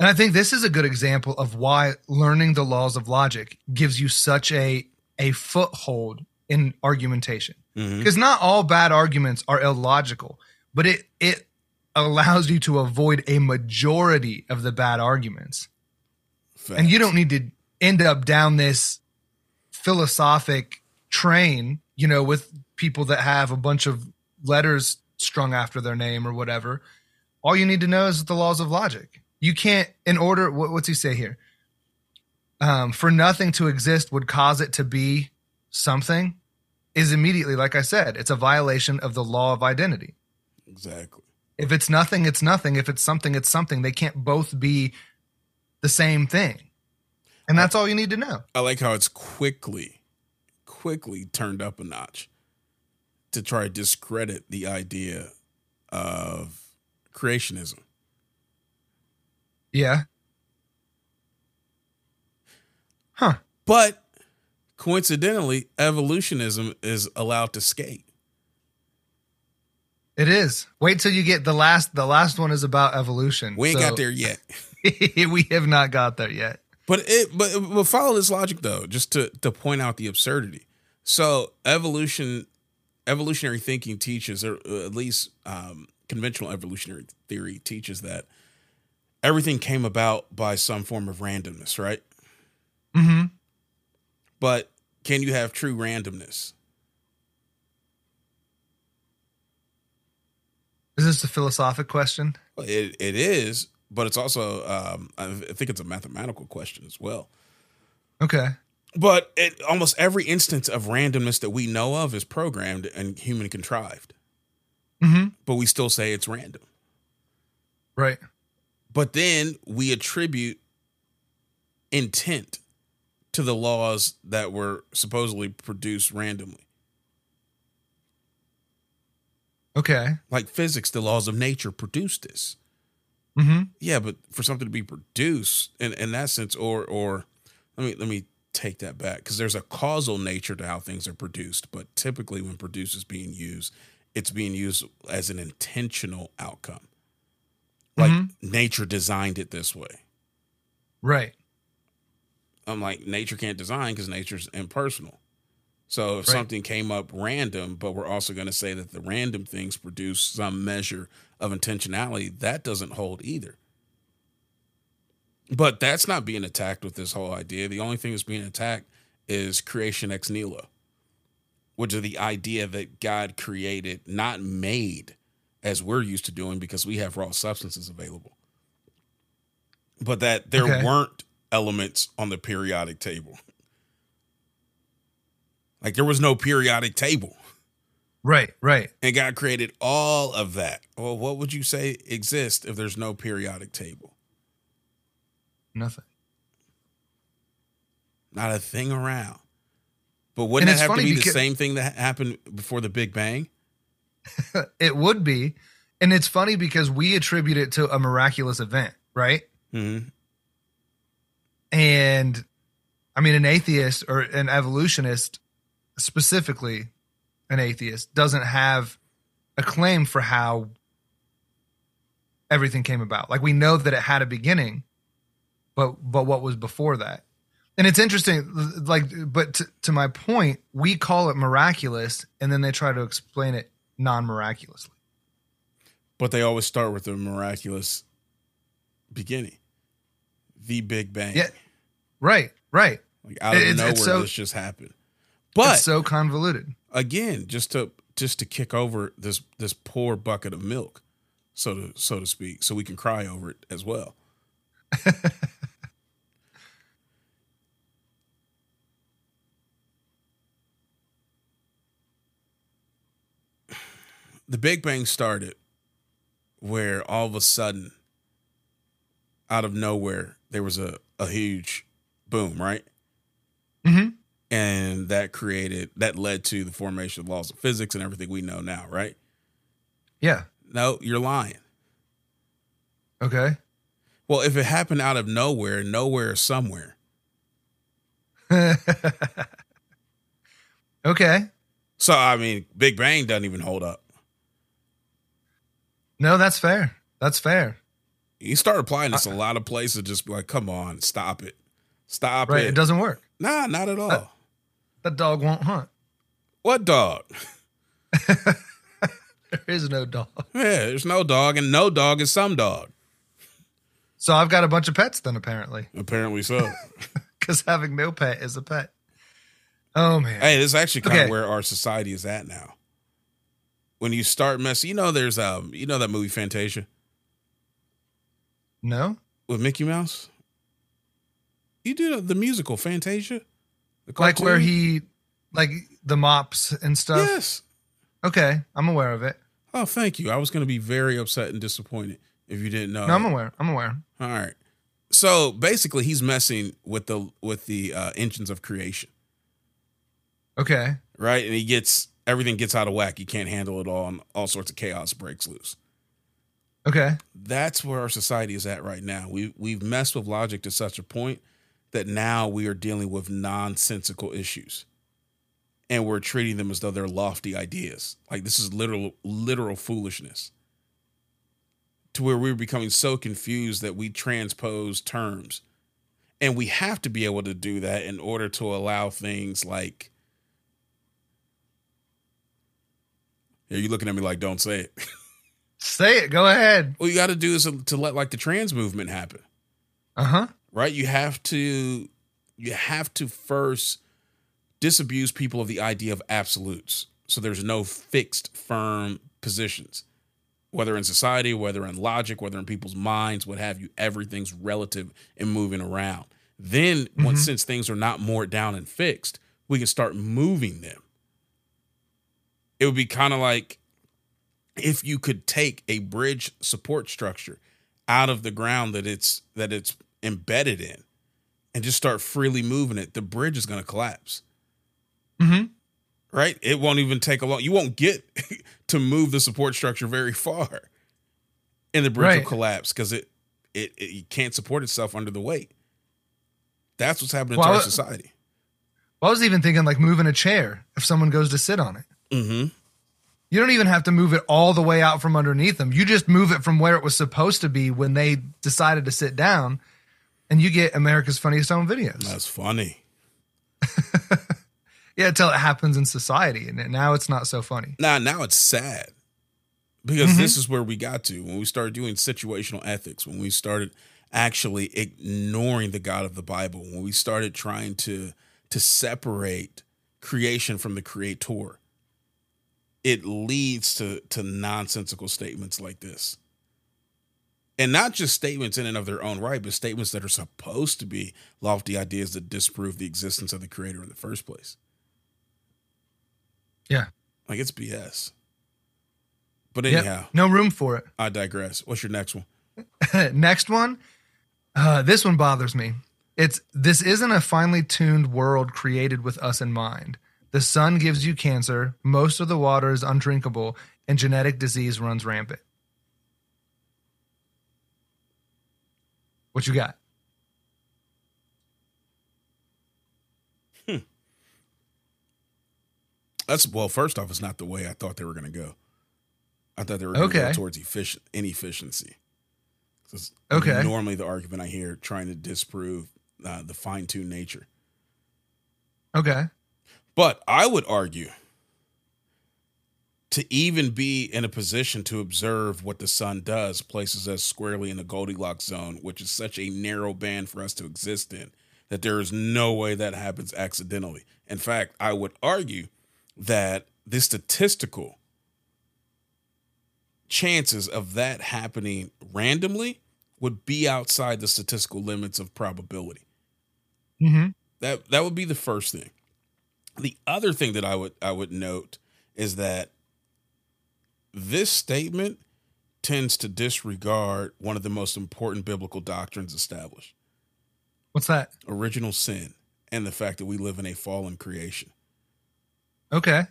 And I think this is a good example of why learning the laws of logic gives you such a a foothold in argumentation. Mm-hmm. Because not all bad arguments are illogical, but it it allows you to avoid a majority of the bad arguments. And you don't need to end up down this philosophic train, you know, with people that have a bunch of letters strung after their name or whatever. All you need to know is the laws of logic. You can't, in order, what, what's he say here? Um, for nothing to exist would cause it to be something is immediately, like I said, it's a violation of the law of identity. exactly. If it's nothing, it's nothing. If it's something, it's something. They can't both be the same thing. And that's all you need to know. I like how it's quickly, quickly turned up a notch to try to discredit the idea of creationism. Yeah. Huh. But coincidentally, evolutionism is allowed to skate. It is. Wait till you get the last. The last one is about evolution. We ain't So- got there yet. we have not got there yet. But it but but follow this logic though, just to to point out the absurdity. So evolution evolutionary thinking teaches, or at least um, conventional evolutionary theory teaches that everything came about by some form of randomness, right? Mm-hmm. But can you have true randomness? Is this a philosophic question? It it is, but it's also um, I think it's a mathematical question as well. Okay. But it, almost every instance of randomness that we know of is programmed and human contrived. Mm-hmm. But we still say it's random. Right. But then we attribute intent to the laws that were supposedly produced randomly. Okay. Like physics, the laws of nature produce this. Mm-hmm. Yeah, but for something to be produced in, in that sense, or or let me let me take that back because there's a causal nature to how things are produced, but typically when produce is being used, it's being used as an intentional outcome. Like mm-hmm. nature designed it this way. Right. I'm like, nature can't design because nature's impersonal. So if Right. something came up random, but we're also going to say that the random things produce some measure of intentionality, that doesn't hold either. But that's not being attacked with this whole idea. The only thing that's being attacked is creation ex nihilo, which is the idea that God created, not made, as we're used to doing because we have raw substances available. But that there Okay. weren't elements on the periodic table. Like there was no periodic table. Right. Right. And God created all of that. Well, what would you say exists if there's no periodic table? Nothing. Not a thing around. But wouldn't And that have to be the same thing that happened before the Big Bang? It would be, and it's funny because we attribute it to a miraculous event, right? Mm-hmm. And I mean, an atheist or an evolutionist, specifically an atheist, doesn't have a claim for how everything came about. Like we know that it had a beginning, but but what was before that? And it's interesting, like, but to, to my point, we call it miraculous, and then they try to explain it non-miraculously. But they always start with the miraculous beginning. The Big Bang. Yeah, right, right. Like out of It's- nowhere so- this just happened. But it's so convoluted. again, just to just to kick over this this poor bucket of milk, so to so to speak, so we can cry over it as well. the Big Bang started where all of a sudden, out of nowhere, there was a, a huge boom, right? Mm-hmm. and that created that led to the formation of laws of physics and everything we know now, right? Yeah. No, you're lying. Okay. Well, if it happened out of nowhere, nowhere is somewhere. okay. So I mean, Big Bang doesn't even hold up. No, that's fair. That's fair. You start applying this a lot of places, just be like, come on, stop it. Stop Right. it. It doesn't work. Nah, not at all. That dog won't hunt. what dog? There is no dog. Yeah, there's no dog, and no dog is some dog. So I've got a bunch of pets then, apparently, Apparently so. because having no pet is a pet. Oh man. Hey, this is actually kind of Okay. where our society is at now. When you start messing, you know, there's um, you know that movie Fantasia No. with Mickey Mouse. You do the, musical Fantasia, the Like where he, like the mops and stuff. Yes. Okay, I'm aware of it. Oh, thank you. I was going to be very upset and disappointed if you didn't know. No, I'm aware. I'm aware. All right. So basically, he's messing with the with the uh, engines of creation, Okay. right? And he gets everything gets out of whack. You can't handle it all, and all sorts of chaos breaks loose. Okay. That's where our society is at right now. We we've messed with logic to such a point that now we are dealing with nonsensical issues, and we're treating them as though they're lofty ideas. Like this is literal literal foolishness. To where we're becoming so confused that we transpose terms. And we have to be able to do that in order to allow things like Are you looking at me like don't say it? Say it. Go ahead. Well, you got to do is to let like the trans movement happen, Uh huh. right? You have to, you have to first disabuse people of the idea of absolutes. So there's no fixed, firm positions, whether in society, whether in logic, whether in people's minds, what have you. Everything's relative and moving around. Then, once since things are not more down and fixed, we can start moving them. It would be kind of like if you could take a bridge support structure out of the ground that it's that it's embedded in and just start freely moving it, the bridge is going to collapse. Mhm. Right? It won't even take a long. You won't get to move the support structure very far, and the bridge Right. will collapse because it, it it can't support itself under the weight. That's what's happening Well, to our society. Well, I was even thinking like moving a chair if someone goes to sit on it. Mm-hmm. You don't even have to move it all the way out from underneath them. You just move it from where it was supposed to be when they decided to sit down, and you get America's Funniest Home Videos. That's funny. Yeah, until it happens in society, and now it's not so funny. Now, now it's sad because this is where we got to when we started doing situational ethics, when we started actually ignoring the God of the Bible, when we started trying to to separate creation from the creator. It leads to to nonsensical statements like this. And not just statements in and of their own right, but statements that are supposed to be lofty ideas that disprove the existence of the creator in the first place. Yeah. Like it's BS. But Yep. anyhow, No room for it. I digress. What's your next one? Next one. Uh, this one bothers me. It's this isn't a finely tuned world created with us in mind. The sun gives you cancer, most of the water is undrinkable, and genetic disease runs rampant. What you got? Hmm. That's well, first off, it's not the way I thought they were going to go. I thought they were going to go Okay. towards efficient inefficiency. Is Okay. Normally, the argument I hear trying to disprove uh, the fine tuned nature. Okay. But I would argue to even be in a position to observe what the sun does places us squarely in the Goldilocks zone, which is such a narrow band for us to exist in that there is no way that happens accidentally. In fact, I would argue that the statistical chances of that happening randomly would be outside the statistical limits of probability. Mm-hmm. That that would be the first thing. The other thing that I would I would note is that this statement tends to disregard one of the most important biblical doctrines established, What's that? original sin, and the fact that we live in a fallen creation. Okay.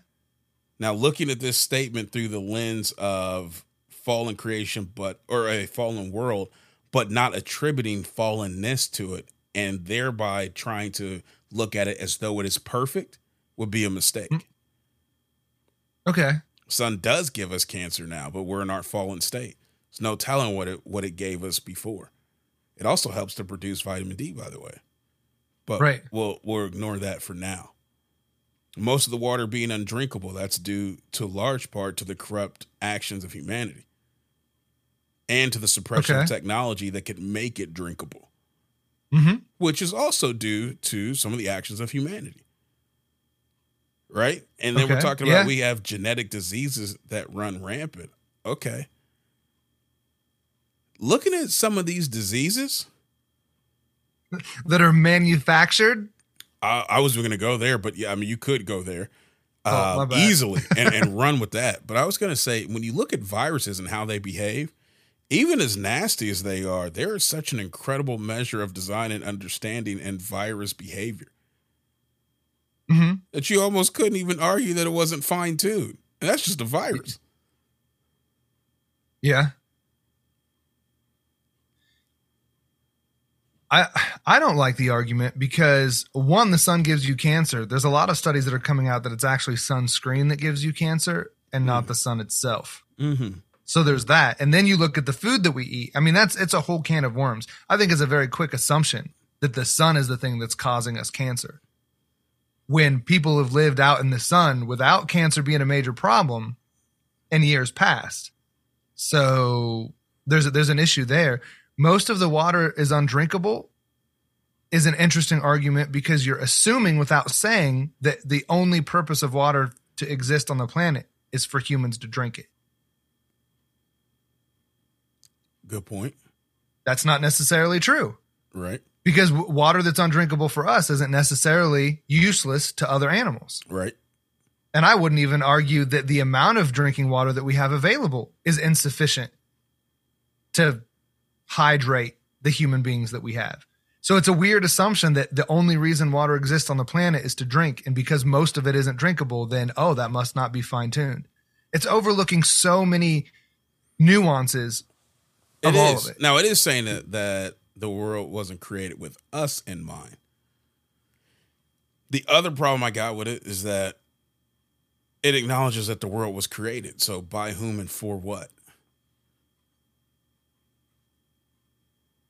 Now, looking at this statement through the lens of fallen creation, but or a fallen world, but not attributing fallenness to it, and thereby trying to look at it as though it is perfect, would be a mistake. Okay. Sun does give us cancer now, but we're in our fallen state. There's no telling what it what it gave us before. It also helps to produce vitamin D, by the way. But Right. we'll we'll ignore that for now. Most of the water being undrinkable, that's due to large part to the corrupt actions of humanity. And to the suppression of technology that could make it drinkable, Mm-hmm. which is also due to some of the actions of humanity. Right? And then we're talking about Yeah. we have genetic diseases that run rampant. Okay. Looking at some of these diseases, That are manufactured. I, I was going to go there, but yeah, I mean, you could go there Oh, uh, easily and, and run with that. But I was going to say, when you look at viruses and how they behave, even as nasty as they are, there is such an incredible measure of design and understanding and virus behavior Mm-hmm. that you almost couldn't even argue that it wasn't fine tuned. And that's just a virus. Yeah. I I don't like the argument because one, the sun gives you cancer. There's a lot of studies that are coming out that it's actually sunscreen that gives you cancer and not the sun itself. Mm-hmm. So there's that. And then you look at the food that we eat. I mean, that's it's a whole can of worms. I think it's a very quick assumption that the sun is the thing that's causing us cancer. When people have lived out in the sun without cancer being a major problem in years past. So there's a, there's an issue there. Most of the water is undrinkable is an interesting argument because you're assuming without saying that the only purpose of water to exist on the planet is for humans to drink it. Good point. That's not necessarily true Right. Because water that's undrinkable for us isn't necessarily useless to other animals. Right. And I wouldn't even argue that the amount of drinking water that we have available is insufficient to hydrate the human beings that we have. So it's a weird assumption that the only reason water exists on the planet is to drink. And because most of it isn't drinkable, then, oh, that must not be fine tuned. It's overlooking so many nuances of It all is. of it. Now it is saying that that the world wasn't created with us in mind. The other problem I got with it is that it acknowledges that the world was created. So by whom and for what?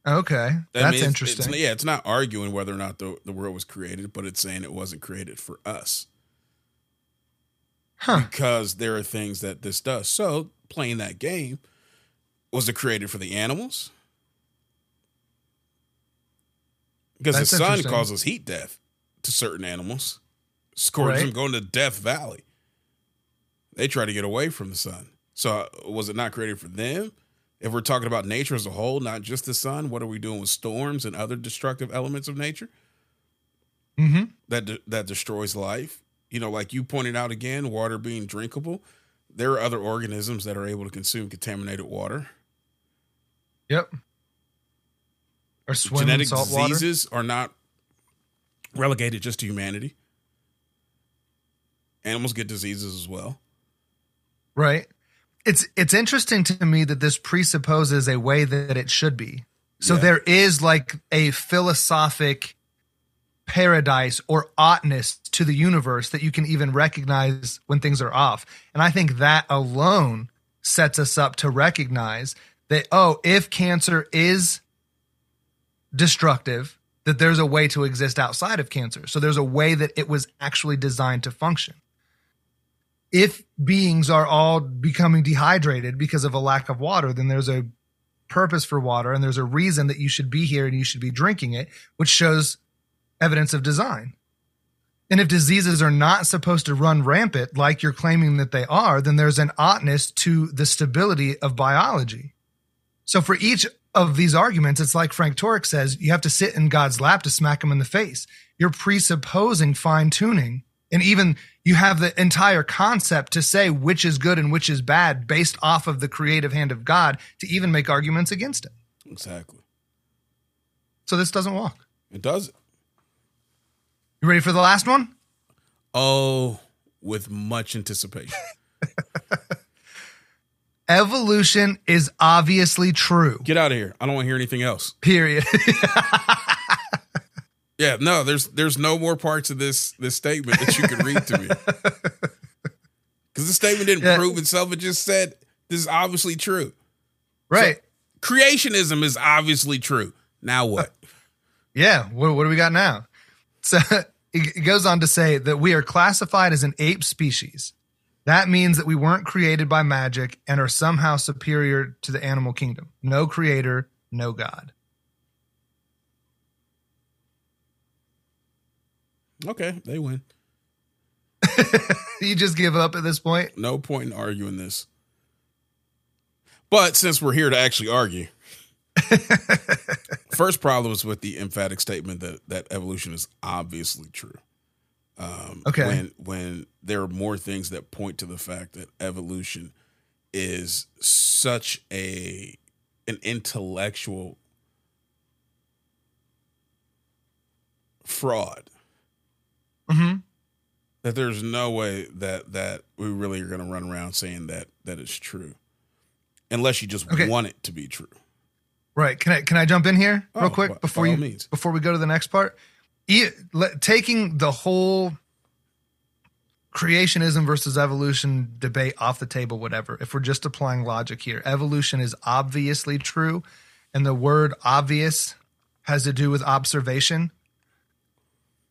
Okay. I That's mean, it's- interesting. It's, yeah, it's not arguing whether or not the, the world was created, but it's saying it wasn't created for us. Huh. Because there are things that this does. So playing that game, was it created for the animals? Because the sun causes heat death to certain animals. Scorches Right. them going to Death Valley. They try to get away from the sun. So uh, was it not created for them? If we're talking about nature as a whole, not just the sun, what are we doing with storms and other destructive elements of nature hmm that de- that destroys life? You know, like you pointed out again, water being drinkable. There are other organisms that are able to consume contaminated water. Yep. Or swim in Genetic salt water. diseases are not relegated just to humanity. Animals get diseases as well. Right. It's it's interesting to me that this presupposes a way that it should be. So Yeah. there is like a philosophic paradise or oughtness to the universe that you can even recognize when things are off. And I think that alone sets us up to recognize that oh, if cancer is destructive, that there's a way to exist outside of cancer. So there's a way that it was actually designed to function if beings are all becoming dehydrated because of a lack of water, then there's a purpose for water and there's a reason that you should be here and you should be drinking it, which shows evidence of design. And if diseases are not supposed to run rampant like you're claiming that they are, then there's an oddness to the stability of biology. So for each of these arguments, it's like Frank Turek says, you have to sit in God's lap to smack him in the face. You're presupposing fine tuning. And even you have the entire concept to say which is good and which is bad based off of the creative hand of God to even make arguments against it. Exactly. So this doesn't walk. It does it. You ready for the last one? Oh, with much anticipation. Evolution is obviously true. Get out of here. I don't want to hear anything else. Period. Yeah, no, there's there's no more parts of this this statement that you can read to me. Because the statement didn't Yeah. prove itself. It just said this is obviously true. right. Creationism is obviously true. Now what? Yeah. What, what do we got now? So it goes on to say that we are classified as an ape species. That means that we weren't created by magic and are somehow superior to the animal kingdom. No creator, no God. Okay, they win. You just give up at this point? No point in arguing this. But since we're here to actually argue, first problem is with the emphatic statement that that evolution is obviously true. Um, Okay. When when there are more things that point to the fact that evolution is such a an intellectual fraud Mm-hmm. that there's no way that that we really are going to run around saying that that is true unless you just Okay. want it to be true Right. Can I can I jump in here real Oh, quick before you means. before we go to the next part? Taking the whole creationism versus evolution debate off the table, whatever. If we're just applying logic here, evolution is obviously true, and the word obvious has to do with observation.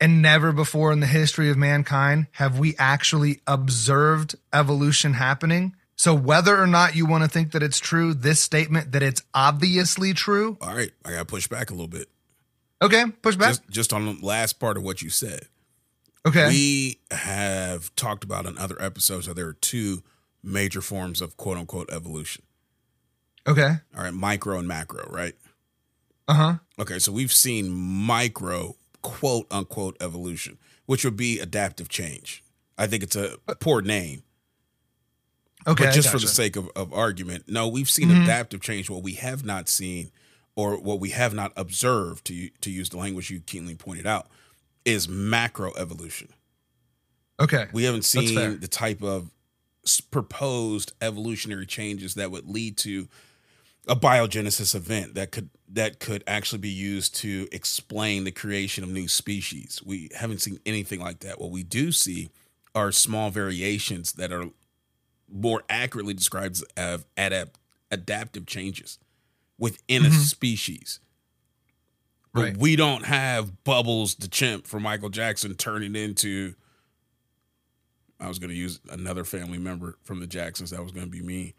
And never before in the history of mankind have we actually observed evolution happening. So, whether or not you want to think that it's true, this statement that it's obviously true, All right, I got to push back a little bit. Okay, push back. Just, just on the last part of what you said. okay. We have talked about in other episodes that there are two major forms of quote unquote evolution. okay. All right, micro and macro, right? Uh huh. Okay, so we've seen micro quote unquote evolution, which would be adaptive change. I think it's a poor name, Okay. but just for the sake of, of argument, no, we've seen Mhm. adaptive change. What we have not seen, or what we have not observed, to to use the language you keenly pointed out, is macro evolution. Okay. We haven't seen the type of proposed evolutionary changes that would lead to a biogenesis event that could that could actually be used to explain the creation of new species. We haven't seen anything like that. What we do see are small variations that are more accurately described as adapt, adaptive changes within a species. But Right. we don't have Bubbles the chimp from Michael Jackson turning into I was going to use another family member from the Jacksons. That was going to be me.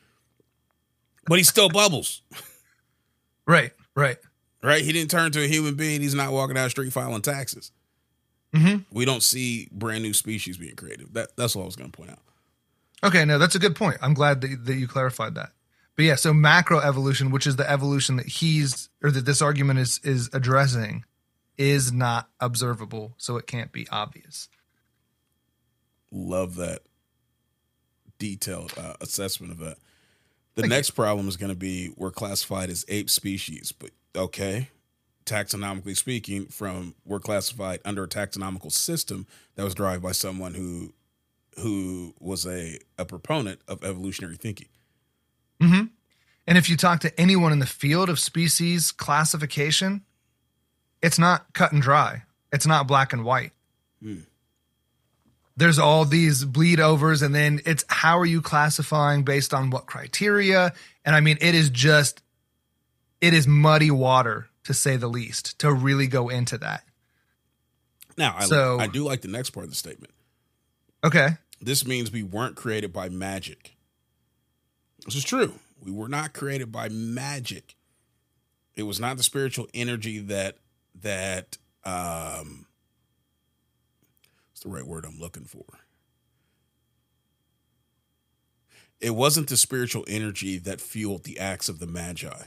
But he's still Bubbles, Right. Right. right? He didn't turn to a human being. He's not walking down the street filing taxes. Mm-hmm. We don't see brand new species being created. That, that's all I was going to point out. Okay. No, that's a good point. I'm glad that, that you clarified that. But yeah, so macro evolution, which is the evolution that he's or that this argument is is addressing, is not observable, so it can't be obvious. Love that detailed uh, assessment of that. The Thank next problem is going to be we're classified as ape species, but okay, taxonomically speaking, from we're classified under a taxonomical system that was derived by someone who who was a a proponent of evolutionary thinking. Mm-hmm. And if you talk to anyone in the field of species classification, it's not cut and dry. It's not black and white. Hmm. There's all these bleed overs, and then it's how are you classifying based on what criteria? And I mean, it is just, it is muddy water to say the least to really go into that. Now, I, So- I do like the next part of the statement. Okay. This means we weren't created by magic. This is true. We were not created by magic. It was not the spiritual energy that that um what's the right word I'm looking for? It wasn't the spiritual energy that fueled the acts of the Magi,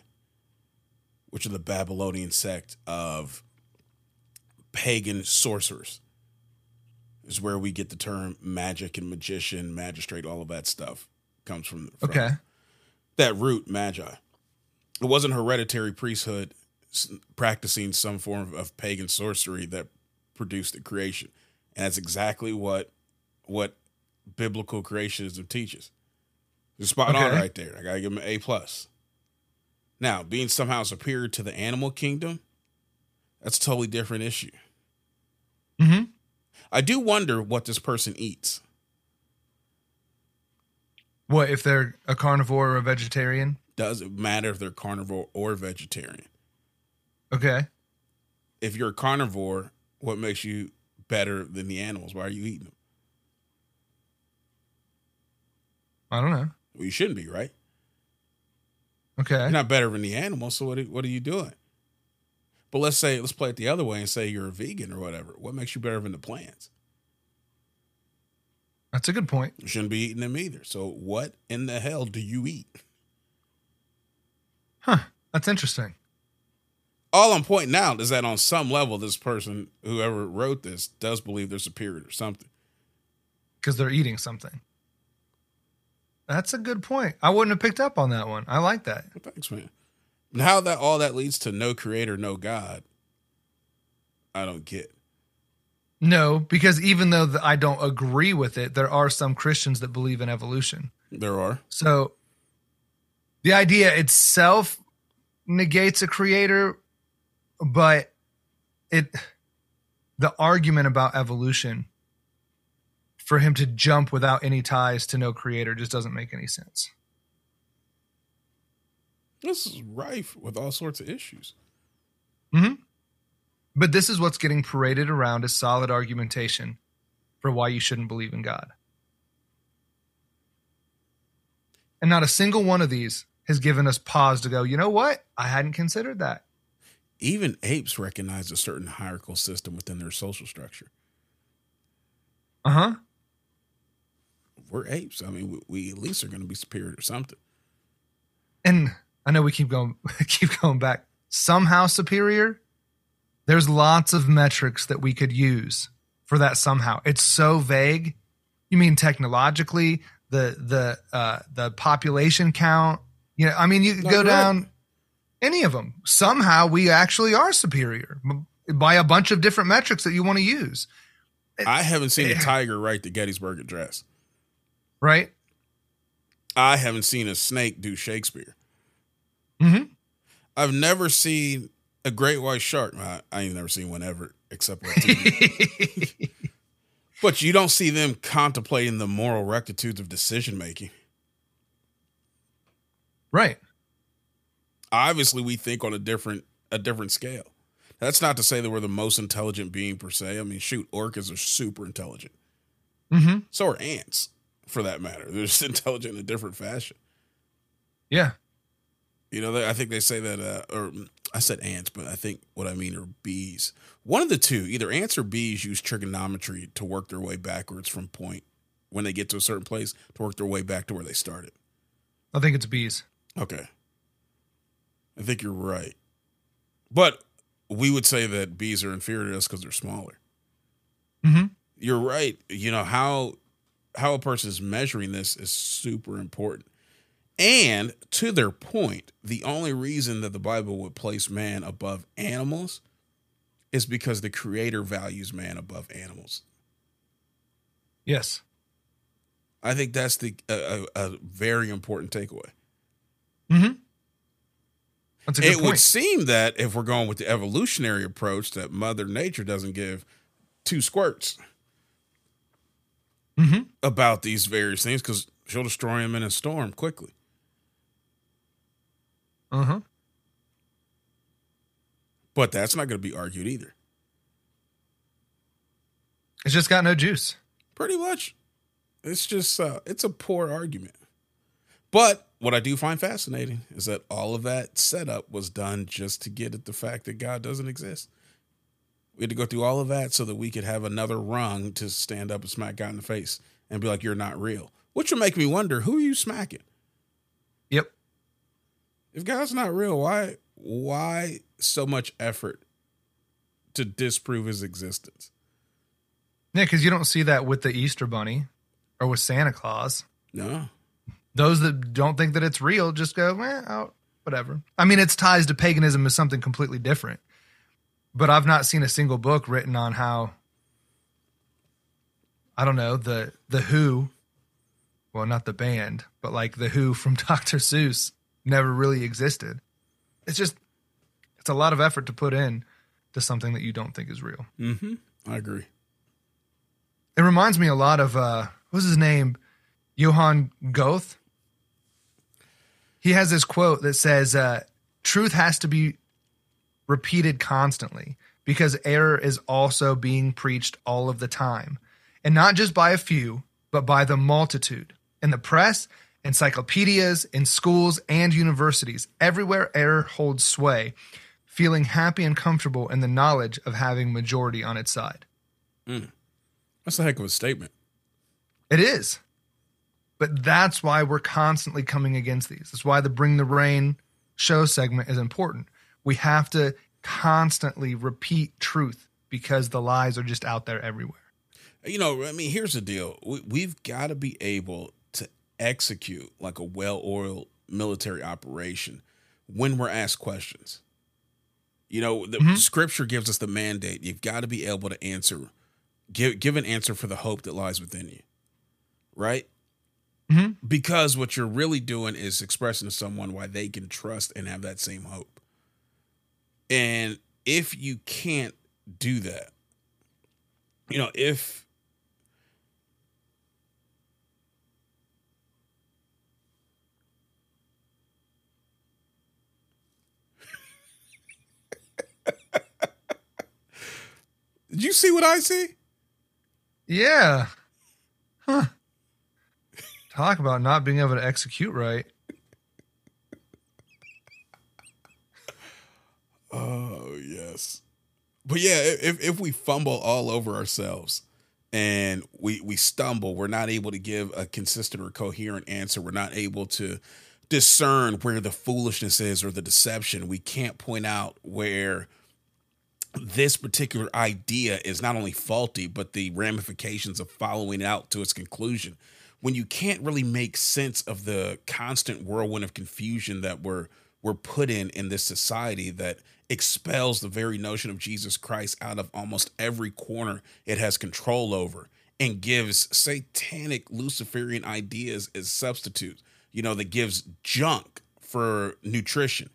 which are the Babylonian sect of pagan sorcerers is where we get the term magic and magician, magistrate, all of that stuff comes from. from Okay. That root, magi. It wasn't hereditary priesthood practicing some form of, pagan sorcery that produced the creation. And that's exactly what what biblical creationism teaches. You're spot on right there. I gotta give him an A plus. Now, being somehow superior to the animal kingdom, that's a totally different issue. Mm-hmm. I do wonder what this person eats. What if they're a carnivore or a vegetarian? Does it matter if they're carnivore or vegetarian? Okay. If you're a carnivore, what makes you better than the animals? Why are you eating them? I don't know. Well, you shouldn't be, right? Okay. You're not better than the animals, so what are, what are you doing? But let's say, let's play it the other way and say you're a vegan or whatever. What makes you better than the plants? That's a good point. You shouldn't be eating them either. So what in the hell do you eat? Huh. That's interesting. All I'm pointing out is that on some level, this person, whoever wrote this, does believe they're superior or something. Because they're eating something. That's a good point. I wouldn't have picked up on that one. I like that. Well, thanks, man. And how that all that leads to no creator, no God, I don't get. No, because even though th- I don't agree with it, there are some Christians that believe in evolution. There are. So the idea itself negates a creator, but it the argument about evolution for him to jump without any ties to no creator just doesn't make any sense. This is rife with all sorts of issues. Mm-hmm. But this is what's getting paraded around as solid argumentation for why you shouldn't believe in God. And not a single one of these has given us pause to go, you know what? I hadn't considered that. Even apes recognize a certain hierarchical system within their social structure. Uh huh. We're apes. I mean, we, we at least are going to be superior to something. And I know we keep going, keep going back. Somehow superior. There's lots of metrics that we could use for that somehow. It's so vague. You mean technologically, the the uh, the population count? You know, I mean, you could No, go you're down any of them. Somehow we actually are superior by a bunch of different metrics that you want to use, I haven't seen a tiger write the Gettysburg Address. right? I haven't seen a snake do Shakespeare. Mm-hmm. I've never seen a great white shark. I, I ain't never seen one ever, except on TV. but you don't see them contemplating the moral rectitudes of decision making. right. Obviously, we think on a different a different scale. That's not to say that we're the most intelligent being per se. I mean, shoot, orcas are super intelligent. Mm-hmm. So are ants, for that matter. They're just intelligent in a different fashion. Yeah. You know, they, I think they say that, uh, or I said ants, but I think what I mean are bees. One of the two, either ants or bees, use trigonometry to work their way backwards from point when they get to a certain place to work their way back to where they started. I think it's bees. Okay. I think you're right. But we would say that bees are inferior to us because they're smaller. Mm-hmm. You're right. You know, how how a person is measuring this is super important. And to their point, the only reason that the Bible would place man above animals is because the creator values man above animals. Yes. I think that's the a, a, a very important takeaway. Mm-hmm. Good it point. would seem that if we're going with the evolutionary approach, that Mother Nature doesn't give two squirts mm-hmm. about these various things because she'll destroy them in a storm quickly. Uh-huh. But that's not going to be argued either. It's just got no juice. Pretty much, it's just uh, it's a poor argument. But what I do find fascinating is that all of that setup was done just to get at the fact that God doesn't exist. We had to go through all of that so that we could have another rung to stand up and smack God in the face and be like, "You're not real." Which would make me wonder, who are you smacking? Yep. If God's not real, why why so much effort to disprove his existence? Yeah, because you don't see that with the Easter Bunny or with Santa Claus. No. Those that don't think that it's real just go, eh, oh, whatever. I mean, its ties to paganism is something completely different. But I've not seen a single book written on how I don't know, the the Who, well, not the band, but like the Who from Dr. Seuss never really existed. It's just it's a lot of effort to put in to something that you don't think is real. Mm-hmm. I agree. It reminds me a lot of uh what's his name? Johann Goethe. He has this quote that says, uh, truth has to be repeated constantly because error is also being preached all of the time. And not just by a few, but by the multitude. In the press, encyclopedias, in schools and universities, everywhere error holds sway, feeling happy and comfortable in the knowledge of having majority on its side. Mm. That's a heck of a statement. It is. But that's why we're constantly coming against these. That's why the Bring the Rain show segment is important. We have to constantly repeat truth because the lies are just out there everywhere. You know, I mean, here's the deal. We, we've got to be able execute like a well-oiled military operation when we're asked questions. You know, the scripture gives us the mandate. You've got to be able to answer, give give an answer for the hope that lies within you. Right? Mhm. Because what you're really doing is expressing to someone why they can trust and have that same hope. And if you can't do that, you know, if Did you see what I see? Yeah. Huh. Talk about not being able to execute right. Oh yes, but yeah, if if we fumble all over ourselves and we we stumble, we're not able to give a consistent or coherent answer. We're not able to discern where the foolishness is or the deception. We can't point out where this particular idea is not only faulty, but the ramifications of following it out to its conclusion. When you can't really make sense of the constant whirlwind of confusion that we're we're put in in this society that expels the very notion of Jesus Christ out of almost every corner it has control over and gives satanic Luciferian ideas as substitutes, you know, that gives junk for nutrition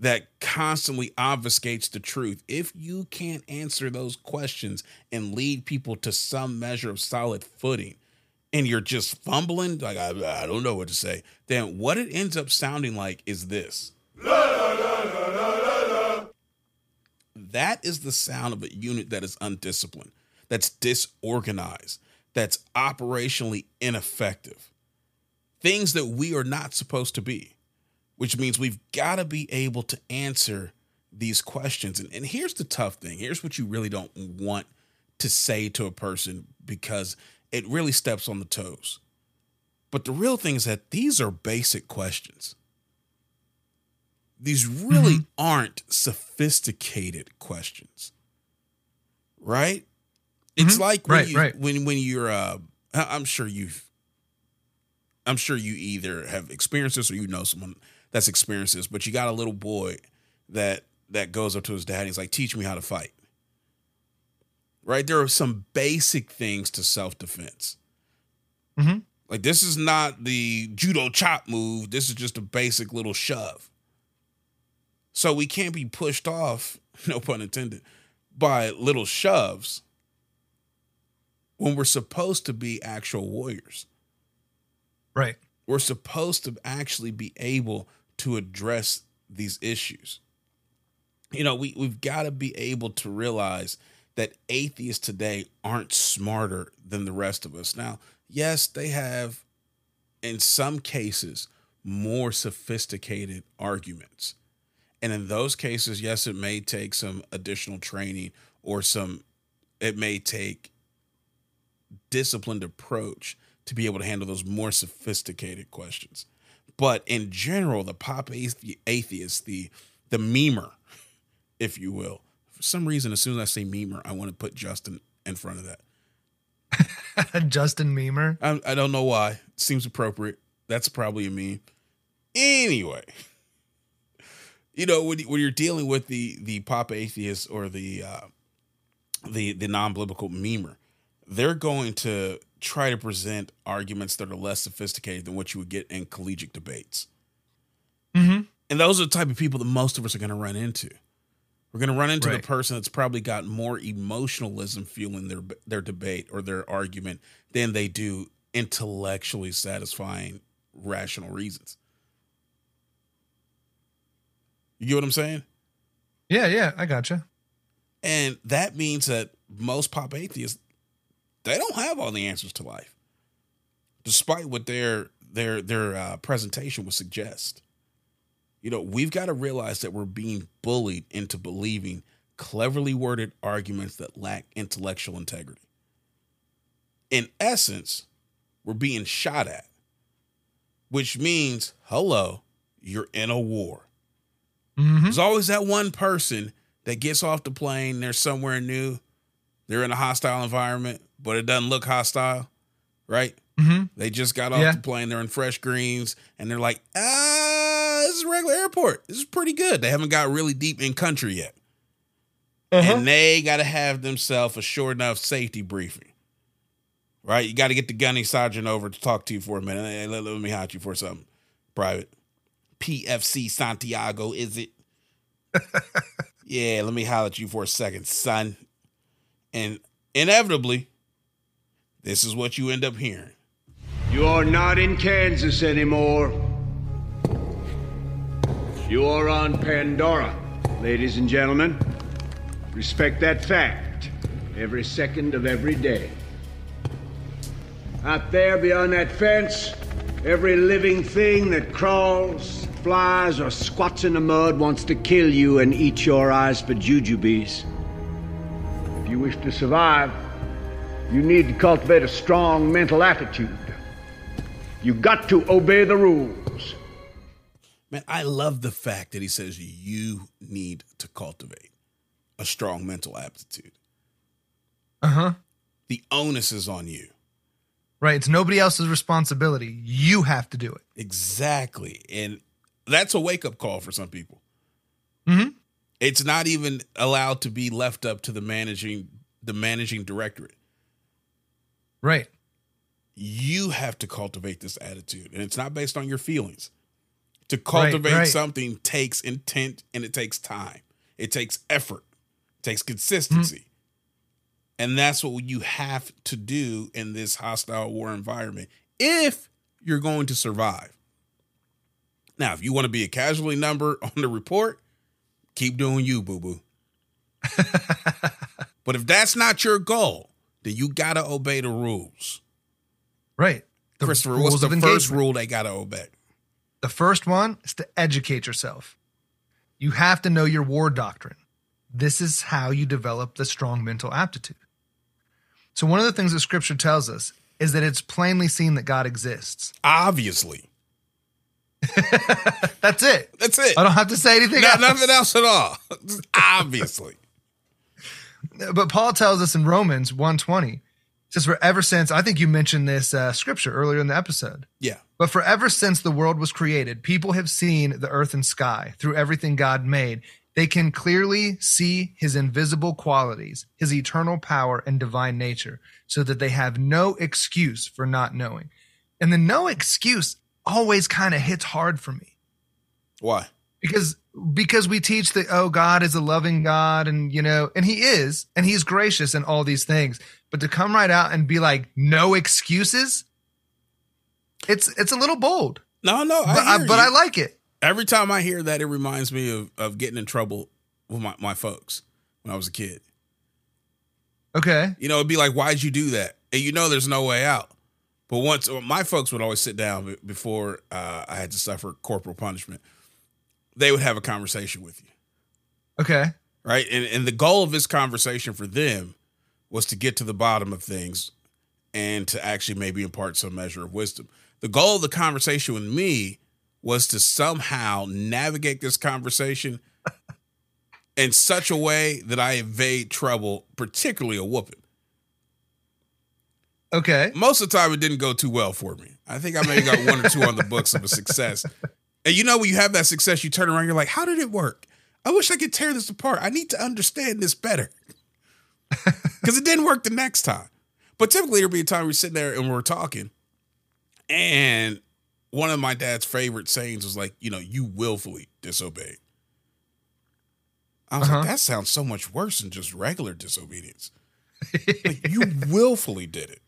that constantly obfuscates the truth. If you can't answer those questions and lead people to some measure of solid footing, and you're just fumbling, like, I, I don't know what to say, then what it ends up sounding like is this. That is the sound of a unit that is undisciplined, that's disorganized, that's operationally ineffective. Things that we are not supposed to be which means we've got to be able to answer these questions. And, and here's the tough thing here's what you really don't want to say to a person because it really steps on the toes. But the real thing is that these are basic questions. These really aren't sophisticated questions. Right? It's Mhm. like when Right, you, right. when when you're uh I'm sure you've I'm sure you either have experienced this or you know someone that's experienced this, but you got a little boy that that goes up to his dad and he's like, teach me how to fight. Right? There are some basic things to self-defense. Mhm. Like this is not the judo chop move. This is just a basic little shove. So we can't be pushed off, no pun intended, by little shoves when we're supposed to be actual warriors Right. We're supposed to actually be able to address these issues. You know, we, we've got to be able to realize that atheists today aren't smarter than the rest of us. Now, yes, they have, in some cases, more sophisticated arguments. And in those cases, yes, it may take some additional training or some, it may take disciplined approach to be able to handle those more sophisticated questions. But in general, the pop athe- atheist, the the memer, if you will, for some reason, as soon as I say memer, I want to put Justin in front of that. Justin Memer. I, I don't know why. Seems appropriate. That's probably a meme. Anyway, you know when, when you're dealing with the the pop atheist or the uh, the the non biblical memer, they're going to try to present arguments that are less sophisticated than what you would get in collegiate debates. Mm-hmm. And those are the type of people that most of us are going to run into. We're going to run into Right. the person that's probably got more emotionalism fueling their their debate or their argument than they do intellectually satisfying rational reasons. You get what I'm saying? Yeah, yeah, I gotcha. And that means that most pop atheists they don't have all the answers to life, despite what their their their uh, presentation would suggest. You know, we've got to realize that we're being bullied into believing cleverly worded arguments that lack intellectual integrity. In essence, we're being shot at, which means, hello, you're in a war. Mm-hmm. There's always that one person that gets off the plane, they're somewhere new, they're in a hostile environment, but it doesn't look hostile, right? Mm-hmm. They just got off Yeah. the plane, they're in fresh greens, and they're like, ah, this is a regular airport. This is pretty good. They haven't got really deep in country yet. Uh-huh. And they got to have themselves a short enough safety briefing right? You got to get the gunny sergeant over to talk to you for a minute. Hey, let, let me hide you for something private. PFC Santiago, is it? yeah, let me holler at you for a second, son. And inevitably, this is what you end up hearing. You are not in Kansas anymore. You are on Pandora, ladies and gentlemen. Respect that fact every second of every day. Out there beyond that fence, every living thing that crawls, flies, or squats in the mud wants to kill you and eat your eyes for jujubes. If you wish to survive, you need to cultivate a strong mental attitude. You got to obey the rules. Man, I love the fact that he says you need to cultivate a strong mental aptitude. Uh huh. The onus is on you. Right. It's nobody else's responsibility. You have to do it. Exactly. And that's a wake up call for some people. Mhm. It's not even allowed to be left up to the managing the managing directorate. Right. You have to cultivate this attitude, and it's not based on your feelings. To cultivate right. something takes intent and it takes time. It takes effort. It takes consistency. Mm-hmm. And that's what you have to do in this hostile war environment if you're going to survive. Now, if you want to be a casualty number on the report, keep doing you, boo boo. but if that's not your goal, then you got to obey the rules. Right. The Christopher, rules what's the first engagement. rule they got to obey? The first one is to educate yourself. You have to know your war doctrine. This is how you develop the strong mental aptitude. So, one of the things that scripture tells us is that it's plainly seen that God exists. Obviously. That's it. That's it. I don't have to say anything No, else. nothing else at all. Obviously. But Paul tells us in Romans 120, says, For ever since, I think you mentioned this uh, scripture earlier in the episode. Yeah. But for ever since the world was created, people have seen the earth and sky through everything God made. They can clearly see his invisible qualities, his eternal power and divine nature, so that they have no excuse for not knowing. And the no excuse always kind of hits hard for me Why? Because because we teach that oh god is a loving god and you know and he is and he's gracious and all these things but to come right out and be like no excuses it's it's a little bold No, no. But I, hear but. I like it Every time I hear that, it reminds me of, of getting in trouble with my, my folks when I was a kid. okay You know, it'd be like, why'd you do that? And you know there's no way out. But once my folks would always sit down before uh, I had to suffer corporal punishment, they would have a conversation with you. okay right? And and the goal of this conversation for them was to get to the bottom of things and to actually maybe impart some measure of wisdom. The goal of the conversation with me was to somehow navigate this conversation in such a way that I evade trouble, particularly a whooping. okay Most of the time, it didn't go too well for me. I think I maybe got one or two on the books of a success. And you know, when you have that success, you turn around, you're like, how did it work? I wish I could tear this apart. I need to understand this better. Because it didn't work the next time. But typically, there'll be a time we're sitting there and we're talking. And one of my dad's favorite sayings was like, you know, you willfully disobeyed. I was Uh-huh. like, that sounds so much worse than just regular disobedience. like, you willfully did it.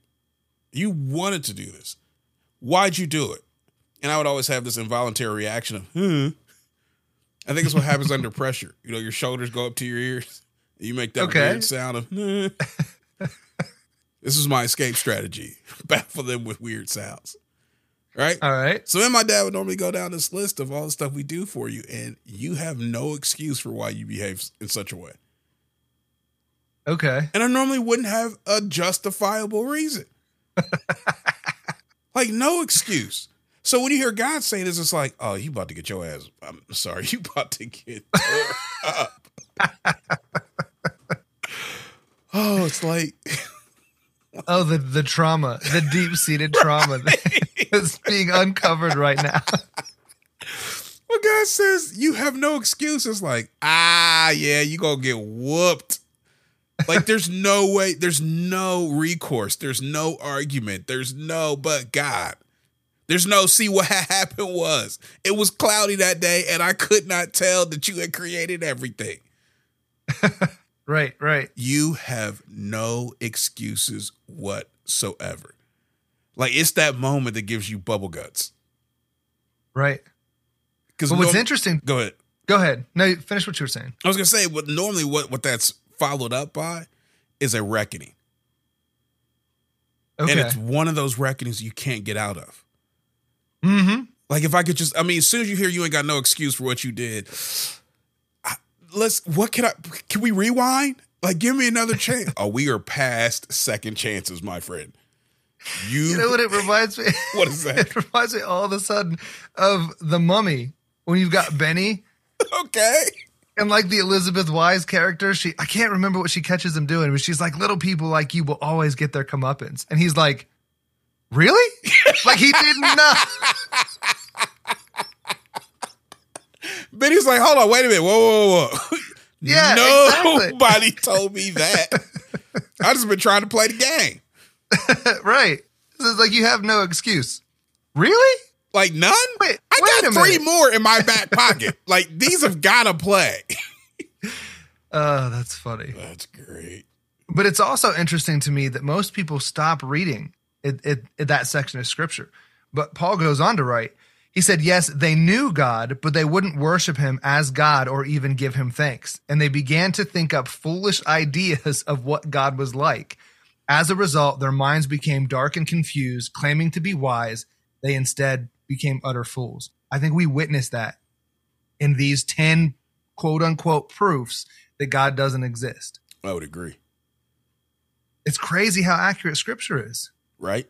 You wanted to do this. Why'd you do it? And I would always have this involuntary reaction of, hmm. I think it's what happens under pressure. You know, your shoulders go up to your ears. You make that Okay. weird sound of, hmm. this is my escape strategy. Baffle them with weird sounds. Right? all right So then my dad would normally go down this list of all the stuff we do for you, and you have no excuse for why you behave in such a way. okay And I normally wouldn't have a justifiable reason. like no excuse. So when you hear God say this, it's like, oh, you about to get your ass. I'm sorry, you about to get up. oh, it's like oh the the trauma the deep-seated trauma that's being uncovered right now when God says you have no excuses. like, ah, yeah, you gonna get whooped. Like there's no way, there's no recourse, there's no argument, there's no but God. There's no see what happened was. It was cloudy that day, and I could not tell that you had created everything. Right, right. You have no excuses whatsoever. Like it's that moment that gives you bubble guts. Right. Because But what's interesting, Go ahead. go ahead. No, finish what you were saying. I was gonna say what normally what what that's followed up by is a reckoning, Okay. and it's one of those reckonings you can't get out of. Mm-hmm. Like if I could just, I mean, as soon as you hear you ain't got no excuse for what you did, I, let's. What can I? Can we rewind? Like, give me another chance. oh, we are past second chances, my friend. You, You know what it reminds me? What is that? it reminds me all of a sudden of the mummy when you've got Benny okay? and like the Elizabeth Wise character. She I can't remember what she catches him doing, but she's like, little people like you will always get their comeuppance. And he's like, Really? like he didn't know. Benny's like, hold on, wait a minute, whoa, whoa, whoa. Yeah, nobody told me that. I just been trying to play the game. right. So it's like you have no excuse. Really? Like none. Wait, I got three minute. more in my back pocket. like these have got to play. Oh, that's funny. That's great. But it's also interesting to me that most people stop reading it, it, it- that section of scripture. But Paul goes on to write, he said, Yes, they knew God, but they wouldn't worship him as God or even give him thanks. And they began to think up foolish ideas of what God was like. As a result, their minds became dark and confused, claiming to be wise. They instead became utter fools. I think we witnessed that in these 10 quote unquote proofs that God doesn't exist. I would agree. It's crazy how accurate scripture is. Right.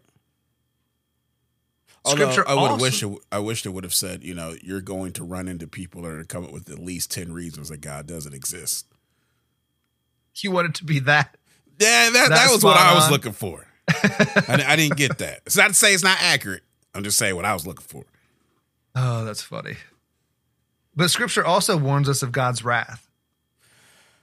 Oh, scripture Although I would also- wish it, I wish it would have said, you know, you're going to run into people that are come up with at least ten reasons that God doesn't exist. You wanted to be that. Yeah, that that was what I was on. looking for. I, I didn't get that. It's not to say it's not accurate. I'm just saying what I was looking for. Oh, that's funny. But scripture also warns us of God's wrath.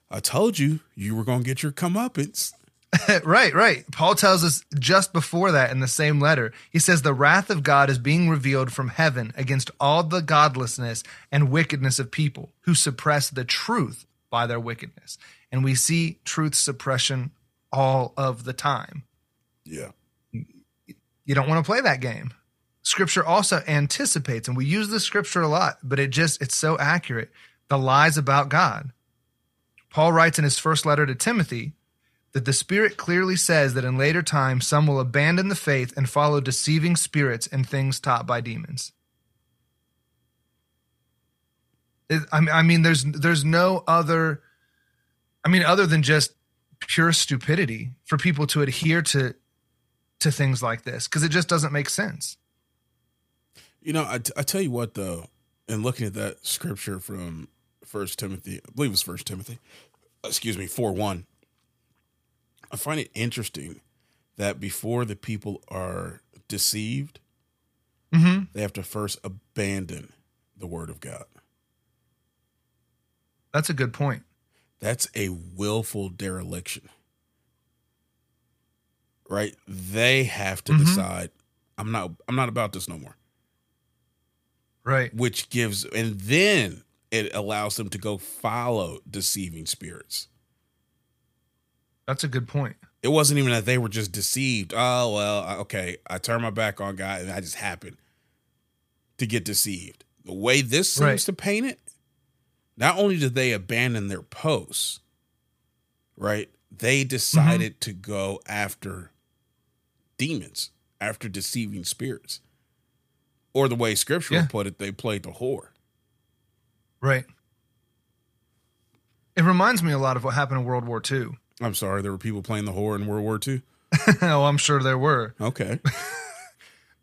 I told you you were going to get your comeuppance. right, right. Paul tells us just before that in the same letter. He says, The wrath of God is being revealed from heaven against all the godlessness and wickedness of people who suppress the truth by their wickedness. And we see truth suppression all of the time. Yeah. you don't want to play that game. Scripture also anticipates, and we use this scripture a lot, but it just, it's so accurate, the lies about God. Paul writes in his first letter to Timothy that the Spirit clearly says that in later times some will abandon the faith and follow deceiving spirits and things taught by demons. It- I mean- there's there's no other. I mean, other than just pure stupidity for people to adhere to to things like this because it just doesn't make sense. You know, I, I tell you what though, in looking at that scripture from First Timothy, I believe it was First Timothy, excuse me, four one. I find it interesting that before the people are deceived, Mm-hmm. they have to first abandon the word of God. That's a good point. That's a willful dereliction. Right? They have to Mhm. decide I'm not I'm not about this no more. Right. Which gives and then it allows them to go follow deceiving spirits. That's a good point. It wasn't even that they were just deceived. Oh well, okay, I turned my back on God and I just happened to get deceived. The way this seems Right. to paint it, not only did they abandon their posts, right? They decided mm-hmm. to go after demons, after deceiving spirits. Or the way scripture Yeah. put it, they played the whore. Right. It reminds me a lot of what happened in World War II. I'm sorry, there were people playing the whore in World War II. oh, I'm sure there were. Okay.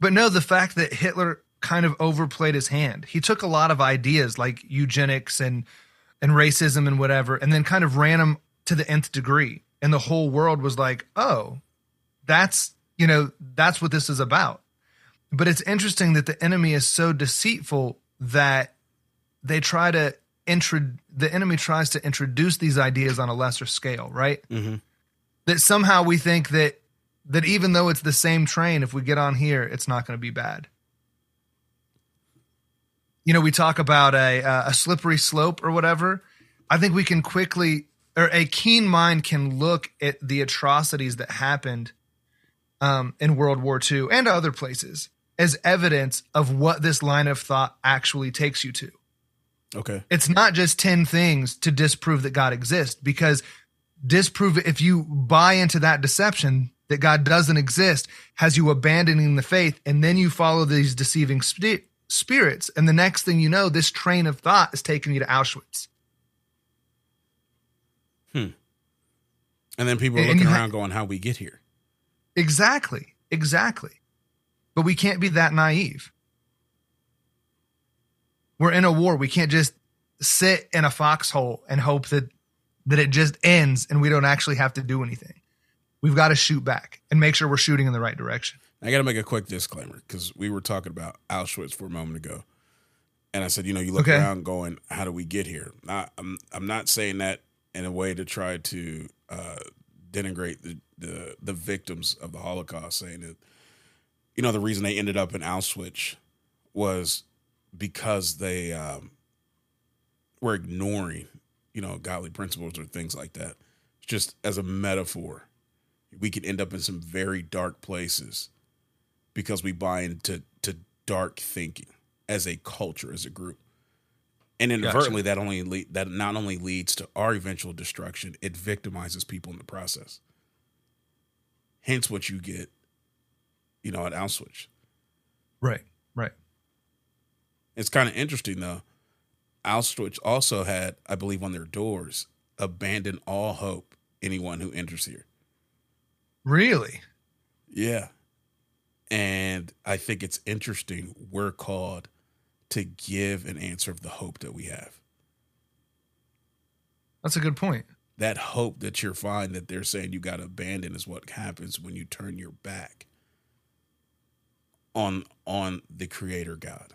But no, the fact that Hitler kind of overplayed his hand. He took a lot of ideas like eugenics and and racism and whatever, and then kind of ran them to the nth degree. And the whole world was like, oh, that's you know, that's what this is about. But it's interesting that the enemy is so deceitful that they try to intro the enemy tries to introduce these ideas on a lesser scale, right? That somehow we think that that even though it's the same train, if we get on here, it's not going to be bad. You know, we talk about a uh, a slippery slope or whatever. I think we can quickly or a keen mind can look at the atrocities that happened um, in World War II and other places as evidence of what this line of thought actually takes you to. Okay. It's not just 10 things to disprove that God exists because disprove it if you buy into that deception that God doesn't exist has you abandoning the faith and then you follow these deceiving spi- spirits and the next thing you know this train of thought is taking you to Auschwitz. Hmm. And then people are looking you ha- around going, how we get here? Exactly. Exactly. But we can't be that naive. We're in a war. We can't just sit in a foxhole and hope that that it just ends and we don't actually have to do anything. We've got to shoot back and make sure we're shooting in the right direction. I got to make a quick disclaimer because we were talking about Auschwitz for a moment ago, and I said, you know, you look Okay. around going, how do we get here? Not, I'm I'm not saying that in a way to try to uh, denigrate the, the the victims of the Holocaust, saying that you know the reason they ended up in Auschwitz was because they um, were ignoring you know godly principles or things like that. Just as a metaphor, we could end up in some very dark places because we buy into to dark thinking as a culture, as a group. And inadvertently, that only le- that not only leads to our eventual destruction, it victimizes people in the process. Hence, what you get, you know, at Auschwitz. Right. Right. It's kind of interesting though. Auschwitz also had, I believe, on their doors, abandon all hope anyone who enters here. Really? Yeah. And I think it's interesting we're called to give an answer of the hope that we have. That's a good point. That hope that you're fine that they're saying you got to abandon is what happens when you turn your back on on the creator God.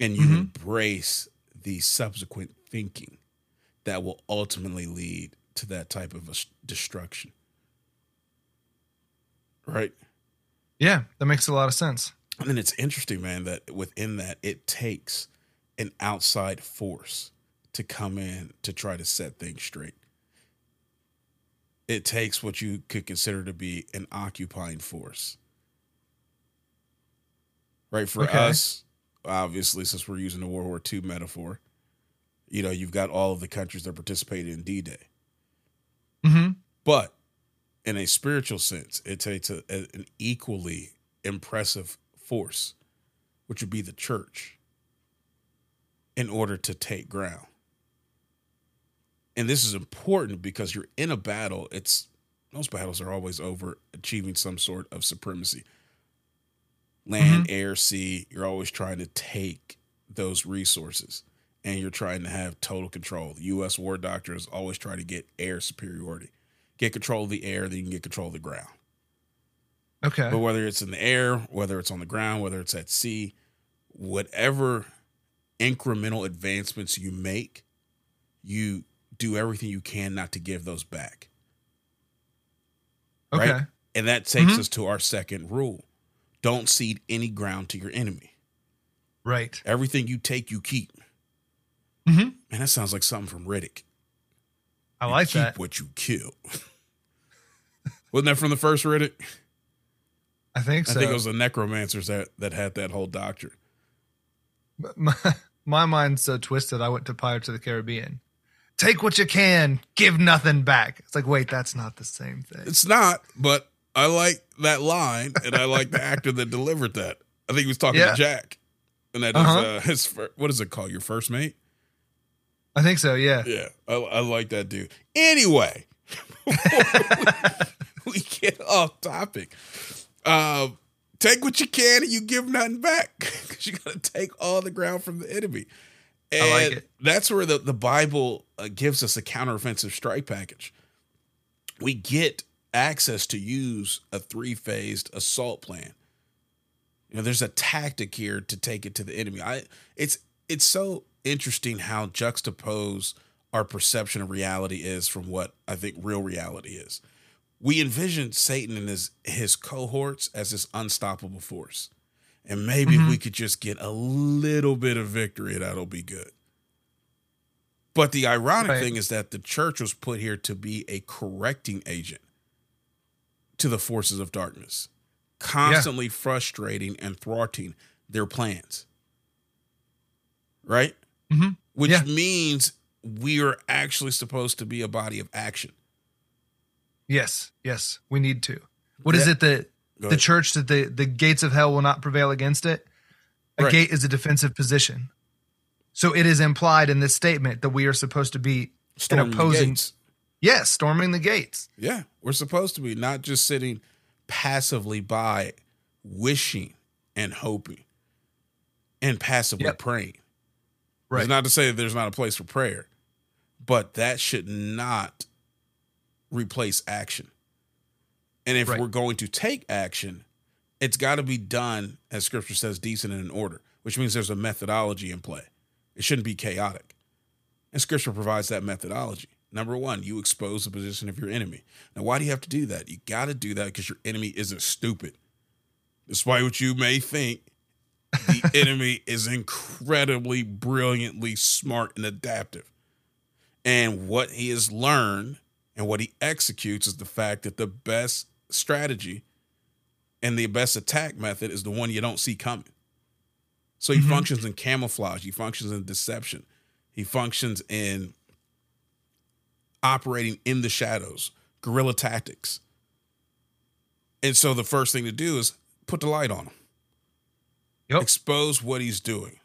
And you mm-hmm. embrace the subsequent thinking that will ultimately lead to that type of destruction. Right? Yeah, that makes a lot of sense. And then it's interesting, man, that within that, it takes an outside force to come in to try to set things straight. It takes what you could consider to be an occupying force. Right? For Okay. us, obviously, since we're using the World War II metaphor, you know, you've got all of the countries that participated in D Day. Mm-hmm. But in a spiritual sense, it takes a, a- an equally impressive force, which would be the church, in order to take ground. And this is important because you're in a battle. It's most battles are always over achieving some sort of supremacy. Land, mm-hmm. air, sea, you're always trying to take those resources and you're trying to have total control. The US war doctors always try to get air superiority. Get control of the air, then you can get control of the ground. Okay. But whether it's in the air, whether it's on the ground, whether it's at sea, whatever incremental advancements you make, you do everything you can not to give those back. Okay. Right? And that takes mm-hmm. us to our second rule. Don't cede any ground to your enemy. Right. Everything you take, you keep. Mhm. Man, that sounds like something from Riddick. I You like keep that. what you kill. Wasn't that from the first Riddick? I think I think it was the Necromongers that, that had that whole doctrine. my, my mind's so twisted. I went to Pirates of the Caribbean. Take what you can, give nothing back. It's like, wait, that's not the same thing. It's not, but I like that line, and I like the actor that delivered that. I think he was talking Yeah. to Jack, and that is Uh-huh. uh, his. Fir- what is it called? Your first mate? I think so. Yeah. Yeah, I, I like that dude. Anyway, we get off topic. Uh, take what you can, and you give nothing back because you got to take all the ground from the enemy. And I like it. that's where the, the Bible uh, gives us a counteroffensive strike package. We get access to use a three phased assault plan. You know, there's a tactic here to take it to the enemy. I it's it's so interesting how juxtaposed our perception of reality is from what I think real reality is. We envision Satan and his his cohorts as this unstoppable force. And maybe if mm-hmm. we could just get a little bit of victory, that'll be good. But the ironic Right. thing is that the church was put here to be a correcting agent to the forces of darkness, constantly frustrating and thwarting their plans. Right? Mhm. Which Yeah. means we are actually supposed to be a body of action. Yes, yes, we need to. What is Yeah. it that the church that the the gates of hell will not prevail against it? A Right. gate is a defensive position. So it is implied in this statement that we are supposed to be Storming an opposing. gates. Yes, storming the gates. Yeah, we're supposed to be not just sitting passively by, wishing and hoping and passively Yep. praying. Right. It's not to say that there's not a place for prayer, but that should not replace action. And if Right. we're going to take action, it's got to be done, as scripture says, decent and in order, which means there's a methodology in play. It shouldn't be chaotic. And scripture provides that methodology. Number one, you expose the position of your enemy. Now, why do you have to do that? You got to do that because your enemy isn't stupid. Despite what you may think, the enemy is incredibly brilliantly smart and adaptive. And what he has learned and what he executes is the fact that the best strategy and the best attack method is the one you don't see coming. So he mm-hmm. functions in camouflage, he functions in deception, he functions in operating in the shadows, guerrilla tactics. And so the first thing to do is put the light on him. Yep. expose what he's doing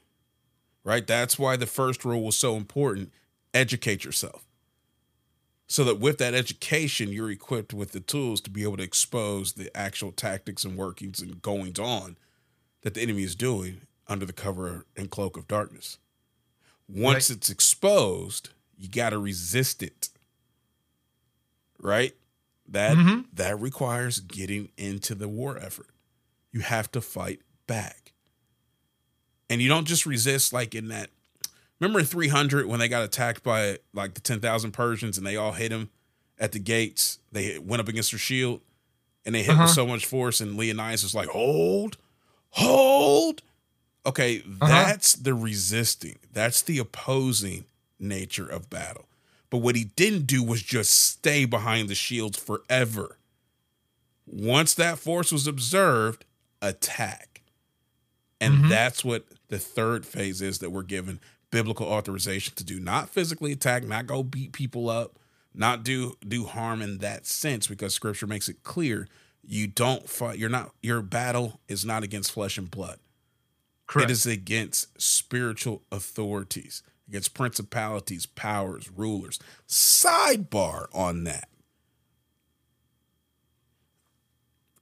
right? That's why the first rule was so important educate yourself. So that with that education you're equipped with the tools to be able to expose the actual tactics and workings and goings on that the enemy is doing under the cover and cloak of darkness. Once it's exposed you got to resist it right? That Mhm. that requires getting into the war effort. You have to fight back. And you don't just resist like in that remember in 300 when they got attacked by like the 10,000 Persians and they all hit him at the gates? They went up against their shield and they hit with so much force and Leonidas was like hold hold. Okay that's the resisting. That's the opposing nature of battle but what he didn't do was just stay behind the shields forever once that force was observed attack and mm-hmm. that's what the third phase is that we're given biblical authorization to do. Not physically attack, not go beat people up, not do do harm in that sense, because scripture makes it clear you don't fight, you're not your battle is not against flesh and blood. Correct. It is against spiritual authorities, against principalities, powers, rulers. Sidebar on that.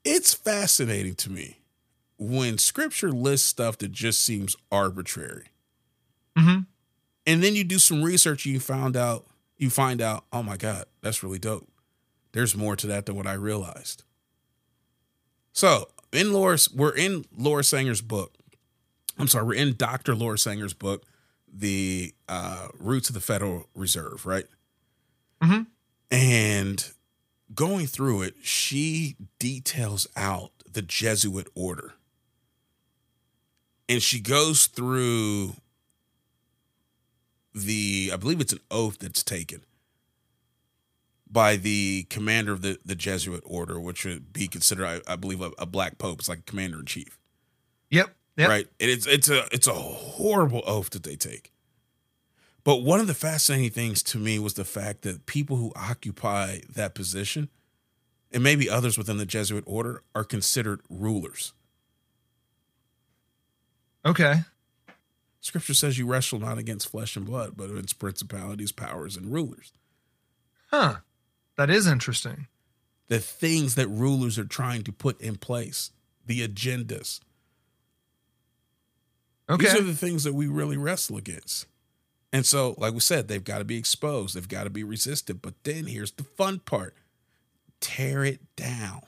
It's fascinating to me when scripture lists stuff that just seems arbitrary. Mhm. And then you do some research and you found out you find out, oh my God, that's really dope. There's more to that than what I realized. So in Laura's, we're in Laura Sanger's book. I'm sorry, we're in Dr. Laura Sanger's book, The uh, Roots of the Federal Reserve, right? Mhm. And going through it, she details out the Jesuit order. And she goes through the, I believe it's an oath that's taken by the commander of the, the Jesuit order, which would be considered, I, I believe, a, a black pope. It's like commander in chief Yep. Yep. right? And it's it's a it's a horrible oath that they take. But one of the fascinating things to me was the fact that people who occupy that position, and maybe others within the Jesuit order, are considered rulers. Okay. Scripture says you wrestle not against flesh and blood, but against principalities, powers, and rulers. Huh. That is interesting. The things that rulers are trying to put in place, the agendas. Okay. These are the things that we really wrestle against. And so, like we said, they've got to be exposed, they've got to be resisted. But then here's the fun part tear it down.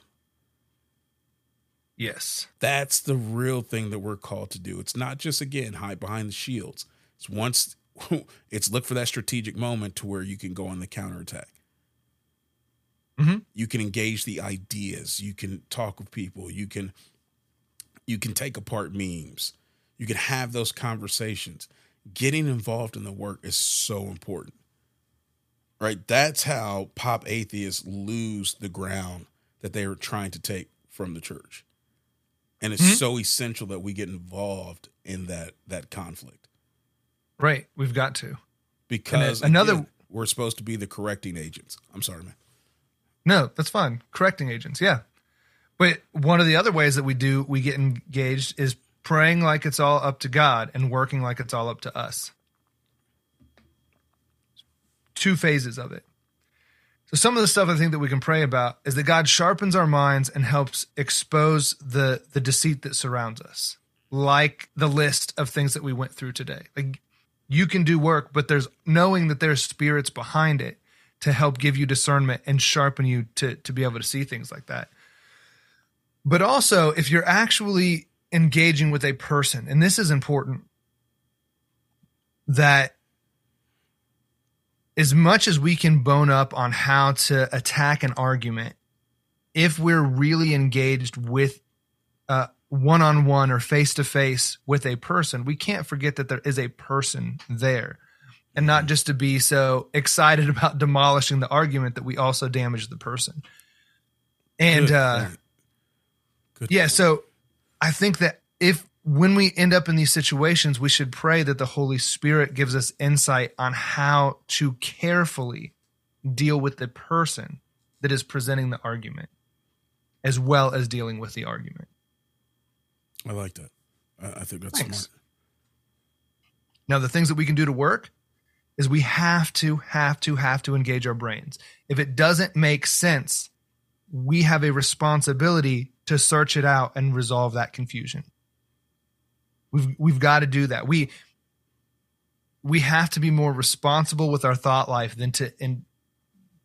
yes. That's the real thing that we're called to do. It's not just, again, hide behind the shields, It's once it's look for that strategic moment to where you can go on the counterattack. Mhm. You can engage the ideas. You can talk with people. You can you can take apart memes. You can have those conversations. Getting involved in the work is so important. Right? That's how pop atheists lose the ground that they were trying to take from the church. And it's mm-hmm. so essential that we get involved in that that conflict Right. We've got to. because another- again, we're supposed to be the correcting agents. I'm sorry, man. No, that's fine. Correcting agents, yeah. But one of the other ways that we do we get engaged is praying like it's all up to God and working like it's all up to us. Two phases of it. So some of the stuff I think that we can pray about is that God sharpens our minds and helps expose the the deceit that surrounds us. Like the list of things that we went through today. Like you can do work, but there's knowing that there's spirits behind it to help give you discernment and sharpen you to to be able to see things like that. But also, if you're actually engaging with a person, and this is important, that as much as we can bone up on how to attack an argument, if we're really engaged with uh, one-on-one or face-to-face with a person, we can't forget that there is a person there and not just to be so excited about demolishing the argument that we also damage the person. And Good uh. Good yeah, so I think that if when we end up in these situations, we should pray that the Holy Spirit gives us insight on how to carefully deal with the person that is presenting the argument, as well as dealing with the argument. I like that. I, think that's Thanks. smart. Now, the things that we can do to work is we have to, have to, have to engage our brains. If it doesn't make sense, we have a responsibility to search it out and resolve that confusion. We've we've got to do that. We we have to be more responsible with our thought life than to in,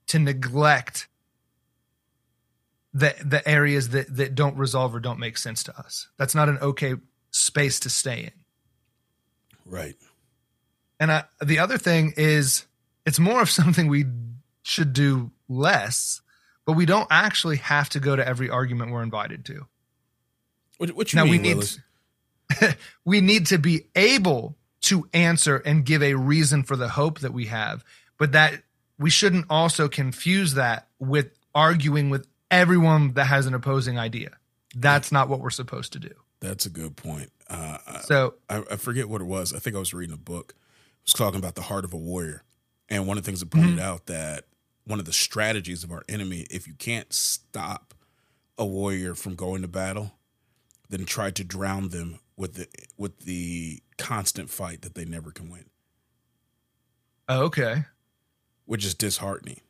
to neglect the the areas that that don't resolve or don't make sense to us. That's not an okay space to stay in. Right. And I, the other thing is, it's more of something we should do less, but we don't actually have to go to every argument we're invited to. What, what you Now, we mean, need- Willis? We need to be able to answer and give a reason for the hope that we have, but that we shouldn't also confuse that with arguing with everyone that has an opposing idea. That's not what we're supposed to do. That's a good point. Uh, So, I, I forget what it was. I think I was reading a book. It was talking about the heart of a warrior. And one of the things it pointed out that one of the strategies of our enemy, if you can't stop a warrior from going to battle, then try to drown them with the with the constant fight that they never can win, oh, okay. which is disheartening.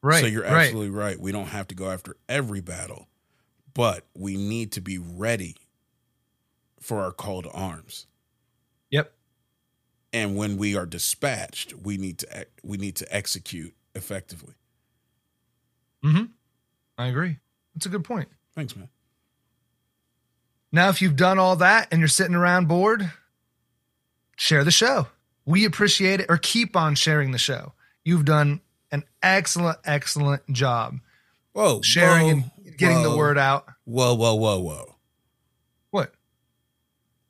Right. So you're absolutely right. We don't have to go after every battle, but we need to be ready for our call to arms. Yep. and when we are dispatched we need to we need to execute effectively hmm I agree. That's a good point. thanks man Now, if you've done all that and you're sitting around bored, share the show. We appreciate it or keep on sharing the show. You've done an excellent, excellent job whoa sharing whoa, and getting the word out. whoa whoa whoa whoa What?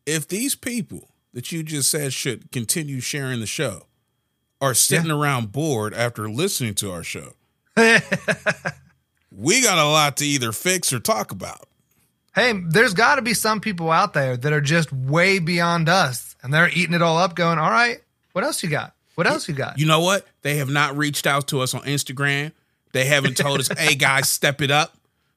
if these people that you just said should continue sharing the show are sitting around bored after listening to our show. We got a lot to either fix or talk about. Hey, there's got to be some people out there that are just way beyond us and they're eating it all up going, all right, what else you got? What else you got? you know what? They have not reached out to us on instagram. They haven't told us hey guys step it up.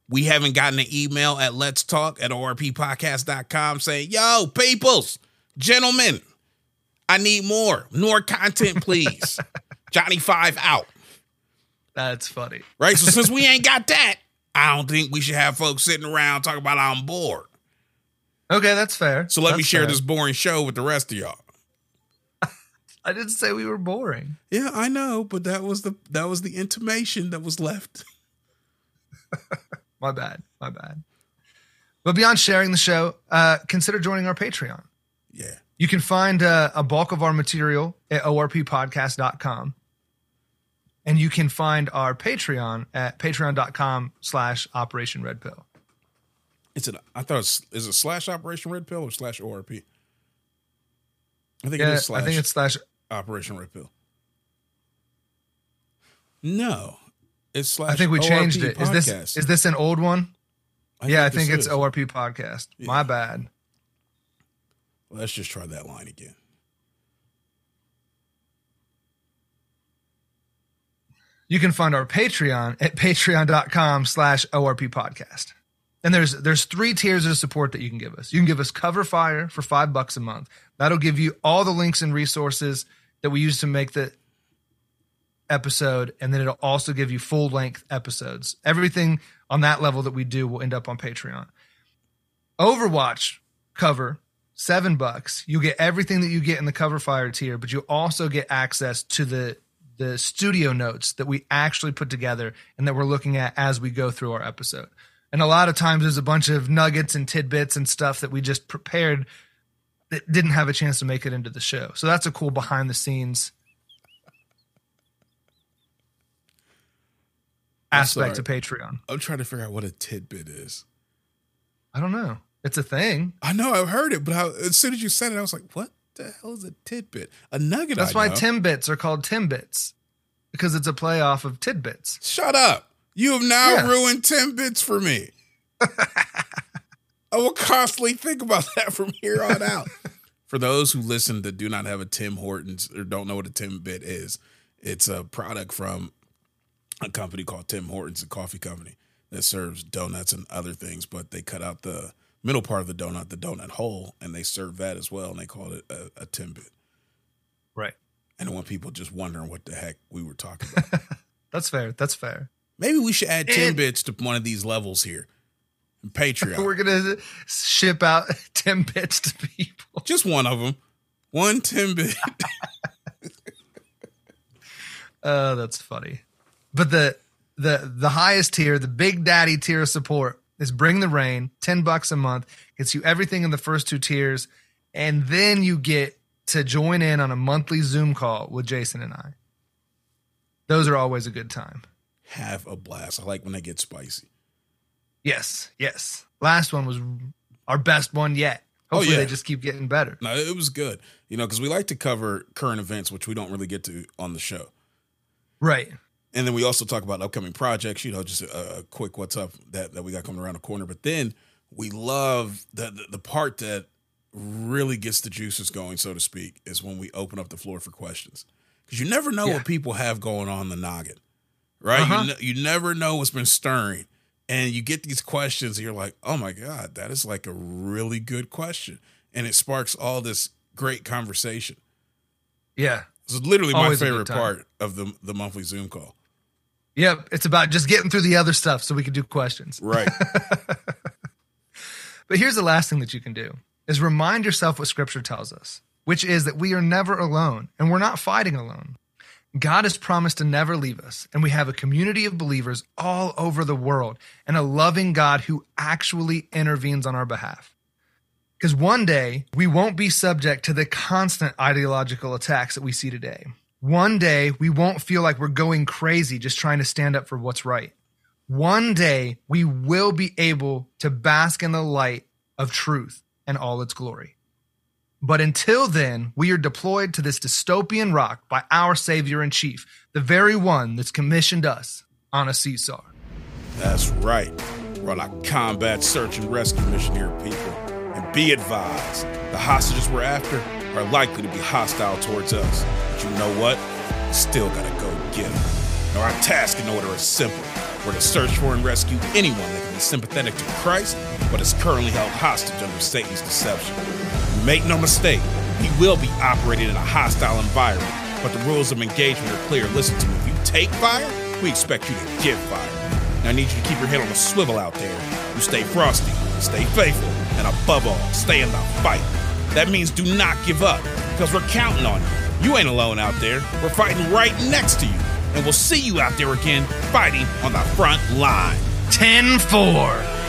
We haven't gotten an email at let's talk at orppodcast.com saying yo peoples gentlemen i need more more content please johnny five out That's funny. right so since we ain't got that i don't think we should have folks sitting around talking about i'm bored Okay, that's fair. so let me share fair. this boring show with the rest of y'all I didn't say we were boring. yeah i know but that was the that was the intimation that was left My bad. My bad. But beyond sharing the show, uh, consider joining our Patreon. yeah You can find uh, a bulk of our material at orppodcast.com. And you can find our Patreon at patreon.com slash Operation Red Pill. It's an. I thought it's is it slash Operation Red Pill or slash ORP. I think Yeah, is slash. I think it's slash. Operation Red Pill. No, it's slash. I think we changed ORP it. Is this podcast. is this an old one? yeah, I think it's is. ORP podcast. My bad. Let's just try that line again. You can find our Patreon at patreon.com slash ORP podcast. And there's there's three tiers of support that you can give us. You can give us cover fire for five bucks a month. That'll give you all the links and resources that we use to make the episode, and then it'll also give you full length episodes. Everything on that level that we do will end up on Patreon. Overwatch cover, seven bucks. You get everything that you get in the cover fire tier, but you also get access to the the studio notes that we actually put together and that we're looking at as we go through our episode. And a lot of times there's a bunch of nuggets and tidbits and stuff that we just prepared that didn't have a chance to make it into the show. So that's a cool behind the scenes aspect of Patreon. I'm trying to figure out what a tidbit is. I don't know. It's a thing. I know I've heard it, but as soon as you said it, I was like, "What the hell is a tidbit? A nugget?" That's I why know. Timbits are called Timbits because it's a play off of tidbits. Shut up! You have now Yeah. ruined timbits for me. I will constantly think about that from here on out. for those who listen that do not have a Tim Hortons or don't know what a timbit is, it's a product from a company called Tim Hortons, a coffee company that serves donuts and other things, but they cut out the middle part of the donut, the donut hole, and they serve that as well, and they call it a, a Timbit. Right. And I want people just wondering what the heck we were talking about. That's fair. That's fair. Maybe we should add And- Timbits to one of these levels here. Patreon. We're gonna ship out Timbits to people. Just one of them. One Timbit. Oh, that's funny. But the the the highest tier, the big daddy tier of support is Bring the Rain, 10 bucks a month, gets you everything in the first two tiers, and then you get to join in on a monthly Zoom call with Jason and I. Those are always a good time. Have a blast. I like when they get spicy. Yes, yes. Last one was our best one yet. Oh, Hopefully yeah. they just keep getting better. No, it was good. You know, because we like to cover current events, which we don't really get to on the show. Right. And then we also talk about upcoming projects, you know, just a, a quick what's up that, that we got coming around the corner. But then we love the, the the part that really gets the juices going, so to speak, is when we open up the floor for questions. Because you never know Yeah. what people have going on in the noggin, right? Uh-huh. You, you never know what's been stirring. And you get these questions, and you're like, oh my God, that is like a really good question. And it sparks all this great conversation. Yeah. It's literally my Always good favorite part of the, the monthly Zoom call. Yep. It's about just getting through the other stuff so we can do questions. Right. But here's the last thing that you can do is remind yourself what scripture tells us, which is that we are never alone and we're not fighting alone. God has promised to never leave us, and we have a community of believers all over the world and a loving God who actually intervenes on our behalf. Because one day we won't be subject to the constant ideological attacks that we see today. One day we won't feel like we're going crazy just trying to stand up for what's right. One day we will be able to bask in the light of truth and all its glory. But until then, we are deployed to this dystopian rock by our Savior in Chief, the very one that's commissioned us on a CSAR. That's right. We're on a combat search and rescue mission here, people. And be advised, the hostages we're after are likely to be hostile towards us. But you know what? We still gotta go get them. Now, our task in order is simple. We're to search for and rescue anyone that can be sympathetic to Christ, but is currently held hostage under Satan's deception. Make no mistake, he will be operating in a hostile environment, but the rules of engagement are clear. Listen to me. If you take fire, we expect you to give fire. Now, I need you to keep your head on a swivel out there. You stay frosty, stay faithful, and above all, stay in the fight. That means do not give up, because we're counting on you. You ain't alone out there. We're fighting right next to you. And we'll see you out there again, fighting on the front line. 10 4.